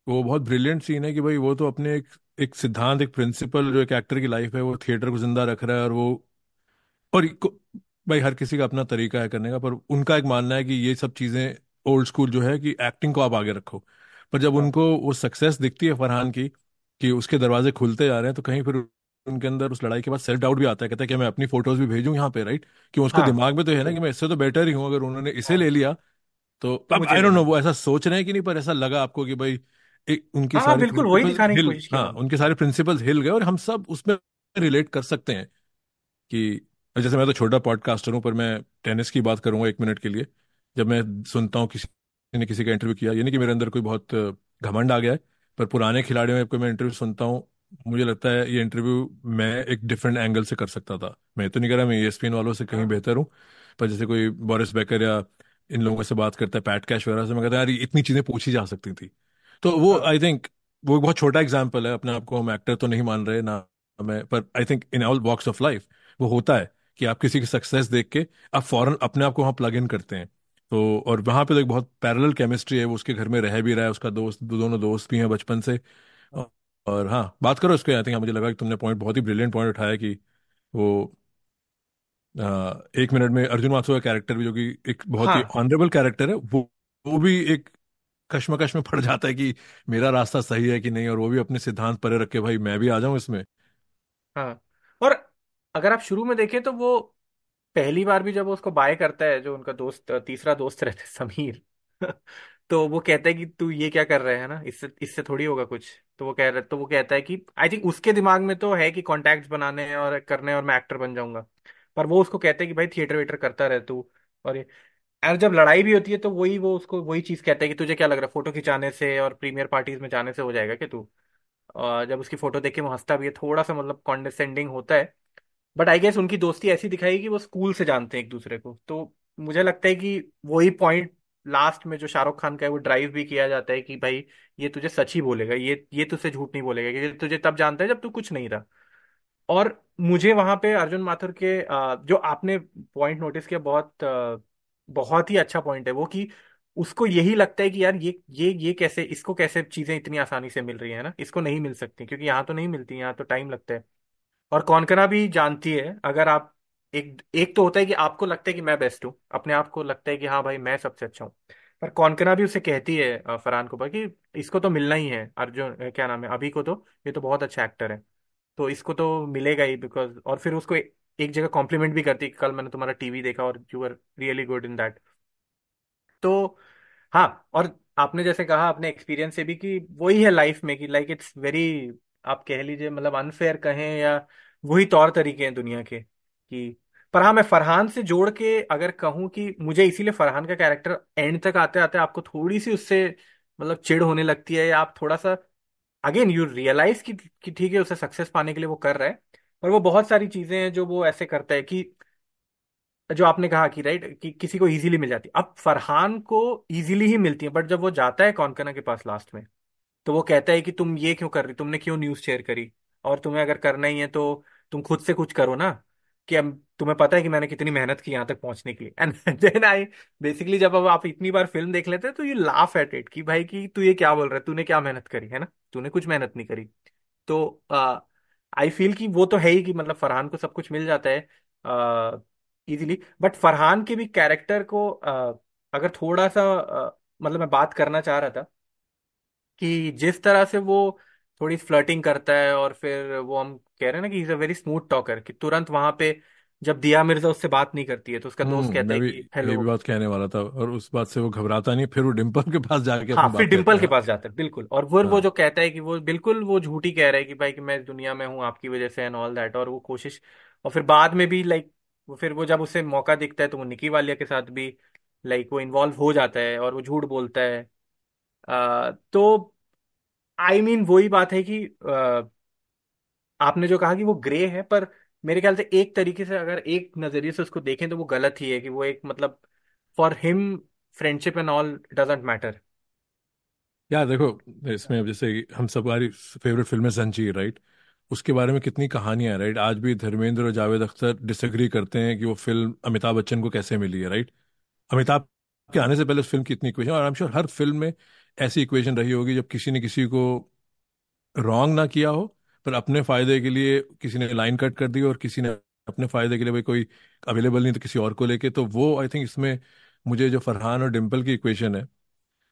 वो बहुत ब्रिलियंट सीन है कि भाई वो तो अपने एक एक सिद्धांत एक प्रिंसिपल जो एक एक्टर की लाइफ है वो थिएटर को ज़िंदा रख रहा है और वो और भाई हर किसी का अपना तरीका है करने का पर उनका एक मानना है कि ये सब चीज़ें ओल्ड स्कूल जो है कि एक्टिंग को आप आगे रखो। पर जब हाँ। उनको वो सक्सेस दिखती है फरहान की कि उसके दरवाजे खुलते जा रहे हैं तो कहीं फिर उनके अंदर उस लड़ाई के बाद सेल्फ डाउट भी आता है कहता है कि मैं अपनी फ़ोटोज़ भी भेजूं यहाँ पे राइट कि उसको हाँ। दिमाग में तो है ना कि मैं इससे तो बेटर ही हूँ अगर उन्होंने इसे हाँ। ले लिया तो अब मुझे आई डोंट नो वो ऐसा सोच रहे हैं कि नहीं पर ऐसा लगा आपको कि भाई एक, उनकी हाँ हाँ सारी बिल्कुल वही प्रिंसिपल्स दिखाने की हिल कोशिश किया हाँ उनके सारे प्रिंसिपल्स हिल गए और हम सब उसमें रिलेट कर सकते हैं कि जैसे मैं तो छोटा पॉडकास्टर हूँ पर मैं टेनिस की बात करूँगा एक मिनट के लिए जब मैं सुनता हूँ किसी ने किसी का इंटरव्यू किया ये नहीं कि मेरे अंदर कोई बहुत घमंड आ गया है पर पुराने खिलाड़ियों में मैं इंटरव्यू सुनता हूँ मुझे लगता है ये इंटरव्यू मैं एक डिफरेंट एंगल से कर सकता था। मैं तो नहीं कह रहा मैं ईएसपीएन वालों से कहीं बेहतर हूँ, पर जैसे कोई बोरिस बेकर या इन लोगों से बात करता है पैट कैश वगैरह से, मैं कहता यार इतनी चीज़ें पूछी जा सकती थी। तो वो आई थिंक वो बहुत छोटा एग्ज़ाम्पल है, अपने आप को हम एक्टर तो नहीं मान रहे, ना मैं, पर I think in all walks of life वो होता है कि आप किसी की सक्सेस देख के आप फॉरन अपने आप को वहाँ प्लग इन करते हैं। तो और वहाँ पे तो एक बहुत पैरेलल केमिस्ट्री है, वो उसके घर में रह भी रहा है, उसका दोस्त, दोनों दोस्त भी हैं बचपन से और, हाँ बात करो इसके आई थिंक मुझे लगा कि तुमने पॉइंट बहुत ही ब्रिलियंट पॉइंट उठाया कि वो आ, एक मिनट में अर्जुन माथुर का कैरेक्टर भी जो कि एक बहुत ही हाँ। ऑनरेबल कैरेक्टर है वो वो भी एक कश्मकश में पड़ जाता है कि मेरा रास्ता सही है कि नहीं और वो भी अपने सिद्धांत परे रख के भाई मैं भी आ जाऊँ इसमें। हाँ और अगर आप शुरू में देखें तो वो पहली बार भी जब वो उसको बाय करता है जो उनका दोस्त तीसरा दोस्त रहता है समीर तो वो कहता है कि तू ये क्या कर रहा है ना? इससे इससे थोड़ी होगा कुछ। तो वो कह रहा तो वो कहता है कि आई थिंक उसके दिमाग में तो है कि कॉन्टैक्ट्स बनाने और करने और मैं एक्टर बन जाऊँगा। पर वो उसको कहते हैं कि भाई थिएटर वेटर करता रहे तू। और ये, और जब लड़ाई भी होती है तो वही, वो उसको वही चीज़ कहता है कि तुझे क्या लग रहा है? फ़ोटो खिंचाने से और प्रीमियर पार्टीज़ में जाने से हो जाएगा कि तू? और जब उसकी फ़ोटो देख के वो हंसता भी है थोड़ा सा मतलब कॉन्डेसेंडिंग होता है। बट आई गेस उनकी दोस्ती ऐसी दिखाई कि वो स्कूल से जानते हैं एक दूसरे को। तो मुझे लगता है कि वही पॉइंट लास्ट में जो शाहरुख खान का है, वो ड्राइव भी किया जाता है कि भाई, ये तुझे सच ही बोलेगा, ये ये तुझसे झूठ नहीं बोलेगा ये तुझे तब जानता है जब तू कुछ नहीं रहा। और मुझे वहाँ पे अर्जुन माथुर के जो आपने पॉइंट नोटिस किया, बहुत बहुत ही अच्छा पॉइंट है वो कि उसको यही लगता है कि यार ये ये ये कैसे, इसको कैसे चीज़ें इतनी आसानी से मिल रही है ना? इसको नहीं मिल सकती, क्योंकि यहाँ तो नहीं मिलती, यहाँ तो टाइम लगता है। और कौनकना भी जानती है, अगर आप एक एक तो होता है कि आपको लगता है कि मैं बेस्ट हूँ अपने आप को लगता है कि हाँ भाई मैं सबसे अच्छा हूँ। पर कौनकना भी उसे कहती है फरहान को कि इसको तो मिलना ही है अर्जुन क्या नाम है अभी को तो ये तो बहुत अच्छा एक्टर है। तो इसको तो मिलेगा ही बिकॉज़ और फिर उसको एक, जगह कॉम्प्लीमेंट भी करती है कल मैंने तुम्हारा टीवी देखा और you are really good in that तो हाँ और आपने जैसे कहा अपने एक्सपीरियंस से भी कि वही है लाइफ में कि लाइक इट्स वेरी आप कह लीजिए मतलब अनफेयर कहें या वही तौर तरीके हैं दुनिया के कि पर हाँ मैं फरहान से जोड़ के अगर कहूँ कि मुझे इसीलिए फरहान का कैरेक्टर एंड तक आते आते आपको थोड़ी सी उससे मतलब चिढ़ होने लगती है या आप थोड़ा सा अगेन यू रियलाइज़ कि कि ठीक है, उसे सक्सेस पाने के लिए वो कर रहा है, पर वो बहुत सारी चीज़ें हैं जो वो ऐसे करता है कि, जो आपने कहा कि राइट कि किसी को इजीली मिल जाती है। अब फरहान को इजीली ही मिलती है बट जब वो जाता है कौनकना के पास लास्ट में तो वो कहता है कि तुम ये क्यों कर रही तुमने क्यों न्यूज़ शेयर करी? और तुम्हें अगर करना ही है तो तुम खुद से कुछ करो ना। कि अब तुम्हें पता है कि मैंने कितनी मेहनत की यहाँ तक पहुँचने के लिए। एंड देन आई बेसिकली जब अब आप इतनी बार फ़िल्म देख लेते हैं तो यू लाफ एट इट कि भाई कि तू ये क्या बोल रहा है? तूने क्या मेहनत करी है ना? तूने कुछ मेहनत नहीं करी। तो आई फील कि वो तो है ही कि मतलब फरहान को सब कुछ मिल जाता है इजीली बट फरहान के भी कैरेक्टर को अ, अगर थोड़ा सा अ, मतलब मैं बात करना चाह रहा था कि जिस तरह से वो थोड़ी फ्लर्टिंग करता है और फिर वो हम कह रहे हैं ना कि is a very smooth talker कि तुरंत वहाँ पे जब दिया मिर्ज़ा उससे बात नहीं करती है तो उसका दोस्त हम्म कहता मैं है भी कि ये हेलो भी बात कहने वाला था और उस बात से वो घबराता नहीं फिर वो डिम्पल के पास जाके हाँ अपनी फिर बात कहता डिम्पल के हाँ पास जाता है बिल्कुल। और वो वो हाँ। जो कहता है कि वो बिल्कुल वो झूठी कह रहा है कि भाई कि मैं इस दुनिया में हूँ आपकी वजह से एंड ऑल दैट और वो कोशिश और फिर बाद में भी लाइक वो फिर वो जब उसे मौका दिखता है तो वो निकी वालिया के साथ भी लाइक वो इन्वॉल्व हो जाता है और वो झूठ बोलता है। आ, तो आई I मीन mean, वही बात है कि आपने जो कहा कि वो ग्रे है पर मेरे ख्याल से एक तरीके से अगर एक नज़रिए से उसको देखें तो वो गलत ही है कि वो एक मतलब for him friendship and all doesn't matter यार देखो इसमें अब जैसे हम सब हमारी फेवरेट फ़िल्म है संची राइट उसके बारे में कितनी कहानियाँ राइट आज भी धर्मेंद्र और जावेद अख्तर डिसएग्री करते हैं कि वो फ़िल्म अमिताभ बच्चन को कैसे मिली है राइट अमिताभ के आने से पहले उस फ़िल्म की इतनी इक्वेशन और आई एम श्योर हर फ़िल्म में ऐसी इक्वेशन रही होगी जब किसी ने किसी को रॉन्ग ना किया हो, पर अपने फ़ायदे के लिए किसी ने लाइन कट कर दी और किसी ने अपने फ़ायदे के लिए भाई कोई अवेलेबल नहीं तो किसी और को लेके तो वो आई थिंक इसमें मुझे जो फरहान और डिम्पल की इक्वेशन है,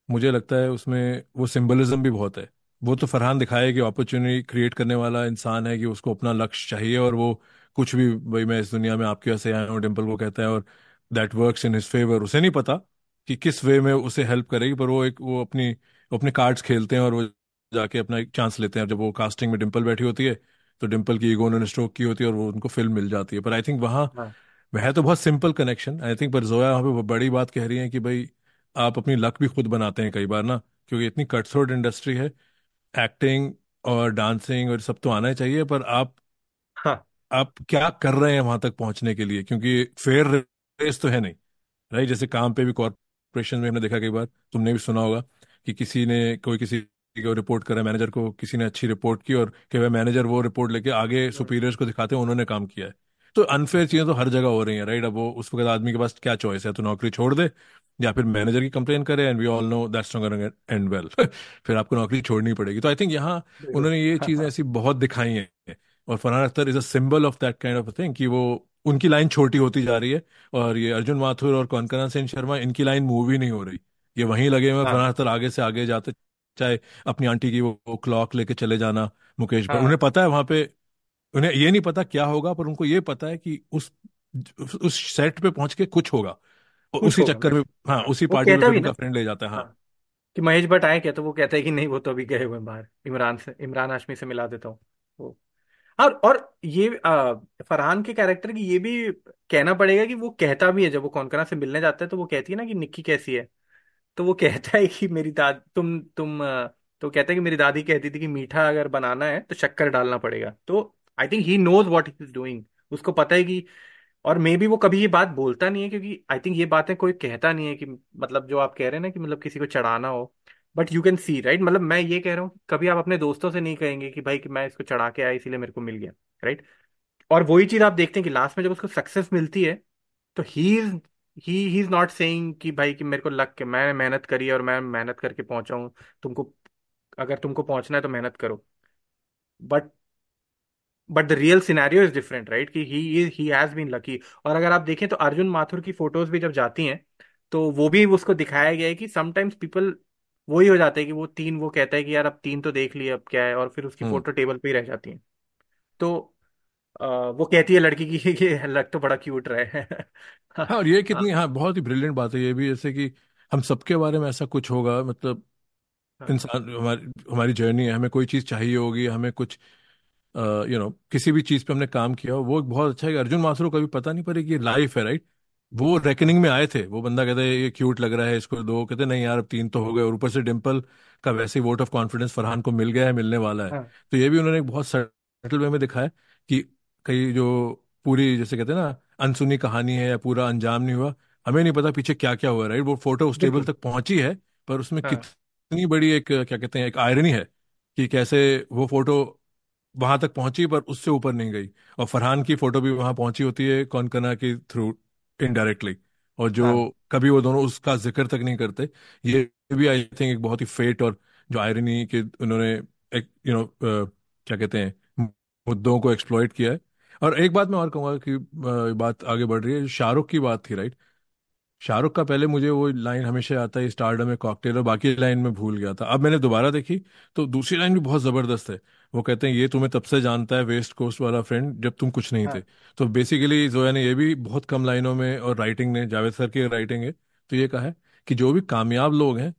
मुझे लगता है उसमें वो सिंबलिज्म भी बहुत है। वो तो फरहान दिखाया कि अपॉर्चुनिटी क्रिएट करने वाला इंसान है कि उसको अपना लक्ष्य चाहिए और वो कुछ भी, भाई मैं इस दुनिया में आपकी वजह से आया हूँ डिम्पल को कहता है और that works in his favour उसे नहीं पता। कि किस वे में उसे हेल्प करेगी पर वो एक वो अपनी अपने कार्ड्स खेलते हैं और वो जाके अपना एक चांस लेते हैं। जब वो कास्टिंग में डिम्पल बैठी होती है तो डिम्पल की ईगो उन्होंने स्ट्रोक की होती है और वो उनको फ़िल्म मिल जाती है। पर आई थिंक वहाँ हाँ। वह तो बहुत सिंपल कनेक्शन आई थिंक पर जोया वहाँ पे बड़ी बात कह रही है कि भाई आप अपनी लक भी खुद बनाते हैं कई बार ना क्योंकि इतनी कट कटथ्रोट इंडस्ट्री है। एक्टिंग और डांसिंग और सब तो आना ही चाहिए पर आप हाँ। आप क्या कर रहे हैं वहाँ तक पहुँचने के लिए? क्योंकि फेयर रेस तो है नहीं राइट जैसे काम पे भी कॉर्पोरेशन में हमने देखा कई बार तुमने भी सुना होगा कि किसी ने कोई किसी को रिपोर्ट करा मैनेजर को किसी ने अच्छी रिपोर्ट की और बार मैनेजर वो रिपोर्ट लेके आगे हम्म, सुपीरियर्स को दिखाते हैं उन्होंने काम किया है। तो अनफेयर चीज़ें तो हर जगह हो रही है राइट अब वो उस वक्त आदमी के पास क्या चॉइस है? तो नौकरी छोड़ दे या फिर मैनेजर की कंप्लेन करे and we all know that's not and well फिर आपको नौकरी छोड़नी पड़ेगी। तो आई थिंक यहाँ उन्होंने ये चीज़ें ऐसी बहुत दिखाई हैं और Farhan Akhtar is a symbol of that kind of thing कि वो उनकी लाइन छोटी होती जा रही है और ये अर्जुन माथुर और कौनकना सेन शर्मा इनकी लाइन मूव ही नहीं हो रही। ये वहीं लगे हुए हैं, हाँ। आगे से आगे जाते चाहे अपनी आंटी की वो, वो क्लॉक लेके चले जाना मुकेश पर हाँ। उन्हें पता है वहाँ पे उन्हें ये नहीं पता क्या होगा पर उनको ये पता है कि उस उस सेट पे पहुँच के कुछ होगा। कुछ उसी चक्कर में हाँ उसी पार्टी में उनका फ्रेंड ले जाता है हाँ। हाँ। कि महेश भट्ट आए क्या? तो वो कहता है कि नहीं वो तो अभी गए हुए बाहर। इमरान से इमरान हाशमी से मिला देता हूँ। और और ये आ, फरहान के कैरेक्टर की ये भी कहना पड़ेगा कि वो कहता भी है जब वो कौनकना से मिलने जाता है तो वो कहती है ना कि निक्की कैसी है। तो वो कहता है कि मेरी दादी तुम तुम तो कहता है कि मेरी दादी कहती थी कि मीठा अगर बनाना है तो शक्कर डालना पड़ेगा। तो I think he knows what he is doing उसको पता है कि और मे बी वो कभी ये बात बोलता नहीं है क्योंकि आई थिंक ये बातें कोई कहता नहीं है कि मतलब जो आप कह रहे हैं ना कि मतलब किसी को चढ़ाना हो। But you can see right मतलब मैं ये कह रहा हूँ, कभी आप अपने दोस्तों से नहीं कहेंगे कि भाई कि मैं इसको चढ़ा के आया, इसीलिए मेरे को मिल गया राइट right? और वही चीज़ आप देखते हैं कि लास्ट में जब उसको सक्सेस मिलती है तो he is he he is not saying कि भाई कि मेरे को लग के, मैंने मेहनत करी और मैं मेहनत करके पहुँचा हूँ, तुमको, अगर तुमको पहुँचना है तो मेहनत करो। But but the real scenario is different right कि he he has been lucky और अगर आप देखें तो अर्जुन माथुर की फ़ोटोज़ भी जब जाती हैं तो वो भी उसको दिखाया गया है कि समटाइम्स पीपल वही हो जाता है कि वो तीन वो कहता है कि यार अब तीन तो देख लिए अब क्या है? और फिर उसकी हम्म। फ़ोटो टेबल पे ही रह जाती है। तो अ, वो कहती है लड़की की कि ये लग तो बड़ा क्यूट रहा है। हाँ और ये हाँ। कितनी हाँ बहुत ही ब्रिलियंट बात है ये भी जैसे कि हम सबके बारे में ऐसा कुछ होगा मतलब हाँ। इंसान हमारी हमारी जर्नी है हमें कोई चीज़ चाहिए होगी हमें कुछ यू नो किसी भी चीज़ पे हमने काम किया हो वो बहुत अच्छा है कि अर्जुन माथुर को कभी पता नहीं पड़े कि ये लाइफ है राइट वो रेकनिंग में आए थे। वो बंदा कहता है ये क्यूट लग रहा है इसको दो। कहते नहीं यार अब तीन तो हो गए और ऊपर से डिम्पल का वैसे ही वोट ऑफ़ कॉन्फिडेंस फरहान को मिल गया है मिलने वाला है। हाँ। तो ये भी उन्होंने एक बहुत सटल वे में दिखाया कि कई जो पूरी जैसे कहते हैं ना अनसुनी कहानी है या पूरा अंजाम नहीं हुआ हमें नहीं पता पीछे क्या क्या हुआ राइट वो फ़ोटो उस टेबल तक पहुँची है पर उसमें हाँ। कितनी बड़ी एक क्या कहते हैं एक आयरनी है कि कैसे वो फ़ोटो वहाँ तक पहुँची पर उससे ऊपर नहीं गई। और फरहान की फ़ोटो भी वहाँ पहुँची होती है कौन कना के थ्रू इनडायरेक्टली और जो हाँ। कभी वो दोनों उसका ज़िक्र तक नहीं करते ये भी आई थिंक एक बहुत ही फेट और जो आयरनी के उन्होंने एक यू नो क्या कहते हैं मुद्दों को एक्सप्लॉइट किया है। और एक बात मैं और कहूँगा कि बात आगे बढ़ रही है शाहरुख की बात थी राइट शाहरुख का पहले मुझे वो लाइन हमेशा आता है स्टारडम में कॉकटेल और बाकी लाइन में भूल गया था। अब मैंने दोबारा देखी तो दूसरी लाइन भी बहुत ज़बरदस्त है। वो कहते हैं ये तुम्हें तब से जानता है वेस्ट कोस्ट वाला फ्रेंड जब तुम कुछ नहीं थे। हाँ। तो बेसिकली जोया ने ये भी बहुत कम लाइनों में और राइटिंग ने जावेद सर की राइटिंग है तो ये कहा है कि जो भी कामयाब लोग हैं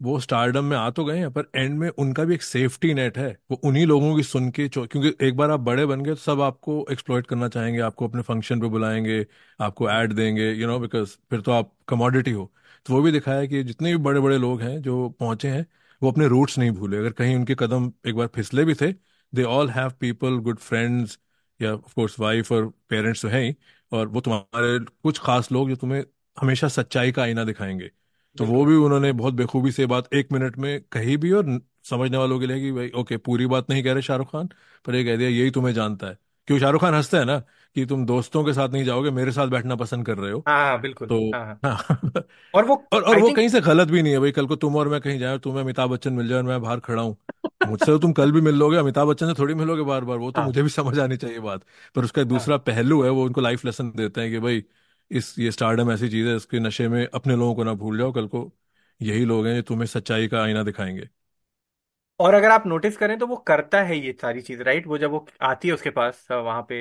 वो स्टारडम में आ तो गए हैं पर एंड में उनका भी एक सेफ्टी नेट है। वो उन्हीं लोगों की सुन के क्योंकि एक बार आप बड़े बन गए तो सब आपको एक्सप्लॉइट करना चाहेंगे आपको अपने फ़ंक्शन पे बुलाएँगे आपको ऐड देंगे यू नो बिकॉज़ फिर तो आप कमोडिटी हो। तो वो भी दिखाया कि जितने भी बड़े बड़े लोग हैं जो पहुँचे हैं वो अपने रूट्स नहीं भूले। अगर कहीं उनके कदम एक बार फिसले भी थे they all have people good friends या ऑफ़ कोर्स वाइफ और पेरेंट्स तो हैं ही और वो तुम्हारे कुछ खास लोग जो तुम्हें हमेशा सच्चाई का आईना दिखाएँगे। तो वो भी उन्होंने बहुत बेखूबी से बात एक मिनट में कही भी और समझने वालों के लिए कि भाई ओके पूरी बात नहीं कह रहे शाहरुख खान पर ये कह दिया यही तुम्हें जानता है। क्यों शाहरुख खान हंसता है ना? कि तुम दोस्तों के साथ नहीं जाओगे मेरे साथ बैठना पसंद कर रहे हो। हाँ हाँ बिल्कुल। तो हाँ हाँ। हाँ। और वो और और वो थिंक कहीं से गलत भी नहीं है भाई कल को तुम और मैं कहीं जाए तुम्हें अमिताभ बच्चन मिल जाए और मैं बाहर खड़ा हूँ। मुझसे तो तुम कल भी मिल लोगे अमिताभ बच्चन से थोड़ी मिलोगे बार बार वो तो मुझे भी समझ आनी चाहिए बात। पर उसका एक दूसरा पहलू है वो उनको लाइफ लेसन देते हैं कि भाई इस ये स्टार्डम ऐसी चीज़ है इसके नशे में अपने लोगों को ना भूल जाओ कल को यही लोग हैं जो तुम्हें सच्चाई का आईना दिखाएँगे। और अगर आप नोटिस करें तो वो करता है ये सारी चीज़ राइट वो जब वो आती है उसके पास वहाँ पे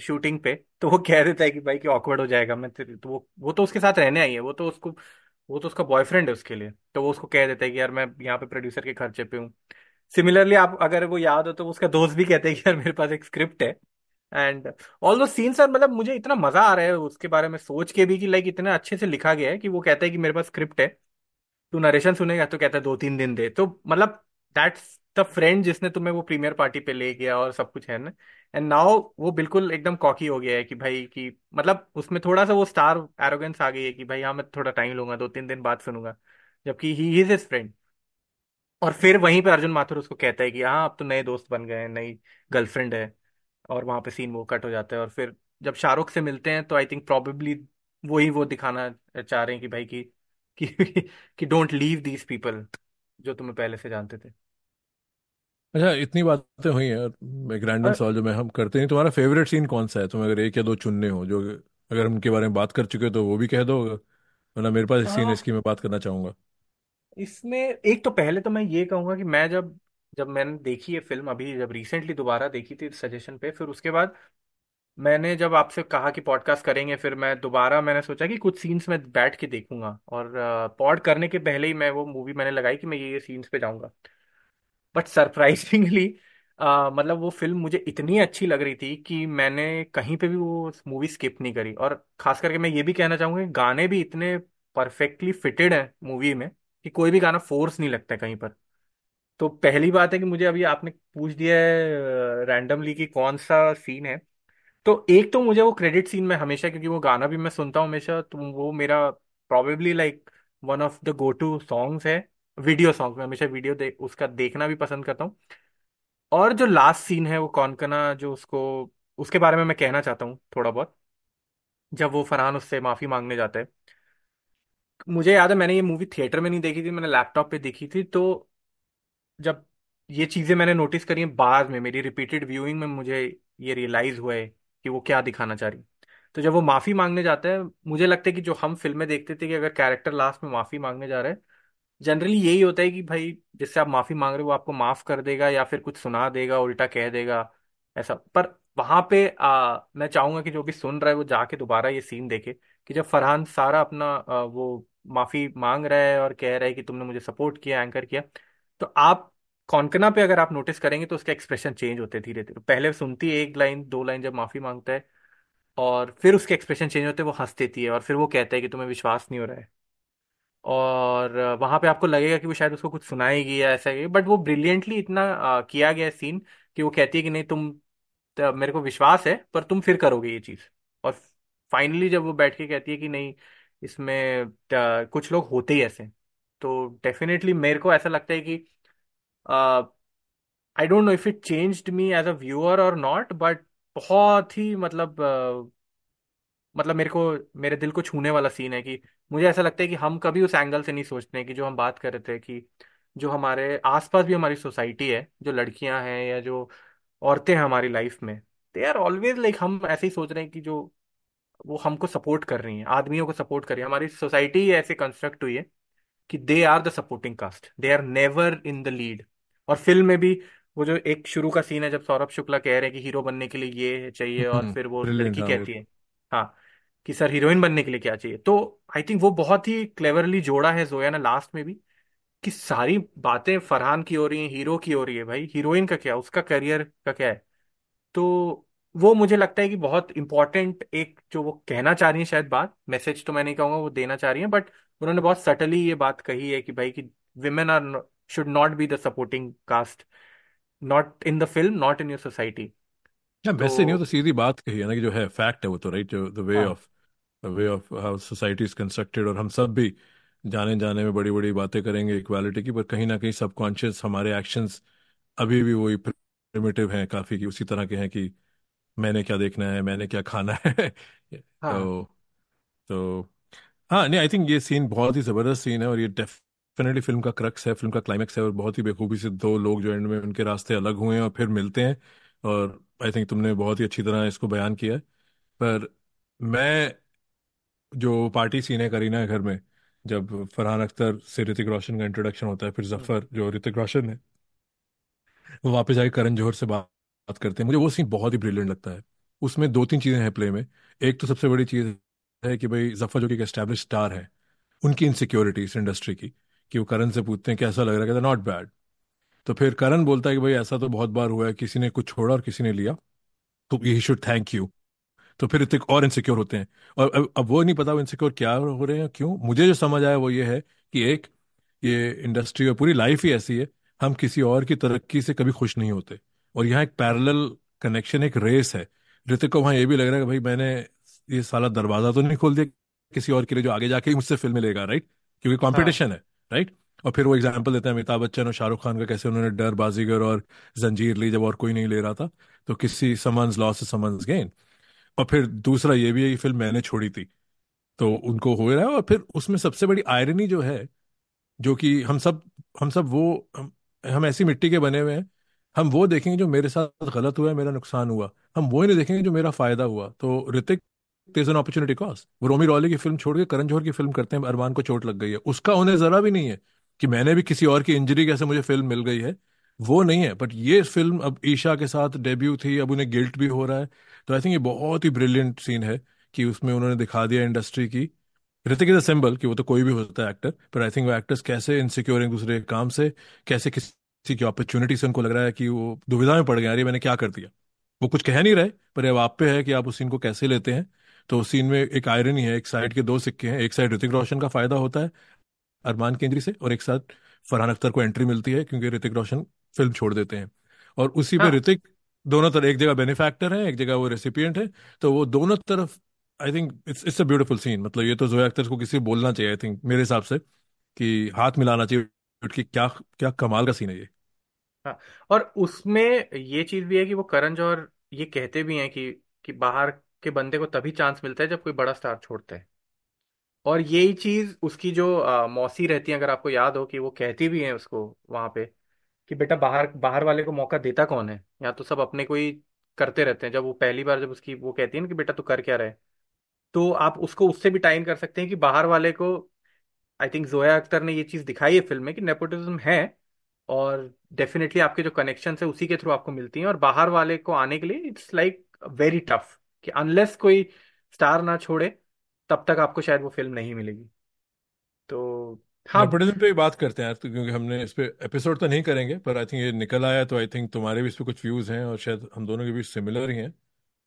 शूटिंग पे तो वो कह देता है कि भाई कि ऑकवर्ड हो जाएगा, मैं तेरे- तो वो वो तो उसके साथ रहने आई है, वो तो उसको, वो तो उसका बॉयफ्रेंड है उसके लिए तो वो उसको कह देता है कि यार मैं यहाँ पे प्रोड्यूसर के खर्चे पे हूँ। सिमिलरली आप, अगर वो याद हो तो उसका दोस्त भी कहते हैं कि यार मेरे पास एक स्क्रिप्ट है and all those scenes are मतलब मुझे इतना मज़ा आ रहा है उसके बारे में सोच के भी कि लाइक इतना अच्छे से लिखा गया है कि वो कहता है कि मेरे पास स्क्रिप्ट है, तू नरेशन सुनेगा तो कहता है दो तीन दिन दे तो मतलब दैट्स फ्रेंड जिसने तुम्हें वो प्रीमियर पार्टी पे ले गया और सब कुछ है ना? एंड नाउ वो बिल्कुल एकदम कॉकी हो गया है कि भाई कि मतलब उसमें थोड़ा सा वो स्टार एरोगेंस आ गई है कि भाई हाँ मैं थोड़ा टाइम लूँगा, दो तीन दिन बाद सुनूँगा। जबकि ही इज़ हिज फ्रेंड और फिर वहीं पे अर्जुन माथुर उसको कहता है कि हाँ अब तो नए दोस्त बन गए हैं, नई गर्लफ्रेंड है और वहाँ पे सीन वो कट हो जाता है। और फिर जब शाहरुख से मिलते हैं तो आई थिंक प्रोबेबली ही वो दिखाना चाह रहे हैं कि भाई कि कि डोंट लीव दीज पीपल जो तुम्हें पहले से जानते थे। अच्छा इतनी बातें हुई हैं एक रैंडम सवाल जो मैं हम करते हैं तुम्हारा फेवरेट सीन कौन सा है? तुम अगर एक या दो चुनने हो जो अगर हम उनके बारे में बात कर चुके हो तो वो भी कह दो वरना मेरे पास एक सीन है हाँ इसकी मैं बात करना चाहूँगा। इसमें एक तो पहले तो मैं ये कहूँगा कि मैं जब जब मैंने देखी है फ़िल्म अभी जब रिसेंटली दोबारा देखी थी सजेशन पे फिर उसके बाद मैंने जब आपसे कहा कि पॉडकास्ट करेंगे फिर मैं दोबारा मैंने सोचा कि कुछ सीन्स में बैठ के देखूँगा और पॉड करने के पहले ही मैं वो मूवी मैंने लगाई कि मैं ये ये सीन्स पे जाऊँगा। बट सरप्राइजिंगली मतलब वो फ़िल्म मुझे इतनी अच्छी लग रही थी कि मैंने कहीं पे भी वो मूवी स्किप नहीं करी। और खास करके मैं ये भी कहना चाहूँगा कि गाने भी इतने परफेक्टली फिटेड हैं मूवी में कि कोई भी गाना फोर्स नहीं लगता कहीं पर। तो पहली बात है कि मुझे अभी आपने पूछ दिया है रैंडमली कि कौन सा सीन है। तो एक तो मुझे वो क्रेडिट सीन में हमेशा, क्योंकि वो गाना भी मैं सुनता हूँ हमेशा तो वो मेरा probably like one of the go to songs है। वीडियो सॉन्ग में हमेशा वीडियो दे, उसका देखना भी पसंद करता हूँ। और जो लास्ट सीन है वो कौनकना जो उसको उसके बारे में मैं कहना चाहता हूँ थोड़ा बहुत जब वो फरहान उससे माफ़ी मांगने जाता है। मुझे याद है मैंने ये मूवी थिएटर में नहीं देखी थी मैंने लैपटॉप पे देखी थी तो जब ये चीज़ें मैंने नोटिस करी हैं बाद में मेरी रिपीटेड व्यूइंग में मुझे ये रियलाइज़ हुआ है कि वो क्या दिखाना चाह रही। तो जब वो माफ़ी मांगने जाता है मुझे लगता है कि जो हम फ़िल्में देखते थे कि अगर कैरेक्टर लास्ट में माफ़ी मांगने जा रहा है जनरली यही होता है कि भाई जिससे आप माफ़ी मांग रहे हो वो आपको माफ़ कर देगा या फिर कुछ सुना देगा उल्टा कह देगा ऐसा। पर वहाँ पे आ, मैं चाहूँगा कि जो भी सुन रहा है वो जाके दोबारा ये सीन देखे कि जब फरहान सारा अपना आ, वो माफ़ी मांग रहा है और कह रहा है कि तुमने मुझे सपोर्ट किया एंकर किया तो आप कॉन्कना पे अगर आप नोटिस करेंगे तो उसके एक्सप्रेशन चेंज होते हैं धीरे धीरे पहले सुनती है एक लाइन दो लाइन जब माफ़ी माँगता है और फिर उसके एक्सप्रेशन चेंज होते हैं वो हंस देती है और फिर वो कहता है कि तुम्हें विश्वास नहीं हो रहा है। और वहाँ पे आपको लगेगा कि वो शायद उसको कुछ सुनाएगी या ऐसा बट वो ब्रिलियंटली इतना किया गया सीन कि वो कहती है कि नहीं, तुम, त- मेरे को विश्वास है, पर तुम फिर करोगे ये चीज़ और फाइनली जब वो बैठ के कहती है कि नहीं, इसमें कुछ लोग होते ही ऐसे। तो डेफिनेटली मेरे को ऐसा लगता है कि I don't know if it changed me as a viewer और नॉट बट बहुत ही मतलब मतलब मेरे को, मेरे दिल को छूने वाला सीन है कि मुझे ऐसा लगता है कि हम कभी उस एंगल से नहीं सोचते हैं कि जो हम बात कर रहे थे कि जो हमारे आसपास भी हमारी सोसाइटी है जो लड़कियाँ हैं या जो औरतें हैं हमारी लाइफ में दे आर ऑलवेज लाइक हम ऐसे ही सोच रहे हैं कि जो वो हमको सपोर्ट कर रही हैं आदमियों को सपोर्ट कर रही है। हमारी सोसाइटी ही ऐसे कंस्ट्रक्ट हुई है कि they are the supporting cast they are never in the lead और फ़िल्म में भी वो जो एक शुरू का सीन है जब सौरभ शुक्ला कह रहे हैं कि हीरो बनने के लिए ये चाहिए और फिर वो ब्रिलियंट लड़की हाँ वो। कहती है। हाँ कि सर हीरोइन बनने के लिए क्या चाहिए। तो आई थिंक वो बहुत ही क्लेवरली जोड़ा है जोया ने लास्ट में भी कि सारी बातें फरहान की हो रही हैं हीरो की हो रही है भाई। हीरोइन का क्या उसका करियर का क्या है। तो वो मुझे लगता है कि बहुत इंपॉर्टेंट एक जो वो कहना चाह रही है शायद बात मैसेज तो मैं नहीं कहूँगा वो देना चाह रही है बट उन्होंने बहुत सटली ये बात कही है कि भाई कि women are should not be the supporting cast not in the film not in your society या तो वैसे नहीं हो तो सीधी बात कही है ना कि जो है फैक्ट है वो तो right the way of way of how society is constructed और हम सब भी जाने जाने में बड़ी बड़ी बातें करेंगे इक्वालिटी की पर कहीं ना कहीं सबकॉन्शियस हमारे एक्शंस अभी भी वही प्रिमिटिव हैं काफ़ी की उसी तरह के हैं कि मैंने क्या देखना है मैंने क्या खाना है। हाँ। तो तो हाँ नहीं आई थिंक ये सीन बहुत ही ज़बरदस्त सीन है और ये डेफिनेटली फ़िल्म का क्रक्स है फ़िल्म का क्लाइमेक्स है और बहुत ही बेखूबी से दो लोग जो एंड में उनके रास्ते अलग हुए हैं और फिर मिलते हैं और आई थिंक तुमने बहुत ही अच्छी तरह इसको बयान किया है। पर मैं जो पार्टी सीन है करीना के घर में जब फरहान अख्तर से ऋतिक रोशन का इंट्रोडक्शन होता है फिर हम्म, ज़फ़र जो ऋतिक रोशन है वो वापस जाके करण जौहर से बात बात करते हैं। मुझे वो सीन बहुत ही ब्रिलियंट लगता है। उसमें दो तीन चीज़ें हैं प्ले में। एक तो सबसे बड़ी चीज़ है कि भाई ज़फ़र जो कि एक एस्टेब्लिश स्टार है उनकी इनसिक्योरिटी इस इंडस्ट्री की कि वो करण से पूछते हैं कैसा लग रहा है? कहता नॉट बैड तो फिर करण बोलता है कि भाई ऐसा तो बहुत बार हुआ है किसी ने कुछ छोड़ा और किसी ने लिया तो ही शुड थैंक यू तो फिर ऋतिक और इनसिक्योर होते हैं। और अब, अब वो नहीं पता वो इनसिक्योर क्या हो रहे हैं क्यों? मुझे जो समझ आया वो ये है कि एक ये इंडस्ट्री और पूरी लाइफ ही ऐसी है हम किसी और की तरक्की से कभी खुश नहीं होते। और यहाँ एक पैरल कनेक्शन एक रेस है। ऋतिक को वहाँ ये भी लग रहा है कि भाई मैंने ये साला दरवाज़ा तो नहीं खोल दिया किसी और के लिए जो आगे जाके मुझसे फ़िल्म लेगा राइट क्योंकि हाँ। है राइट और फिर वो एग्ज़ाम्पल देते हैं अमिताभ बच्चन और शाहरुख खान का कैसे उन्होंने डर बाजीगर और जंजीर ली जब और कोई नहीं ले रहा था। तो किसी समन्स लॉस समन्स गेन और फिर दूसरा ये भी है कि फ़िल्म मैंने छोड़ी थी तो उनको हो रहा है और फिर उसमें सबसे बड़ी आयरनी जो है जो कि हम सब हम सब वो हम, हम ऐसी मिट्टी के बने हुए हैं हम वो देखेंगे जो मेरे साथ गलत हुआ है मेरा नुकसान हुआ। हम वो ही नहीं देखेंगे जो मेरा फ़ायदा हुआ। तो ऋतिक तेज एन अपॉर्चुनिटी कॉस्ट वो रोमी रॉली की फ़िल्म छोड़ के करण जौहर की फ़िल्म करते हैं अरमान को चोट लग गई है। उसका उन्हें जरा भी नहीं है कि मैंने भी किसी और की इंजरी कैसे मुझे फ़िल्म मिल गई है। वो नहीं है बट ये फ़िल्म अब ईशा के साथ डेब्यू थी, अब उन्हें गिल्ट भी हो रहा है। तो आई थिंक ये बहुत ही ब्रिलियंट सीन है कि उसमें उन्होंने दिखा दिया इंडस्ट्री की। ऋतिक इज़ अ सिंबल कि वो तो कोई भी होता है एक्टर पर आई थिंक वो एक्टर्स कैसे इनसिक्योर एक दूसरे काम से, कैसे किसी की अपॉर्चुनिटी से उनको लग रहा है कि वो दुविधा में पड़ गए अरे मैंने क्या कर दिया। वो कुछ कह नहीं रहे, पर अब आप पे है कि आप उस सीन को कैसे लेते हैं। तो उस सीन में एक आयरनी है, एक साइड के दो सिक्के हैं, एक साइड ऋतिक रोशन का फ़ायदा होता है अरमान केंद्री से, और एक साथ फरहान अख्तर को एंट्री मिलती है, क्योंकि ऋतिक रोशन फ़िल्म छोड़ देते हैं। और उसी हाँ। ऋतिक दोनों तरफ़ एक जगह बेनिफैक्टर है एक जगह वो रेसिपिएंट है। तो वो दोनों तरफ़ I think it's it's a beautiful scene मतलब ये तो जोया अख्तर को किसी बोलना चाहिए आई थिंक मेरे हिसाब से कि हाथ मिलाना चाहिए कि क्या क्या कमाल का सीन है ये। हाँ और उसमें ये चीज़ भी है कि वो करण जौहर ये कहते भी हैं कि कि बाहर के बंदे को तभी चांस मिलता है जब कोई बड़ा स्टार छोड़ता है। और यही चीज़ उसकी जो अ, मौसी रहती है अगर आपको याद हो कि वो कहती भी हैं उसको वहाँ पे कि बेटा बाहर बाहर वाले को मौका देता कौन है? यहाँ तो सब अपने को ही करते रहते हैं। जब वो पहली बार जब उसकी, वो कहती है ना कि बेटा तू कर क्या रहे तो आप उसको उससे भी टाइम कर सकते हैं कि बाहर वाले को आई थिंक जोया अख्तर ने ये चीज़ दिखाई है फ़िल्म में कि नेपोटिज्म है और डेफिनेटली आपके जो कनेक्शन है उसी के थ्रू आपको मिलती हैं और बाहर वाले को आने के लिए इट्स लाइक वेरी टफ कि अनलेस कोई स्टार ना छोड़े, तब तक आपको शायद वो फ़िल्म नहीं मिलेगी। तो हाँ। नेपोटिज्म पे ही बात करते हैं यार तो क्योंकि हमने इस पे एपिसोड तो नहीं करेंगे पर आई थिंक ये निकल आया तो आई थिंक तुम्हारे भी इस पे कुछ व्यूज़ हैं और शायद हम दोनों के बीच सिमिलर ही हैं।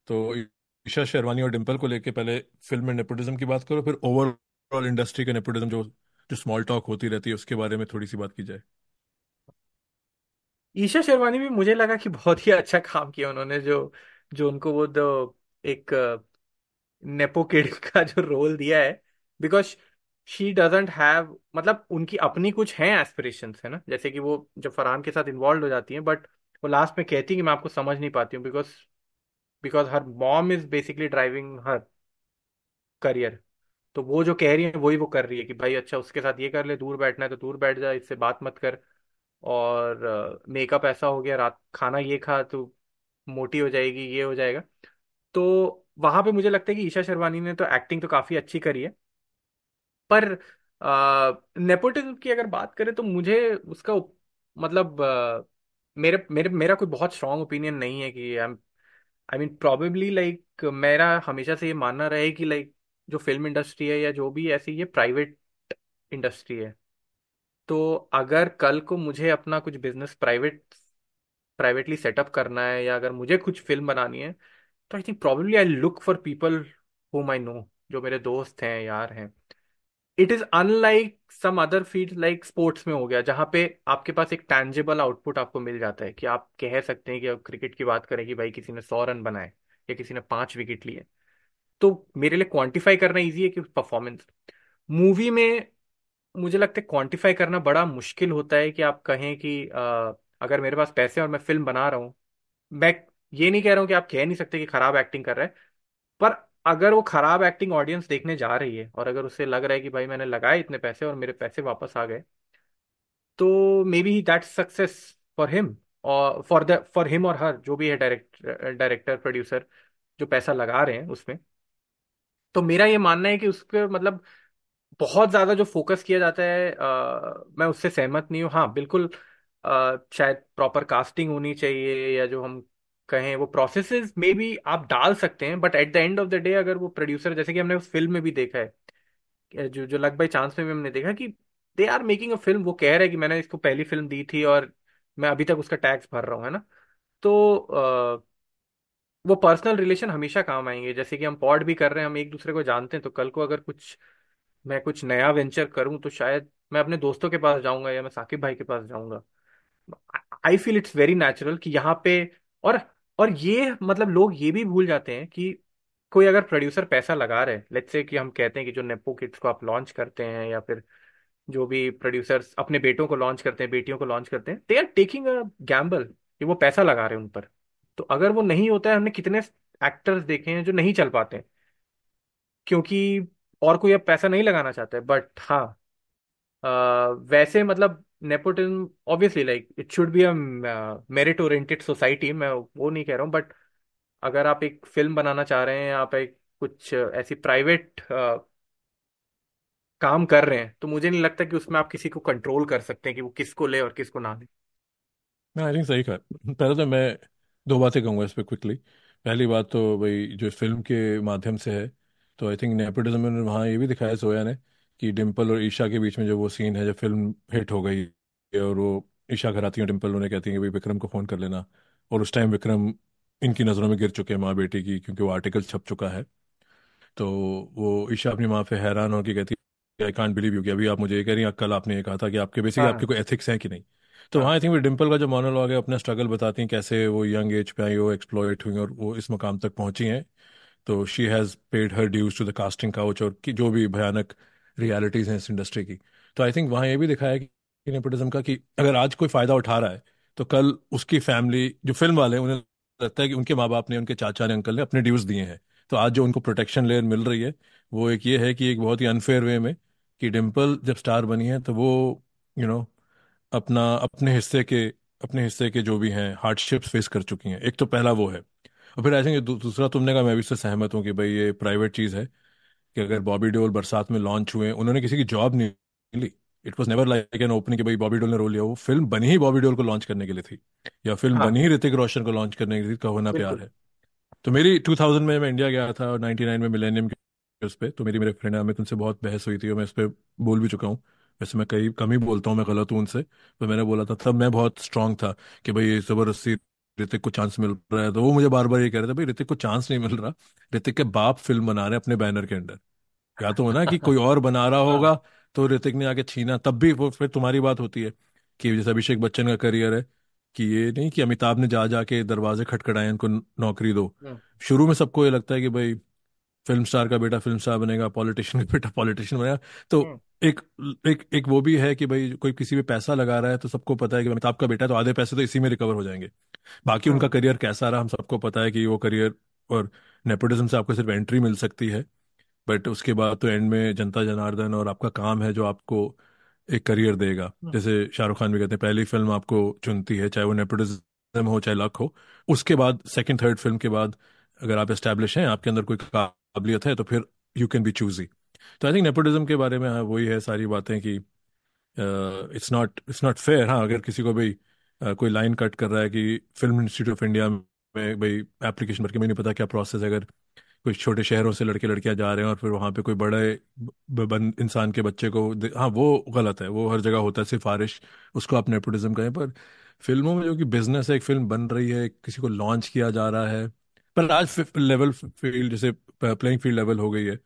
तो ईशा शेरवानी और डिम्पल को लेके पहले फ़िल्म में नेपोटिज्म की बात करो फिर ओवरऑल इंडस्ट्री का नेपोटिज्म जो जो स्मॉल टॉक होती रहती है उसके बारे में थोड़ी सी बात की जाए। ईशा शेरवानी भी मुझे लगा कि बहुत ही अच्छा काम किया उन्होंने जो जो उनको वो दो एक नेपो किड का जो रोल दिया है। बिकॉज़ शी डजेंट हैव मतलब उनकी अपनी कुछ हैं एस्पिरेशंस है ना? जैसे कि वो जब फरहान के साथ इन्वॉल्व हो जाती हैं बट वो लास्ट में कहती है कि मैं आपको समझ नहीं पाती हूँ because because her mom is basically driving her career तो वो जो कह रही है, वही वो कर रही है कि भाई अच्छा उसके साथ ये कर ले, दूर बैठना है तो दूर बैठ जा, इससे बात मत कर। और मेकअप ऐसा हो गया, रात खाना ये खा तो मोटी हो जाएगी, ये हो जाएगा। तो वहाँ पे मुझे लगता है कि ईशा शर्वानी ने तो एक्टिंग तो काफ़ी अच्छी करी है। पर नेपोटिज्म की अगर बात करें तो मुझे उसका मतलब अ, मेरे मेरे मेरा कोई बहुत स्ट्रांग ओपिनियन नहीं है कि I I mean probably like मेरा हमेशा से ये मानना रहे कि लाइक जो फ़िल्म इंडस्ट्री है या जो भी ऐसी ये प्राइवेट इंडस्ट्री है। तो अगर कल को मुझे अपना कुछ बिज़नेस प्राइवेट प्राइवेटली सेटअप करना है या अगर मुझे कुछ फ़िल्म बनानी है तो I think probably I look for people whom I know जो मेरे दोस्त हैं यार हैं। It is unlike some other field like sports में हो गया जहाँ पे आपके पास एक टैंजेबल आउटपुट आपको मिल जाता है कि आप कह सकते हैं कि अब क्रिकेट की बात करें कि भाई किसी ने सौ रन बनाए या किसी ने पाँच विकेट लिए। तो मेरे लिए क्वांटिफाई करना इजी है कि परफॉर्मेंस मूवी में मुझे लगता है क्वांटिफाई करना बड़ा मुश्किल होता है कि आप कहें कि अ, अगर मेरे पास पैसे और मैं फ़िल्म बना रहा हूँ मैं ये नहीं कह रहा हूँ कि आप कह नहीं सकते कि खराब एक्टिंग कर रहा है पर अगर वो खराब एक्टिंग ऑडियंस देखने जा रही है और अगर उसे लग रहा है कि भाई मैंने लगाए इतने पैसे और मेरे पैसे वापस आ गए तो maybe that success for him और फॉर द फॉर हिम और हर जो भी है डायरेक्ट डायरेक्टर प्रोड्यूसर जो पैसा लगा रहे हैं उसमें। तो मेरा ये मानना है कि उसके मतलब बहुत ज़्यादा जो फोकस किया जाता है अ, मैं उससे सहमत नहीं हूँ। हाँ बिल्कुल अ, शायद प्रॉपर कास्टिंग होनी चाहिए या जो हम कहें वो प्रोसेसेस मे भी आप डाल सकते हैं but at the end of the day अगर वो प्रोड्यूसर जैसे कि हमने उस फ़िल्म में भी देखा है जो जो लक बाई चांस में भी हमने देखा कि they are making a film वो कह रहे हैं कि मैंने इसको पहली फ़िल्म दी थी और मैं अभी तक उसका टैक्स भर रहा हूँ है ना? तो अ, वो पर्सनल रिलेशन हमेशा काम आएँगे। जैसे कि हम पॉड भी कर रहे हैं हम एक दूसरे को जानते हैं तो कल को अगर कुछ मैं कुछ नया वेंचर करूँ तो शायद मैं अपने दोस्तों के पास जाऊँगा या मैं साकिब भाई के पास जाऊँगा। I feel it's very natural कि यहाँ पे और और ये मतलब लोग ये भी भूल जाते हैं कि कोई अगर प्रोड्यूसर पैसा लगा रहे हैं लेट्स से कि हम कहते हैं कि जो नेपो किड्स को आप लॉन्च करते हैं या फिर जो भी प्रोड्यूसर्स अपने बेटों को लॉन्च करते हैं, बेटियों को लॉन्च करते हैं they are taking a gamble कि वो पैसा लगा रहे हैं उन पर। तो अगर वो नहीं होता है, हमने कितने एक्टर्स देखे हैं जो नहीं चल पाते हैं। क्योंकि और कोई अब पैसा नहीं लगाना चाहता है बट हाँ वैसे मतलब nepotism obviously like it should be a merit oriented society मैं वो नहीं कह रहा हूँ बट अगर आप एक फ़िल्म बनाना चाह रहे हैं, आप एक कुछ ऐसी प्राइवेट काम कर रहे हैं तो मुझे नहीं लगता कि उसमें आप किसी को कंट्रोल कर सकते हैं कि वो किसको ले और किसको ना ले। मैं आई थिंक सही कहा। पहले तो मैं दो बातें कहूँगा इस पर क्विकली पहली बात तो भाई, जो फ़िल्म के माध्यम से है तो आई थिंक नेपोटिज्म में वहाँ ये भी दिखाया, सोया ने कि डिम्पल और ईशा के बीच में जो वो सीन है जब फ़िल्म हिट हो गई और वो ईशा घर आती है डिम्पल उन्हें कहती है कि भाई विक्रम को फ़ोन कर लेना। और उस टाइम विक्रम इनकी नज़रों में गिर चुके हैं माँ बेटी की क्योंकि वो आर्टिकल छप चुका है। तो वो ईशा अपनी माँ पे हैरान होकर कहती है आई कांट बिलीव यू कि अभी आप मुझे ये कह रही हैं कल आपने ये कहा था कि आपके बेसिकली आपके हाँ कोई एथिक्स हैं कि नहीं। तो वहाँ हाँ आई थिंक वो डिम्पल का जो मोनोलॉग है अपना स्ट्रगल बताती हैं कैसे वो यंग एज पे आई वो एक्सप्लॉइट हुई और वो इस मुकाम तक पहुँची हैं। तो she has paid her dues to the casting couch और जो भी भयानक रियलिटीज़ हैं इस इंडस्ट्री की। तो आई थिंक वहाँ ये भी दिखाया कि नेपोटिज्म का कि अगर आज कोई फ़ायदा उठा रहा है तो कल उसकी फैमिली जो फ़िल्म वाले उन्हें लगता है कि उनके माँ बाप ने, उनके चाचा ने अंकल ने अपने ड्यूज दिए हैं। तो आज जो उनको प्रोटेक्शन लेयर मिल रही है, वो एक ये है कि एक बहुत ही अनफेयर वे में कि डिम्पल जब स्टार बनी है तो वो यू नो अपना, अपने हिस्से के, अपने हिस्से के जो भी हैं हार्डशिप्स फेस कर चुकी हैं। एक तो पहला वो है। और फिर आई थिंक दूसरा तुमने कहा, मैं भी इससे सहमत हूँ कि भाई ये प्राइवेट चीज़ है। कि अगर बॉबी देओल बरसात में लॉन्च हुए उन्होंने किसी की जॉब नहीं ली। It was never like an opening कि भाई बॉबी डोल ने रोल लिया वो फ़िल्म बनी ही बॉबी देओल को लॉन्च करने के लिए थी। या फ़िल्म हाँ। बनी ही ऋतिक रोशन को लॉन्च करने के लिए कहो ना प्यार है। तो मेरी 2000 में मैं इंडिया गया था और 99 में मिलेनियम के उस पे तो मेरी मेरे फ्रेंड अमित उनसे बहुत बहस हुई थी और मैं इस पर बोल भी चुका हूँ। वैसे मैं कई कम ही बोलता हूँ मैं गलत हूँ उनसे तो मैंने बोला था तब मैं बहुत स्ट्रांग था कि भाई ज़बरदस्ती ऋतिक को चांस मिल रहा है। तो वो मुझे बार बार ये कह रहे थे भाई ऋतिक को चांस नहीं मिल रहा। ऋतिक के बाप फ़िल्म बना रहे अपने बैनर के अंडर या तो हो ना कि कोई और बना रहा होगा तो ऋतिक ने आके छीना। तब भी वो फिर तुम्हारी बात होती है कि जैसे अभिषेक बच्चन का करियर है कि ये नहीं कि अमिताभ ने जा जाके दरवाजे खटखटाए उनको नौकरी दो। हम्म। शुरू में सबको ये लगता है कि भाई फ़िल्म स्टार का बेटा फ़िल्म स्टार बनेगा पॉलिटिशियन का बेटा पॉलिटिशियन बनेगा। तो हम्म। एक एक एक वो भी है कि भाई कोई किसी पे पैसा लगा रहा है तो सबको पता है कि अमिताभ का बेटा है तो आधे पैसे तो इसी में रिकवर हो जाएँगे। बाकी उनका करियर कैसा रहा हम सबको पता है कि वो करियर और नेपोटिज्म से आपको सिर्फ़ एंट्री मिल सकती है। बट उसके बाद तो एंड में जनता जनार्दन और आपका काम है जो आपको एक करियर देगा। हम्म जैसे शाहरुख खान भी कहते हैं पहली फ़िल्म आपको चुनती है चाहे वो नेपोटिज्म हो चाहे लक हो। उसके बाद सेकंड थर्ड फ़िल्म के बाद अगर आप एस्टेब्लिश हैं आपके अंदर कोई काबिलियत है तो फिर you can be choose choosy तो आई थिंक नेपोटिज्म के बारे में हाँ वही है सारी बातें कि it's not it's not fair हाँ अगर किसी को भाई अ, कोई लाइन कट कर रहा है कि फ़िल्म इंस्टीट्यूट ऑफ़ इंडिया में भाई एप्लीकेशन भर के नहीं पता क्या प्रोसेस है अगर कोई छोटे शहरों से लड़के लड़कियाँ जा रहे हैं और फिर वहाँ पे कोई बड़े इंसान के बच्चे को हाँ वो गलत है वो हर जगह होता है सिफारिश उसको आप नेपोटिज्म कहें पर फ़िल्मों में जो कि बिज़नेस है एक फ़िल्म बन रही है किसी को लॉन्च किया जा रहा है पर आज लेवल फ़ील्ड जैसे प्लेइंग फ़ील्ड लेवल हो गई है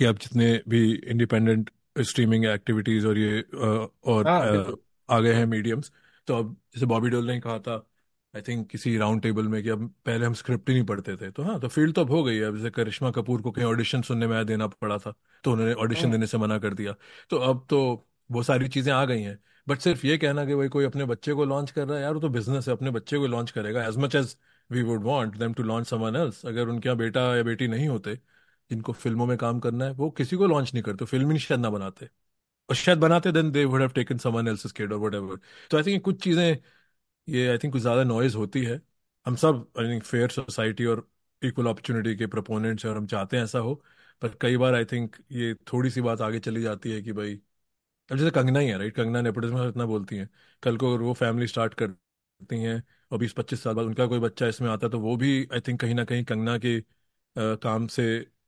कि आप जितने भी इंडिपेंडेंट स्ट्रीमिंग एक्टिविटीज़ और ये और हाँ बिल्कुल। आ गए हैं मीडियम्स तो अब जैसे बॉबी डोल ने कहा था आई थिंक किसी राउंड टेबल में कि अब पहले हम स्क्रिप्ट ही नहीं पढ़ते थे तो हाँ तो फ़ील्ड तो अब हो गई है। अब जैसे करिश्मा कपूर को कहीं ऑडिशन सुनने में देना पड़ा था तो उन्होंने ऑडिशन हम्म देने से मना कर दिया। तो अब तो वो सारी चीज़ें आ गई हैं। बट सिर्फ़ ये कहना कि भाई कोई अपने बच्चे को लॉन्च कर रहा है यार वो तो बिज़नेस है अपने बच्चे को लॉन्च करेगा। As much as we would want them to launch someone else अगर उनके यहाँ बेटा या बेटी नहीं होते जिनको फ़िल्मों में काम करना है वो किसी को लॉन्च नहीं करते फ़िल्म ही शायद ना बनाते। और शायद बनाते then they would have taken someone else's kid और व्हाटएवर तो आई थिंक कुछ चीज़ें ये आई थिंक कुछ ज़्यादा नॉइज़ होती है। हम सब आई थिंक फेयर सोसाइटी और इक्वल अपॉर्चुनिटी के प्रोपोनेंट्स हैं और हम चाहते हैं ऐसा हो। पर कई बार आई थिंक ये थोड़ी सी बात आगे चली जाती है कि भाई अब जैसे कंगना ही है राइट कंगना नेपोटिज्म इतना बोलती हैं। कल को अगर वो फैमिली स्टार्ट करती हैं और बीस पच्चीस साल बाद उनका कोई बच्चा इसमें आता है तो वो भी आई थिंक कहीं ना कहीं कंगना के अ, काम से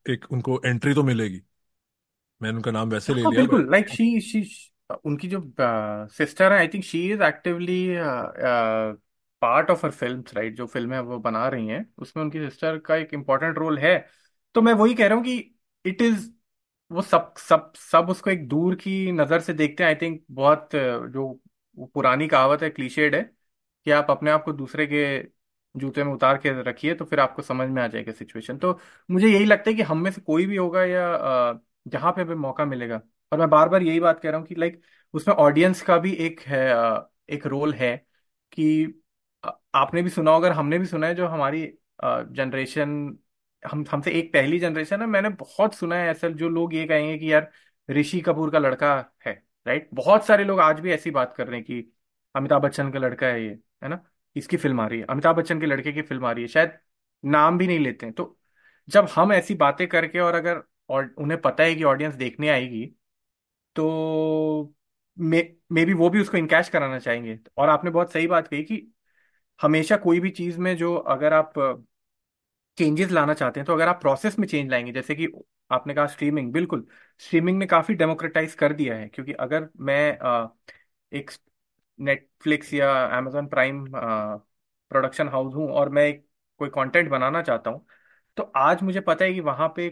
एक उनको एंट्री तो मिलेगी। मैंने उनका नाम वैसे ले हाँ लिया बिल्कुल लाइक शी शी उनकी जो सिस्टर है I think she is actively part of her films right जो फ़िल्में वो बना रही हैं। उसमें उनकी सिस्टर का एक इम्पोर्टेंट रोल है। तो मैं वही कह रहा हूँ कि इट इज़ वो सब सब सब उसको एक दूर की नज़र से देखते हैं। आई थिंक बहुत जो पुरानी कहावत है क्लीशेड है कि आप अपने आप को दूसरे के जूते में उतार के रखिए तो फिर आपको समझ में आ जाएगा सिचुएशन तो मुझे यही लगता है कि हम में से कोई भी होगा या अ, जहाँ पे भी मौका मिलेगा। और मैं बार बार यही बात कह रहा हूँ कि लाइक उसमें ऑडियंस का भी एक है एक रोल है कि आपने भी सुना होगा हमने भी सुना है जो हमारी जनरेशन हम हमसे एक पहली जनरेशन है। मैंने बहुत सुना है ऐसा जो लोग ये कहेंगे कि यार ऋषि कपूर का लड़का है राइट बहुत सारे लोग आज भी ऐसी बात कर रहे हैं कि अमिताभ बच्चन का लड़का है ये है ना? इसकी फ़िल्म आ रही है। अमिताभ बच्चन के लड़के की फ़िल्म आ रही है। शायद नाम भी नहीं लेते हैं। तो जब हम ऐसी बातें करके और अगर और उन्हें पता है कि ऑडियंस देखने आएगी तो मे मे बी वो भी उसको इनकैश कराना चाहेंगे। और आपने बहुत सही बात कही कि हमेशा कोई भी चीज़ में जो अगर आप चेंजेस लाना चाहते हैं तो अगर आप प्रोसेस में चेंज लाएँगे, जैसे कि आपने कहा स्ट्रीमिंग बिल्कुल। स्ट्रीमिंग ने काफ़ी डेमोक्रेटाइज कर दिया है, क्योंकि अगर मैं एक नेटफ्लिक्स या amazon प्राइम प्रोडक्शन हाउस हूँ और मैं एक कोई कंटेंट बनाना चाहता हूँ। तो आज मुझे पता है कि वहाँ पे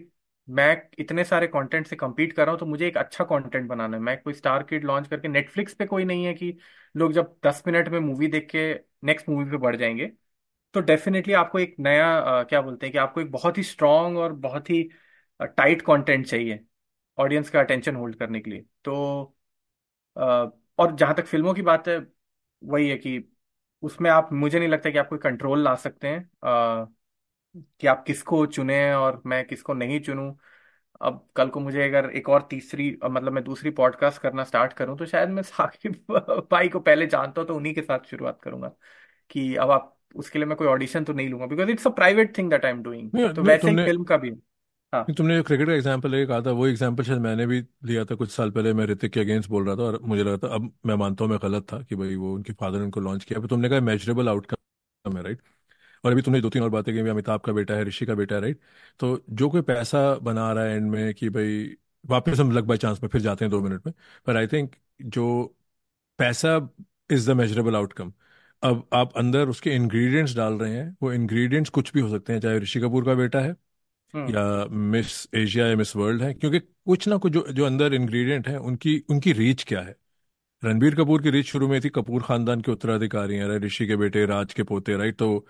मैं इतने सारे कंटेंट से compete कर रहा हूँ तो मुझे एक अच्छा कंटेंट बनाना है। मैं कोई स्टार किड लॉन्च करके नेटफ्लिक्स पे कोई नहीं है कि लोग जब दस मिनट में मूवी देख के नेक्स्ट मूवी पे बढ़ जाएँगे। तो डेफिनेटली आपको एक नया अ, क्या बोलते हैं कि आपको एक बहुत ही स्ट्रांग और बहुत ही टाइट कंटेंट चाहिए ऑडियंस का अटेंशन होल्ड करने के लिए। तो अ, और जहाँ तक फ़िल्मों की बात है वही है कि उसमें आप मुझे नहीं लगता कि आप कोई कंट्रोल ला सकते हैं अ, कि आप किसको चुने और मैं किसको नहीं चुनूं। अब कल को मुझे अगर एक और तीसरी अ, मतलब मैं दूसरी पॉडकास्ट करना स्टार्ट करूँ तो शायद मैं साकिब भाई को पहले जानता हूँ तो उन्हीं के साथ शुरुआत करूँगा कि अब आप उसके लिए मैं कोई ऑडिशन तो नहीं लूँगा because it's a private thing that I am doing नहीं तो नहीं वैसे ही तुमने फ़िल्म का भी हाँ। नहीं, तुमने जो क्रिकेट का एग्जांपल लेके कहा था वो एग्जांपल शायद मैंने भी लिया था कुछ साल पहले मैं ऋतिक के अगेंस्ट बोल रहा था और मुझे लगा था अब मैं मानता हूँ मैं गलत था कि भाई वो उनके फादर ने उनको लॉन्च किया। पर तुमने कहा मेजरेबल आउटकम है राइट और अभी तुमने दो तीन और बातें की अमिताभ का बेटा है ऋषि का बेटा है राइट तो जो कोई पैसा बना रहा है एंड में कि भाई वापस हम लक बाई चांस में फिर जाते हैं दो मिनट में पर आई थिंक जो पैसा इज़ द मेजरेबल आउटकम अब आप अंदर उसके इंग्रेडिएंट्स डाल रहे हैं वो इंग्रेडिएंट्स कुछ भी हो सकते हैं चाहे ऋषि कपूर का बेटा है या मिस एशिया या मिस वर्ल्ड है, क्योंकि कुछ ना कुछ जो जो अंदर इंग्रेडिएंट है, उनकी उनकी रीच क्या है? रणबीर कपूर की रीच शुरू में थी, कपूर खानदान के उत्तराधिकारी हैं ऋषि के बेटे, राज के पोते राइट तो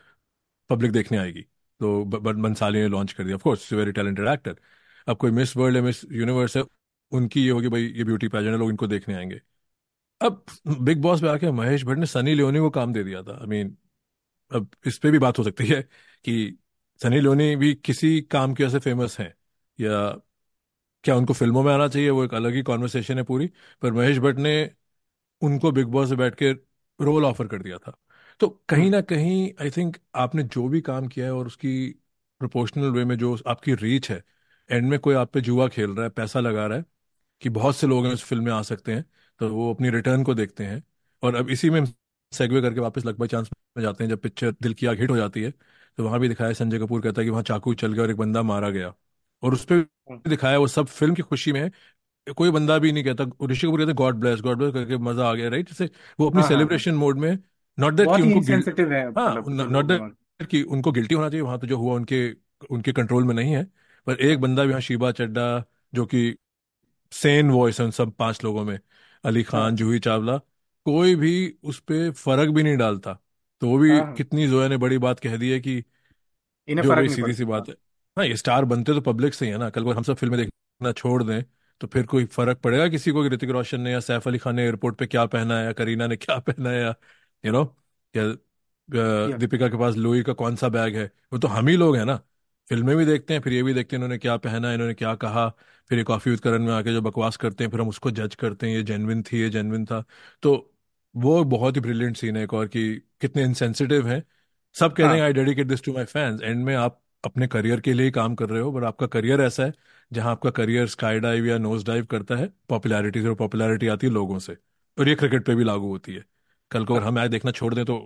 पब्लिक देखने आएगी। तो ब- ब- बंसाली ने लॉन्च कर दिया। Of course very talented actor अब कोई मिस वर्ल्ड है मिस यूनिवर्स है, उनकी ये होगी, भाई, ये ब्यूटी पैजेंट है, लोग इनको देखने आएँगे। अब बिग बॉस में आके महेश भट्ट ने सनी लियोनी को काम दे दिया था। आई मीन अब इस पर भी बात हो सकती है कि सनी लोनी भी किसी काम की वजह से फ़ेमस है, या क्या उनको फ़िल्मों में आना चाहिए, वो एक अलग ही कॉन्वर्सेशन है पूरी, पर महेश भट्ट ने उनको बिग बॉस में बैठ के रोल ऑफ़र कर दिया था। तो कहीं ना कहीं आई थिंक आपने जो भी काम किया है और उसकी प्रोपोर्शनल वे में जो आपकी रीच है एंड में कोई आप पे जुआ खेल रहा है, पैसा लगा रहा है, कि बहुत से लोग हैं उस फ़िल्म में आ सकते हैं तो वो अपनी रिटर्न को देखते हैं। और अब इसी में सेगवे करके वापस बाय चांस में जाते हैं, जब पिक्चर दिल की आग हिट हो जाती है। तो वहाँ भी दिखाया संजय कपूर कहता है कि वहाँ चाकू चल गया और एक बंदा मारा गया। और उस पर हम्म, दिखाया वो सब फ़िल्म की खुशी में कोई बंदा भी नहीं कहता। ऋषि कपूर कहते गॉड ब्लेस गॉड ब्लेस करके मज़ा आ गया राइट जैसे वो अपनी हाँ हाँ हाँ। सेलिब्रेशन मोड में नॉट दैट कि उनको है हाँ मतलब नॉट हैं दैट कि उनको गिल्टी होना चाहिए वहाँ तो जो हुआ उनके उनके कंट्रोल में नहीं है। पर एक बंदा भी यहाँ शीबा चड्डा जो कि सेन वॉइस है उन सब पाँच लोगों में अली खान हाँ। जूही चावला कोई भी उस पर फ़र्क भी नहीं डालता। तो वो भी हाँ। कितनी जोया ने बड़ी बात कह दी है कि इन्हें जो फ़र्क भाई नहीं सीधी सी पड़ता। बात है। हाँ ये स्टार बनते तो पब्लिक से ही है ना। कल को हम सब फ़िल्में देखना छोड़ दें तो फिर कोई फ़र्क पड़ेगा किसी को कि ऋतिक रोशन ने या सैफ अली खान ने एयरपोर्ट पे क्या पहना है या करीना ने क्या पहना है या यू नो या अ, या। दीपिका के पास लोई का कौन सा बैग है? वो तो हम ही लोग हैं ना। फ़िल्में भी देखते हैं फिर ये भी देखते हैं इन्होंने क्या पहना इन्होंने क्या कहा। फिर ये कॉफ़ी विद करण में आके जो बकवास करते हैं फिर हम उसको जज करते हैं ये जेनविन थी ये जेनविन था। तो वो बहुत ही ब्रिलियंट सीन है एक और कि कितने इंसेंसिटिव हैं। सब कहते हैं हाँ। I dedicate this to my fans end में आप अपने करियर के लिए ही काम कर रहे हो पर आपका करियर ऐसा है जहाँ आपका करियर स्काई डाइव या नोज़ डाइव करता है पॉपुलैरिटी से पॉपुलैरिटी आती है लोगों से और ये क्रिकेट पे भी लागू होती है। कल को अगर हम मैच देखना छोड़ दें तो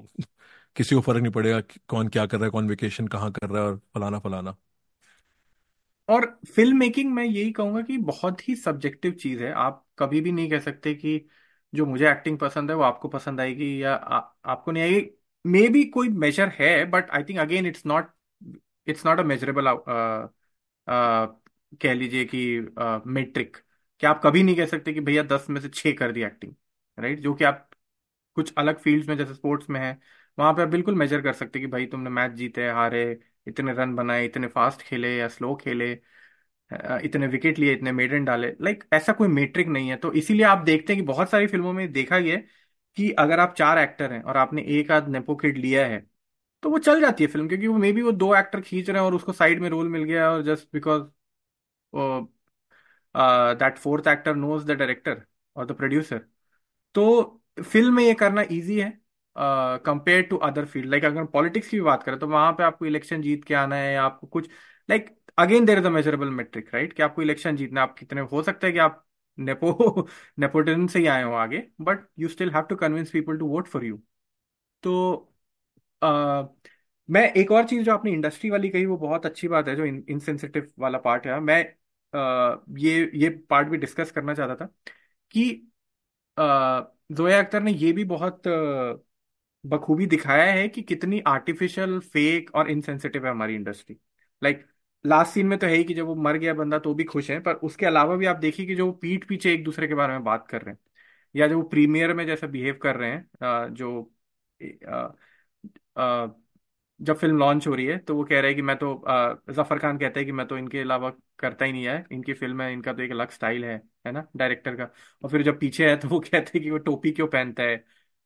किसी को फ़र्क नहीं पड़ेगा कौन क्या कर रहा है कौन वेकेशन कहाँ कर रहा है और फलाना फलाना। और फ़िल्म मेकिंग में यही कहूँगा कि बहुत ही सब्जेक्टिव चीज़ है। आप कभी भी नहीं कह सकते कि जो मुझे एक्टिंग पसंद है वो आपको पसंद आएगी या आ, आपको नहीं आएगी। मे बी कोई मेजर है but I think again it's not it's not a measurable कह लीजिए कि मेट्रिक कि आप कभी नहीं कह सकते कि भैया दस में से छह कर दी एक्टिंग राइट जो कि आप कुछ अलग फील्ड्स में जैसे स्पोर्ट्स में है वहाँ पे आप बिल्कुल मेजर कर सकते कि भाई तुमने मैच जीते हारे इतने रन बनाए इतने फास्ट खेले या स्लो खेले। इतने विकेट लिए, इतने मेडन डाले। लाइक ऐसा कोई मेट्रिक नहीं है। तो इसीलिए आप देखते हैं कि बहुत सारी फ़िल्मों में देखा गया है कि अगर आप चार एक्टर हैं और आपने एक आध नेपो किड लिया है तो वो चल जाती है फ़िल्म क्योंकि वो मे बी वो दो एक्टर खींच रहे हैं और उसको साइड में रोल मिल गया और just because that fourth actor knows the director और द प्रोड्यूसर तो फ़िल्म में ये करना ईजी है compare to other field like अगर पॉलिटिक्स की बात करें तो वहाँ पे आपको इलेक्शन जीत के आना है या आपको कुछ like again there is a measurable metric right कि आपको इलेक्शन जीतना आप कितने हो सकता है कि आप नेपो नेपोटिज्म से ही आए हो आगे but you still have to convince people to vote for you तो अ, मैं एक और चीज़ जो आपने इंडस्ट्री वाली कही वो बहुत अच्छी बात है जो इनसेंसिटिव वाला पार्ट है। मैं अ, ये ये पार्ट भी डिस्कस करना चाहता था कि अ, जोया अख्तर ने ये भी बहुत बखूबी दिखाया है कि कितनी आर्टिफिशियल फेक और इनसेंसिटिव है हमारी इंडस्ट्री लाइक लास्ट सीन में तो है ही कि जब वो मर गया बंदा तो भी खुश है पर उसके अलावा भी आप देखिए कि जो वो पीठ पीछे एक दूसरे के बारे में बात कर रहे हैं या जो वो प्रीमियर में जैसा बिहेव कर रहे हैं जो जब फ़िल्म लॉन्च हो रही है तो वो कह रहा है कि मैं तो ज़फ़र खान कहता है कि मैं तो इनके अलावा करता ही नहीं है इनकी फ़िल्म है इनका तो एक अलग स्टाइल है है ना डायरेक्टर का। और फिर जब पीछे है तो वो कहते हैं कि वो टोपी क्यों पहनता है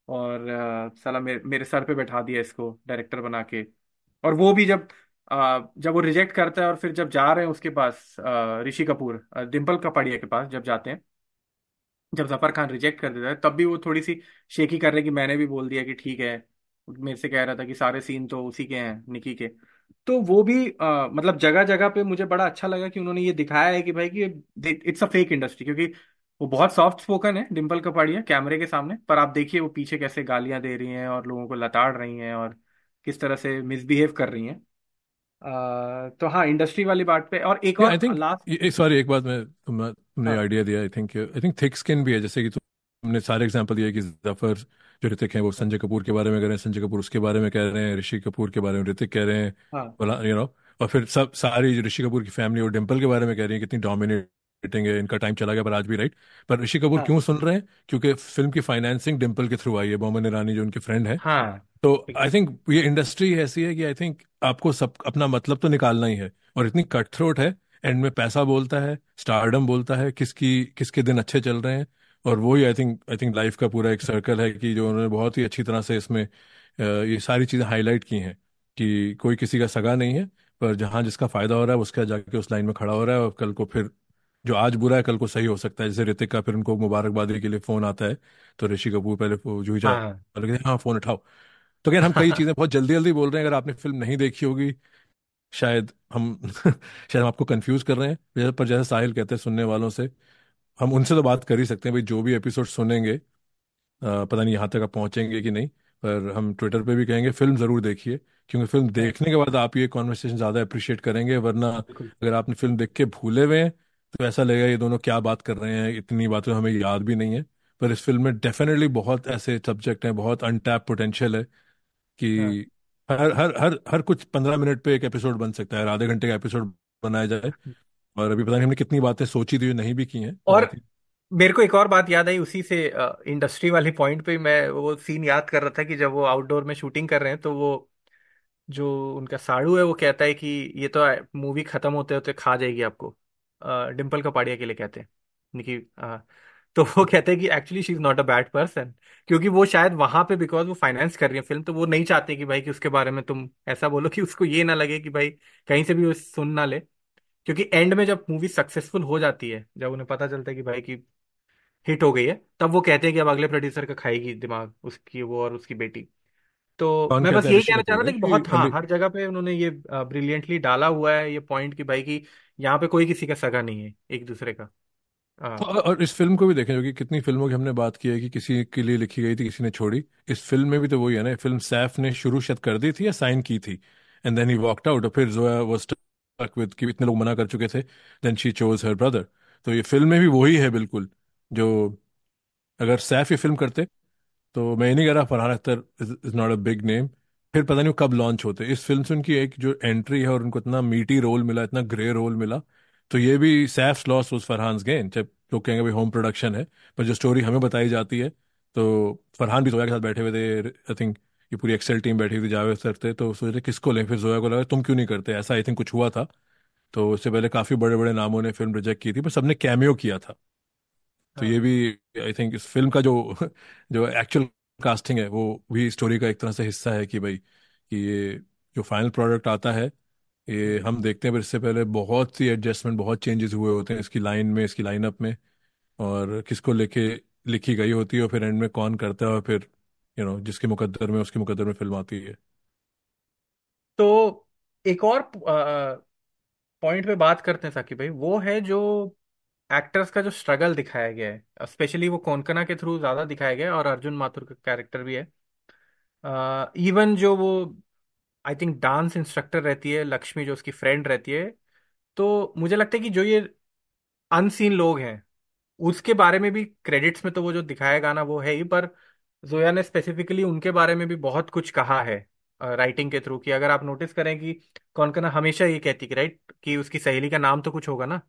और अ, साला मेरे मेरे सर पे बैठा दिया इसको डायरेक्टर बना के। और वो भी जब जब वो रिजेक्ट करता है और फिर जब जा रहे हैं उसके पास ऋषि कपूर डिम्पल कपाड़िया के पास जब जाते हैं जब ज़फ़र खान रिजेक्ट कर देता है तब भी वो थोड़ी सी शेकी कर रहे कि मैंने भी बोल दिया कि ठीक है मेरे से कह रहा था कि सारे सीन तो उसी के हैं निकी के। तो वो भी अ, मतलब जगह जगह पे मुझे बड़ा अच्छा लगा कि उन्होंने ये दिखाया है कि भाई कि इट्स अ फेक इंडस्ट्री क्योंकि वो बहुत सॉफ्ट स्पोकन है डिम्पल कपाड़िया कैमरे के सामने पर आप देखिए वो पीछे कैसे गालियाँ दे रही हैं और लोगों को लताड़ रही हैं और किस तरह से मिसबिहेव कर रही हैं। तो हाँ इंडस्ट्री वाली बात पे और एक yeah, और थिंक लास्ट सॉरी एक बात मैं तुम तुमने हाँ। आइडिया दिया I think I think thick skin भी है जैसे कि तुमने सारे एग्जांपल दिए कि ज़फ़र जो ऋतिक हैं वो संजय कपूर के बारे में कह रहे हैं संजय कपूर उसके बारे में कह रहे हैं ऋषि कपूर के बारे में ऋतिक कह रहे हैं हाँ। यू नो और फिर सब सारी ऋषि कपूर की फैमिली और डिम्पल के बारे में कह रही है कितनी डोमिनेटिंग है इनका टाइम चला गया पर आज भी राइट पर ऋषि कपूर हाँ। क्यों सुन रहे हैं? क्योंकि फ़िल्म की फाइनेंसिंग डिम्पल के थ्रू आई है बोमन ईरानी जो उनके फ्रेंड है। हाँ। तो आई थिंक ये इंडस्ट्री ऐसी है कि आई थिंक आपको सब अपना मतलब तो निकालना ही है और इतनी कट थ्रोट है एंड में पैसा बोलता है स्टारडम बोलता है किसकी किसके दिन अच्छे चल रहे हैं और वही I think I think life का पूरा एक सर्कल है कि जो उन्होंने बहुत ही अच्छी तरह से इसमें ये सारी चीज़ें हाईलाइट की हैं कि कोई किसी का सगा नहीं है पर जहाँ जिसका फ़ायदा हो रहा है उसका जाके उस लाइन में खड़ा हो रहा है और कल को फिर जो आज बुरा है कल को सही हो सकता है। जैसे ऋतिक का फिर उनको मुबारकबादी के लिए फ़ोन आता है तो ऋषि कपूर पहले जूही हाँ कहते हैं, हाँ फ़ोन उठाओ। तो क्या हम कई चीज़ें बहुत जल्दी जल्दी बोल रहे हैं। अगर आपने फ़िल्म नहीं देखी होगी शायद हम शायद हम आपको कंफ्यूज कर रहे हैं। पर जैसे साहिल कहते हैं सुनने वालों से हम उनसे तो बात कर ही सकते हैं। भाई जो भी एपिसोड सुनेंगे पता नहीं यहाँ तक आप पहुँचेंगे कि नहीं पर हम ट्विटर पे भी कहेंगे फ़िल्म ज़रूर देखिए क्योंकि फ़िल्म देखने के बाद आप ये कॉन्वर्सेशन ज़्यादा अप्रिशिएट करेंगे वरना बिल्कुल। अगर आपने फ़िल्म देख के भूले हुए हैं तो ऐसा लगेगा ये दोनों क्या बात कर रहे हैं इतनी बातें हमें याद भी नहीं है। पर इस फ़िल्म में डेफिनेटली बहुत ऐसे सब्जेक्ट हैं बहुत अनटैप पोटेंशियल है हाँ। कि हर हर हर हर कुछ पंद्रह मिनट पे एक एपिसोड बन सकता है आधे घंटे का एपिसोड बनाया जाए। और अभी पता नहीं हमने कितनी बातें सोची थी नहीं भी की हैं और मेरे को एक और बात याद आई उसी से इंडस्ट्री वाली पॉइंट पे मैं वो सीन याद कर रहा था कि जब वो आउटडोर में शूटिंग कर रहे हैं तो वो जो उनका साड़ू है वो कहता है कि ये तो मूवी खत्म होते होते खा जाएगी आपको। अ, डिम्पल कपाड़िया के लिए कहते हैं। निकी अ, तो वो कहते हैं कि actually she is not a bad person क्योंकि वो शायद वहाँ पे बिकॉज़ वो फाइनेंस कर रही है फ़िल्म तो वो नहीं चाहते कि भाई कि उसके बारे में तुम ऐसा बोलो कि उसको ये ना लगे कि भाई कहीं से भी वो सुन ना ले। क्योंकि एंड में जब मूवी सक्सेसफुल हो जाती है जब उन्हें पता चलता है कि भाई की हिट हो गई है तब वो कहते हैं कि अब अगले प्रोड्यूसर का खाएगी दिमाग उसकी वो और उसकी बेटी। तो कौन मैं बस कहते हैं यही ऋषि कहना चाह कपूर रहा था कि कि बहुत हाँ हर जगह पे उन्होंने ये ब्रिलियंटली डाला हुआ है ये पॉइंट कि भाई कि यहाँ पे कोई किसी का सगा नहीं है एक दूसरे का। आ, और और इस फ़िल्म को भी देखें जो कि कितनी फ़िल्मों की हमने बात की है कि किसी के लिए लिखी गई थी किसी ने छोड़ी। इस फ़िल्म में भी तो वही है ना फ़िल्म सैफ ने शुरू शायद कर दी थी या साइन की थी and then he walked out और फिर जोया वो स्टक विद कि इतने लोग मना कर चुके थे then she chose her brother तो ये फ़िल्म में भी वही है बिल्कुल जो अगर सैफ ये फ़िल्म करते तो मैं नहीं कह रहा Farhan Akhtar is not a big name फिर पता नहीं वो कब लॉन्च होते इस फ़िल्म से उनकी एक जो एंट्री है और उनको इतना मीटी रोल मिला इतना ग्रे रोल मिला तो ये भी Saif's loss was Farhan's gain जब लोग कहेंगे भाई होम प्रोडक्शन है पर जो स्टोरी हमें बताई जाती है तो फरहान भी जोया के साथ बैठे हुए थे आई थिंक ये पूरी एक्सेल टीम बैठी हुई थी जावेद सर थे तो सोच रहे किसको लें फिर जोया को लगा तुम क्यों नहीं करते? ऐसा आई थिंक कुछ हुआ था। तो उससे पहले काफ़ी बड़े बड़े नामों ने फ़िल्म रिजेक्ट की थी पर सबने कैमियो किया था। तो ये हाँ भी आई थिंक इस फ़िल्म का जो जो एक्चुअल कास्टिंग है, वो भी स्टोरी का एक तरह से हिस्सा है कि भाई, कि ये जो फाइनल प्रोडक्ट आता है, ये। हम देखते हैं, पर इससे पहले बहुत सी एडजस्टमेंट बहुत चेंजेस हुए होते हैं इसकी लाइन में, इसकी लाइनअप में, और किसको लेके लिखी गई होती है और फिर एंड में कौन करता है और फिर यू नो जिसके मुकद्दर में, उसके मुकद्दर में फ़िल्म आती है तो एक और पॉइंट पे बात करते हैं, साकिब भाई वो है जो एक्टर्स का जो स्ट्रगल दिखाया गया है स्पेशली वो कोंकणा के थ्रू ज़्यादा दिखाया गया है और अर्जुन माथुर का कैरेक्टर भी है। इवन जो वो, आई थिंक, डांस इंस्ट्रक्टर रहती है, लक्ष्मी जो उसकी फ्रेंड रहती है तो मुझे लगता है कि जो ये अनसीन लोग हैं, उसके बारे में भी क्रेडिट्स में तो वो जो दिखाया गाना वो है ही, पर जोया ने स्पेसिफिकली उनके बारे में भी बहुत कुछ कहा है राइटिंग के थ्रू कि अगर आप नोटिस करें कि कौन कौन हमेशा ये कहती कि, राइट, कि उसकी सहेली का नाम तो कुछ होगा ना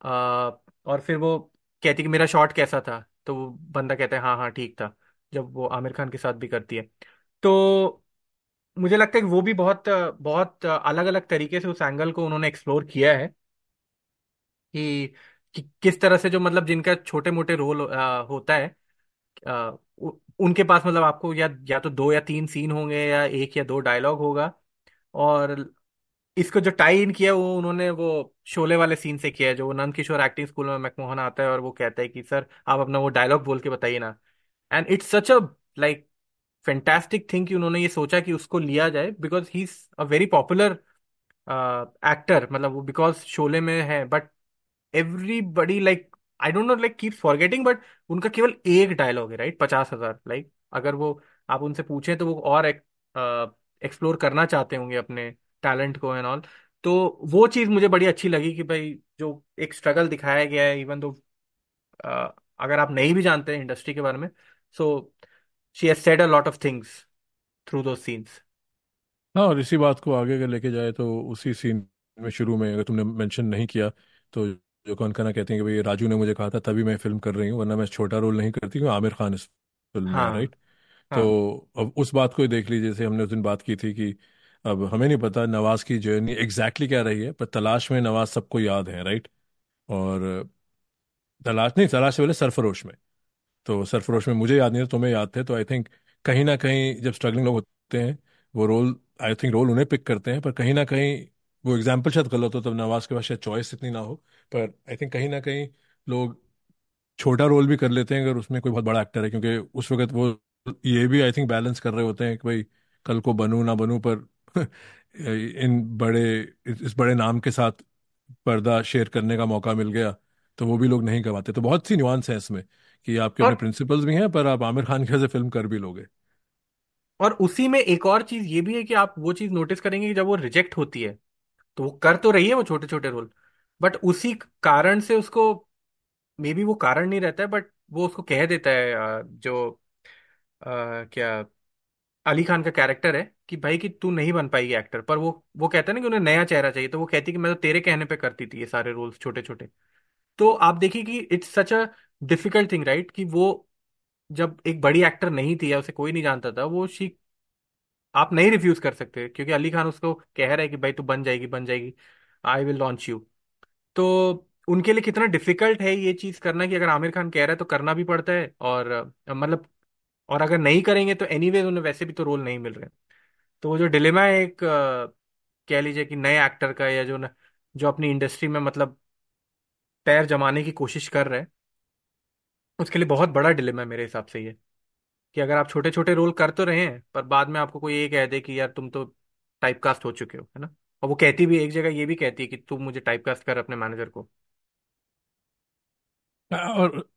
और फिर वो कहती कि मेरा शॉट कैसा था? तो वो बंदा कहता है हाँ हाँ ठीक था जब वो आमिर खान के साथ भी करती है। तो मुझे लगता है कि वो भी बहुत बहुत अलग अलग तरीके से उस एंगल को उन्होंने एक्सप्लोर किया है कि, कि किस तरह से जो मतलब जिनका छोटे मोटे रोल होता है आ, उ, उनके पास मतलब आपको या या तो दो या तीन सीन होंगे या एक या दो डायलॉग होगा। और इसको जो टाई इन किया वो उन्होंने वो शोले वाले सीन से किया है, जो वो नंद किशोर एक्टिंग स्कूल में मैकमोहन आता है और वो कहता है कि, सर, आप अपना वो डायलॉग बोल के बताइए ना। And it's such a like fantastic thing कि उन्होंने ये सोचा कि उसको लिया जाए because he is a very popular actor मतलब वो बिकॉज़ शोले में है but everybody like I don't know like keep forgetting but उनका केवल एक डायलॉग है राइट पचास हज़ार लाइक अगर वो आप उनसे पूछें तो वो और एक्सप्लोर करना चाहते होंगे अपने टैलेंट को एंड ऑल। तो वो चीज़ मुझे बड़ी अच्छी लगी कि भाई जो एक स्ट्रगल दिखाया गया है इवन दो अगर आप नहीं भी जानते हैं इंडस्ट्री के बारे में so she has said a lot of things through those scenes हाँ और इसी बात को आगे अगर लेके जाए तो उसी सीन में शुरू में अगर तुमने मेंशन नहीं किया तो जो कौन कहना कहते हैं कि भाई राजू ने मुझे कहा था तभी मैं फ़िल्म कर रही हूँ वरना मैं छोटा रोल नहीं करती क्योंकि आमिर खान इस फ़िल्म में हाँ राइट हाँ। तो अब उस बात को ही देख लीजिए जैसे हमने उस दिन बात की थी कि अब हमें नहीं पता नवाज़ की जर्नी एग्जैक्टली क्या रही है, पर तलाश में नवाज़ सबको याद है राइट और तलाश नहीं, तलाश से पहले सरफरोश में। तो सरफरोश में मुझे याद नहीं था, तुम्हें याद थे तो आई थिंक कहीं ना कहीं जब स्ट्रगलिंग लोग होते हैं, वो रोल आई थिंक रोल उन्हें पिक करते हैं, पर कहीं ना कहीं वो एग्ज़ाम्पल शायद गलत हो, तब नवाज़ के पास शायद चॉइस इतनी ना हो, पर आई थिंक कहीं ना कहीं लोग छोटा रोल भी कर लेते हैं, अगर उसमें कोई बहुत बड़ा एक्टर है, क्योंकि उस वक्त वो ये भी आई थिंक बैलेंस कर रहे होते हैं कि भाई कल को बनूं, ना बनूं, पर इन बड़े इस बड़े नाम के साथ पर्दा शेयर करने का मौका मिल गया तो वो भी लोग नहीं गवाते। तो बहुत सी न्यूआंस है इसमें कि आपके अपने प्रिंसिपल्स भी हैं पर आप आमिर खान की से फ़िल्म कर भी लोगे। और उसी में एक और चीज़ ये भी है कि आप वो चीज़ नोटिस करेंगे कि जब वो रिजेक्ट होती है तो वो कर तो रही है वो छोटे छोटे रोल बट उसी कारण से उसको मे बी वो कारण नहीं रहता है बट वो उसको कह देता है जो अ, क्या अली खान का कैरेक्टर है कि भाई कि तू नहीं बन पाएगी एक्टर, पर वो वो कहता है ना कि उन्हें नया चेहरा चाहिए तो वो कहती कि मैं तो तेरे कहने पे करती थी ये सारे रोल्स छोटे छोटे तो आप देखिए कि it's such a difficult thing right कि वो जब एक बड़ी एक्टर नहीं थी या उसे कोई नहीं जानता था, वो शी, आप नहीं रिफ्यूज कर सकते, क्योंकि अली खान उसको कह रहा है कि भाई तू बन जाएगी बन जाएगी आई विल लॉन्च यू तो उनके लिए कितना डिफ़िकल्ट है ये चीज़ करना कि अगर आमिर खान कह रहा है तो करना भी पड़ता है और मतलब और अगर नहीं करेंगे तो एनीवेज उन्हें वैसे भी तो रोल नहीं मिल रहे। तो वो जो डिलेमा है एक कह लीजिए कि नए एक्टर का या जो न, जो अपनी इंडस्ट्री में मतलब पैर जमाने की कोशिश कर रहे हैं उसके लिए बहुत बड़ा डिलेमा है मेरे हिसाब से ये कि अगर आप छोटे छोटे रोल कर तो रहे हैं पर बाद में आपको कोई ये कह दे कि यार तुम तो टाइपकास्ट हो चुके हो है ना? और वो कहती भी एक जगह ये भी कहती है कि तू मुझे टाइपकास्ट कर अपने मैनेजर को। और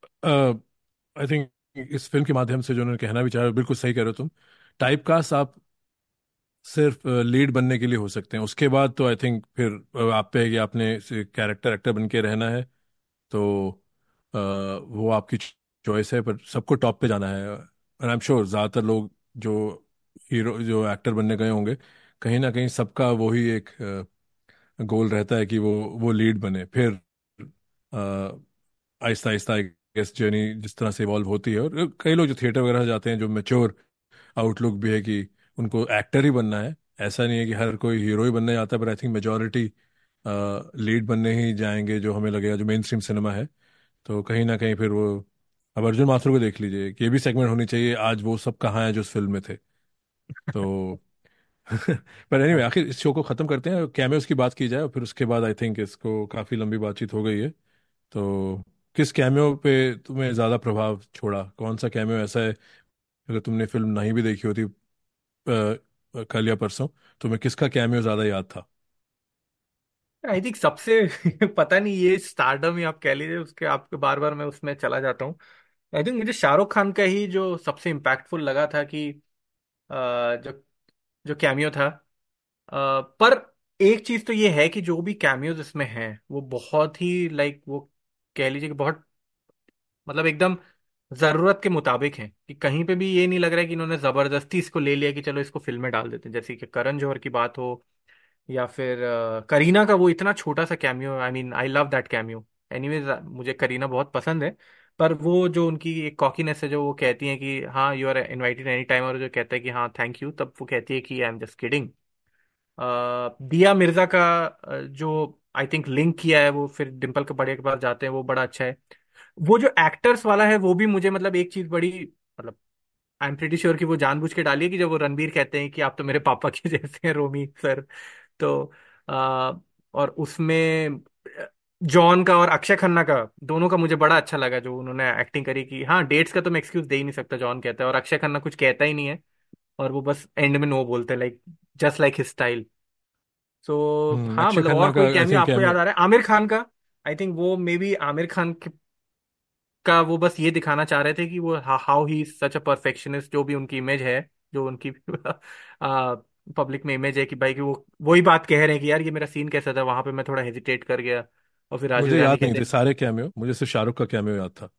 आई थिंक इस फ़िल्म के माध्यम से जो उन्होंने कहना भी चाहा बिल्कुल सही कह रहे हो तुम। टाइप कास्ट आप सिर्फ़ लीड बनने के लिए हो सकते हैं। उसके बाद तो आई थिंक फिर आप पे है कि आपने कैरेक्टर एक्टर बन के रहना है। तो अ, वो आपकी चॉइस है पर सबको टॉप पे जाना है। आई एम श्योर ज़्यादातर लोग जो हीरो जो एक्टर बनने गए होंगे कहीं ना कहीं सबका वही एक गोल रहता है कि वो वो लीड बने। फिर आहिस्ता आहिस्ता गेस जर्नी जिस तरह से इवॉल्व होती है। और कई लोग जो थिएटर वगैरह जाते हैं जो मेच्योर आउटलुक भी है कि उनको एक्टर ही बनना है। ऐसा नहीं है कि हर कोई हीरो ही बनने जाता है पर आई थिंक मेजोरिटी लीड बनने ही जाएँगे जो हमें लगेगा, जो मेन स्ट्रीम सिनेमा है। तो कहीं ना कहीं फिर वो, अब अर्जुन माथुर को देख लीजिए ये भी सेगमेंट होनी चाहिए, आज वो सब कहाँ है जो उस फ़िल्म में थे। तो पर एनीवे हाँ आखिर इस शो को खत्म करते हैं कैमियोज की बात की जाए, और फिर उसके बाद आई थिंक इसको काफ़ी लंबी बातचीत हो गई है। तो किस कैमियो पे तुम्हें ज़्यादा प्रभाव छोड़ा? कौन सा कैमियो ऐसा है, अगर तुमने फ़िल्म नहीं भी देखी होती कल या परसों तुम्हें किसका कैमियो ज़्यादा याद था? आई थिंक सबसे पता नहीं ये स्टारडम ही आप कह लीजिए उसके आपके बार बार मैं उसमें चला जाता हूँ। आई थिंक मुझे शाहरुख खान का ही जो सबसे इम्पैक्टफुल लगा था कि अ, जो जो कैमियो था अ, पर एक चीज़ तो ये है कि जो भी कैमियोज इसमें हैं वो बहुत ही लाइक वो कह लीजिए कि बहुत मतलब एकदम ज़रूरत के मुताबिक हैं कि कहीं पे भी ये नहीं लग रहा है कि इन्होंने ज़बरदस्ती इसको ले लिया कि चलो इसको फ़िल्म में डाल देते हैं। जैसे कि करण जौहर की बात हो या फिर करीना का वो इतना छोटा सा cameo I mean I love that cameo anyways मुझे करीना बहुत पसंद है। पर वो जो उनकी एक कॉकीनेस है, जो वो कहती है कि हाँ you are invited any time और जो कहता है कि हाँ थैंक यू तब वो कहती है कि आई एम जस्ट किडिंग दिया मिर्ज़ा का जो आई थिंक लिंक किया है, वो फिर डिम्पल कपाड़िया के पास जाते हैं, वो बड़ा अच्छा है। वो जो एक्टर्स वाला है वो भी मुझे मतलब एक चीज़ बड़ी मतलब आई एम प्रीटी श्योर कि वो जानबूझ के डाली है कि जब वो रणबीर कहते हैं कि आप तो मेरे पापा के जैसे हैं रोमी सर। तो आ, और उसमें जॉन का और अक्षय खन्ना का दोनों का मुझे बड़ा अच्छा लगा जो उन्होंने एक्टिंग करी कि हाँ डेट्स का तो मैं एक्सक्यूज दे ही नहीं सकता जॉन कहता है। और अक्षय खन्ना कुछ कहता ही नहीं है और वो बस एंड में नो बोलते like just like his style so हाँ मतलब और कोई कैमियो आपको याद आ रहा है? आमिर खान का आई थिंक वो मे बी आमिर खान के का वो बस ये दिखाना चाह रहे थे कि वो how he such a perfectionist जो भी उनकी इमेज है जो उनकी पब्लिक में इमेज है कि भाई कि वो वही बात कह रहे हैं कि यार ये मेरा सीन कैसा था वहाँ पे मैं थोड़ा हेजिटेट कर गया और फिर राजीव मुझे गांधी याद नहीं थे हैं सारे कैमियो मुझे सिर्फ़ शाहरुख का कैमियो याद था।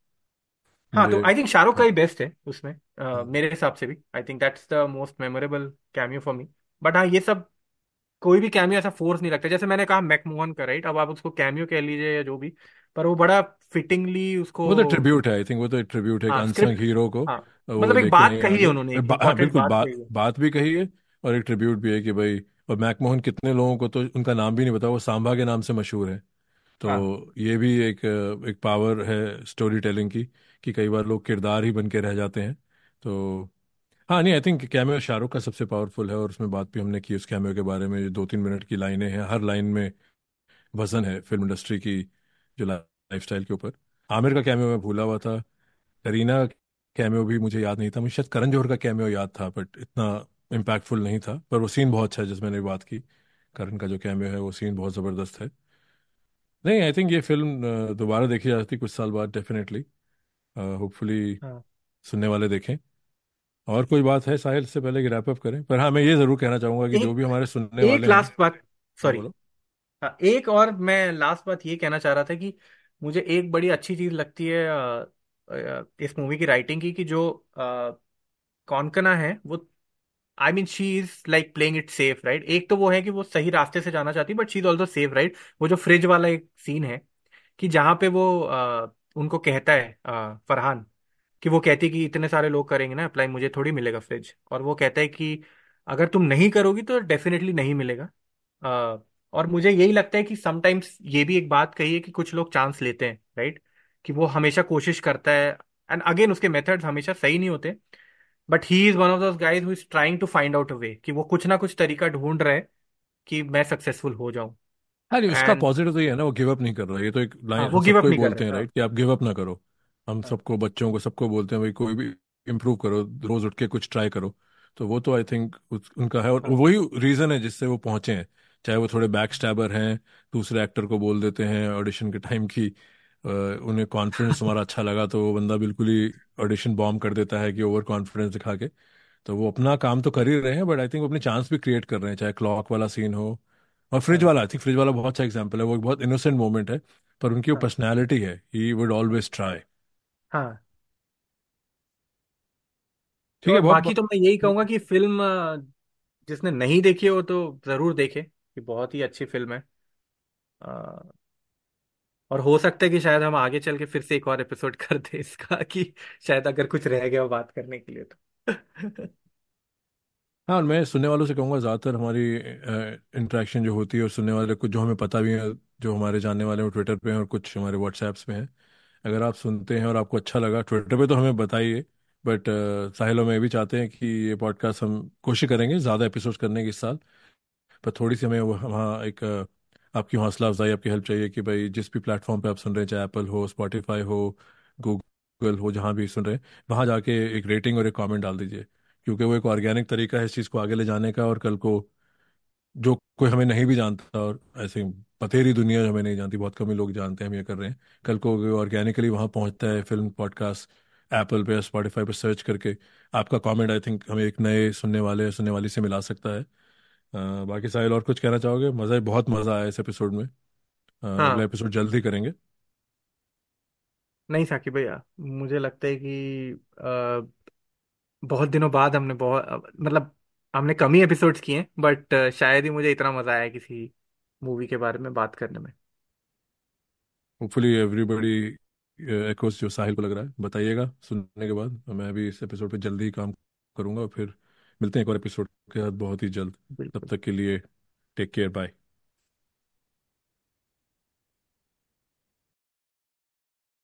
हाँ तो आई थिंक शाहरुख का हाँ। ही बेस्ट है उसमें अ, हम्म। मेरे हिसाब से भी। I think that's the most memorable cameo for me but हाँ ये सब कोई भी कैमियो ऐसा फोर्स नहीं लगता जैसे मैंने कहा मैकमोहन का राइट अब आप उसको कैमियो कह लीजिए या जो भी पर वो बड़ा फिटिंगली उसको वो तो ट्रिब्यूट है आई थिंक वो तो ट्रिब्यूट है हाँ अनसंग हीरो को। हाँ मतलब एक बात कही है। उन्होंने हाँ बिल्कुल बात बात है। बात भी कही है और एक ट्रिब्यूट भी है कि भाई और मैकमोहन कितने लोगों को तो उनका नाम भी नहीं पता वो सांभा के नाम से मशहूर है। हाँ। तो ये भी एक एक पावर है स्टोरी टेलिंग की कि कई बार लोग किरदार ही बन के रह जाते हैं। तो हाँ नहीं आई थिंक कैमियो शाहरुख का सबसे पावरफुल है और उसमें बात भी हमने की उस कैमियो के बारे में दो तीन मिनट की लाइनें हैं हर लाइन में वज़न है फ़िल्म इंडस्ट्री की। जो लाइफस्टाइल के ऊपर। आमिर का कैमियो मैं भूला हुआ था। करीना कैमियो भी मुझे याद नहीं था। मुझे शायद करण जौहर का कैमियो याद था बट इतना इम्पैक्टफुल नहीं था। पर वो सीन बहुत अच्छा है जिस मैंने बात की। करण का जो कैमियो है वो सीन बहुत ज़बरदस्त है। नहीं आई थिंक ये फ़िल्म दोबारा देखी जा सकती कुछ साल बाद डेफिनेटली होपफुली हाँ। सुनने वाले देखें। और कोई बात है साहिल से पहले कि रैप अप करें? पर हाँ मैं ये ज़रूर कहना चाहूँगा कि जो भी हमारे सुनने एक वाले लास्ट बात हाँ सॉरी बोलो। हाँ, एक और मैं लास्ट बात ये कहना चाह रहा था कि मुझे एक बड़ी अच्छी चीज़ लगती है इस मूवी की राइटिंग की कि जो कौनकना है वो I mean she is like playing it safe right एक तो वो है कि वो सही रास्ते से जाना चाहती है but she is also safe right वो जो फ्रिज वाला एक सीन है कि जहाँ पे वो अ, उनको कहता है अ, फरहान कि वो कहती है कि इतने सारे लोग करेंगे ना अप्लाई मुझे थोड़ी मिलेगा फ्रिज और वो कहता है कि अगर तुम नहीं करोगी तो डेफिनेटली नहीं मिलेगा। और मुझे यही लगता है कि समटाइम्स ये भी एक बात कही है कि कुछ लोग चांस लेते हैं राइट कि वो हमेशा कोशिश करता है। एंड अगेन उसके मेथड्स हमेशा सही नहीं होते। But he is one of those guys who is trying to find out a way कि वो कुछ ना कुछ तरीका ढूंढ रहे है कि मैं सक्सेसफुल हो जाऊँ। हाँ नहीं उसका पॉजिटिव तो ये है ना वो गिव अप नहीं कर रहा। है ये तो एक हाँ लाइन हम वो गिव अप ही नहीं कर बोलते हैं हाँ राइट कि आप गिव अप ना करो। हम हाँ। सबको बच्चों को सबको बोलते हैं भाई कोई भी इम्प्रूव करो रोज उठ के कुछ ट्राई करो। तो वो तो आई थिंक उनका है और हाँ। वही रीजन है जिससे वो पहुँचे हैं। चाहे वो थोड़े बैक स्टैबर हैं दूसरे एक्टर को बोल देते हैं ऑडिशन के टाइम की उन्हें कॉन्फिडेंस तुम्हारा अच्छा लगा तो वो बंदा बिल्कुल ही ऑडिशन बॉम्ब कर देता है कि ओवर कॉन्फिडेंस दिखा के। तो वो अपना काम तो कर ही रहे हैं बट आई थिंक वो अपने चांस भी क्रिएट कर रहे हैं चाहे क्लॉक वाला सीन हो और फ्रिज हाँ वाला आई थिंक फ्रिज वाला बहुत अच्छा एग्ज़ाम्पल है वो एक बहुत इनोसेंट मोमेंट है पर उनकी वो हाँ। पर्सनैलिटी है ही वुड ऑलवेज ट्राई हाँ। ठीक है बाकी तो मैं यही कहूँगा कि फ़िल्म जिसने नहीं देखी हो तो ज़रूर देखे। कि बहुत ही अच्छी फ़िल्म है। अ, और हो सकता है कि शायद हम आगे चल के फिर से एक और एपिसोड कर दे इसका कि शायद अगर कुछ रह गया बात करने के लिए तो। हाँ और मैं सुनने वालों से कहूँगा ज़्यादातर हमारी इंटरेक्शन जो होती है और सुनने वाले कुछ जो हमें पता भी है जो हमारे जानने वाले हैं ट्विटर पे हैं और कुछ हमारे व्हाट्सएप्स पे हैं। अगर आप सुनते हैं और आपको अच्छा लगा ट्विटर पे तो हमें बताइए बट साहिल मैं भी चाहते हैं कि ये पॉडकास्ट हम कोशिश करेंगे ज़्यादा एपिसोड्स करने की इस साल। पर थोड़ी सी हमें वहाँ एक, आपकी हौसला अफजाई, आपकी हेल्प चाहिए कि भाई जिस भी प्लेटफॉर्म पे आप सुन रहे हैं, चाहे एप्पल हो स्पॉटिफाई हो गूगल हो, जहाँ भी सुन रहे हैं, वहाँ जाके एक रेटिंग और एक कमेंट डाल दीजिए। क्योंकि वो एक ऑर्गेनिक तरीका है इस चीज़ को आगे ले जाने का और कल को जो कोई हमें नहीं भी जानता और ऐसे बतेरी दुनिया हमें नहीं जानती, बहुत कम ही लोग जानते हैं, हम ये कर रहे हैं। कल को ऑर्गेनिकली वहाँ पहुँचता है फ़िल्म पॉडकास्ट एप्पल पे स्पॉटिफाई पे सर्च करके, आपका कमेंट आई थिंक हमें एक नए सुनने वाले सुनने वाली से मिला सकता है। बाकी साहिल और कुछ कहना चाहोगे? मज़ा बहुत मज़ा आया इस एपिसोड में। अ, अगला हाँ एपिसोड जल्द ही करेंगे। नहीं साकिब भैया मुझे लगता है कि अ, बहुत दिनों बाद हमने बहुत मतलब हमने कम ही एपिसोड्स किए हैं बट शायद ही मुझे इतना मज़ा आया किसी मूवी के बारे में बात करने में। होपफुली एवरीबडी एकोस जो साहिल को लग रहा है। बताइएगा सुनने के बाद। मैं भी इस एपिसोड पे जल्दी ही काम करूँगा और फिर मिलते हैं एक और एपिसोड के बाद। बहुत ही जल्द। तब तक के लिए टेक केयर बाय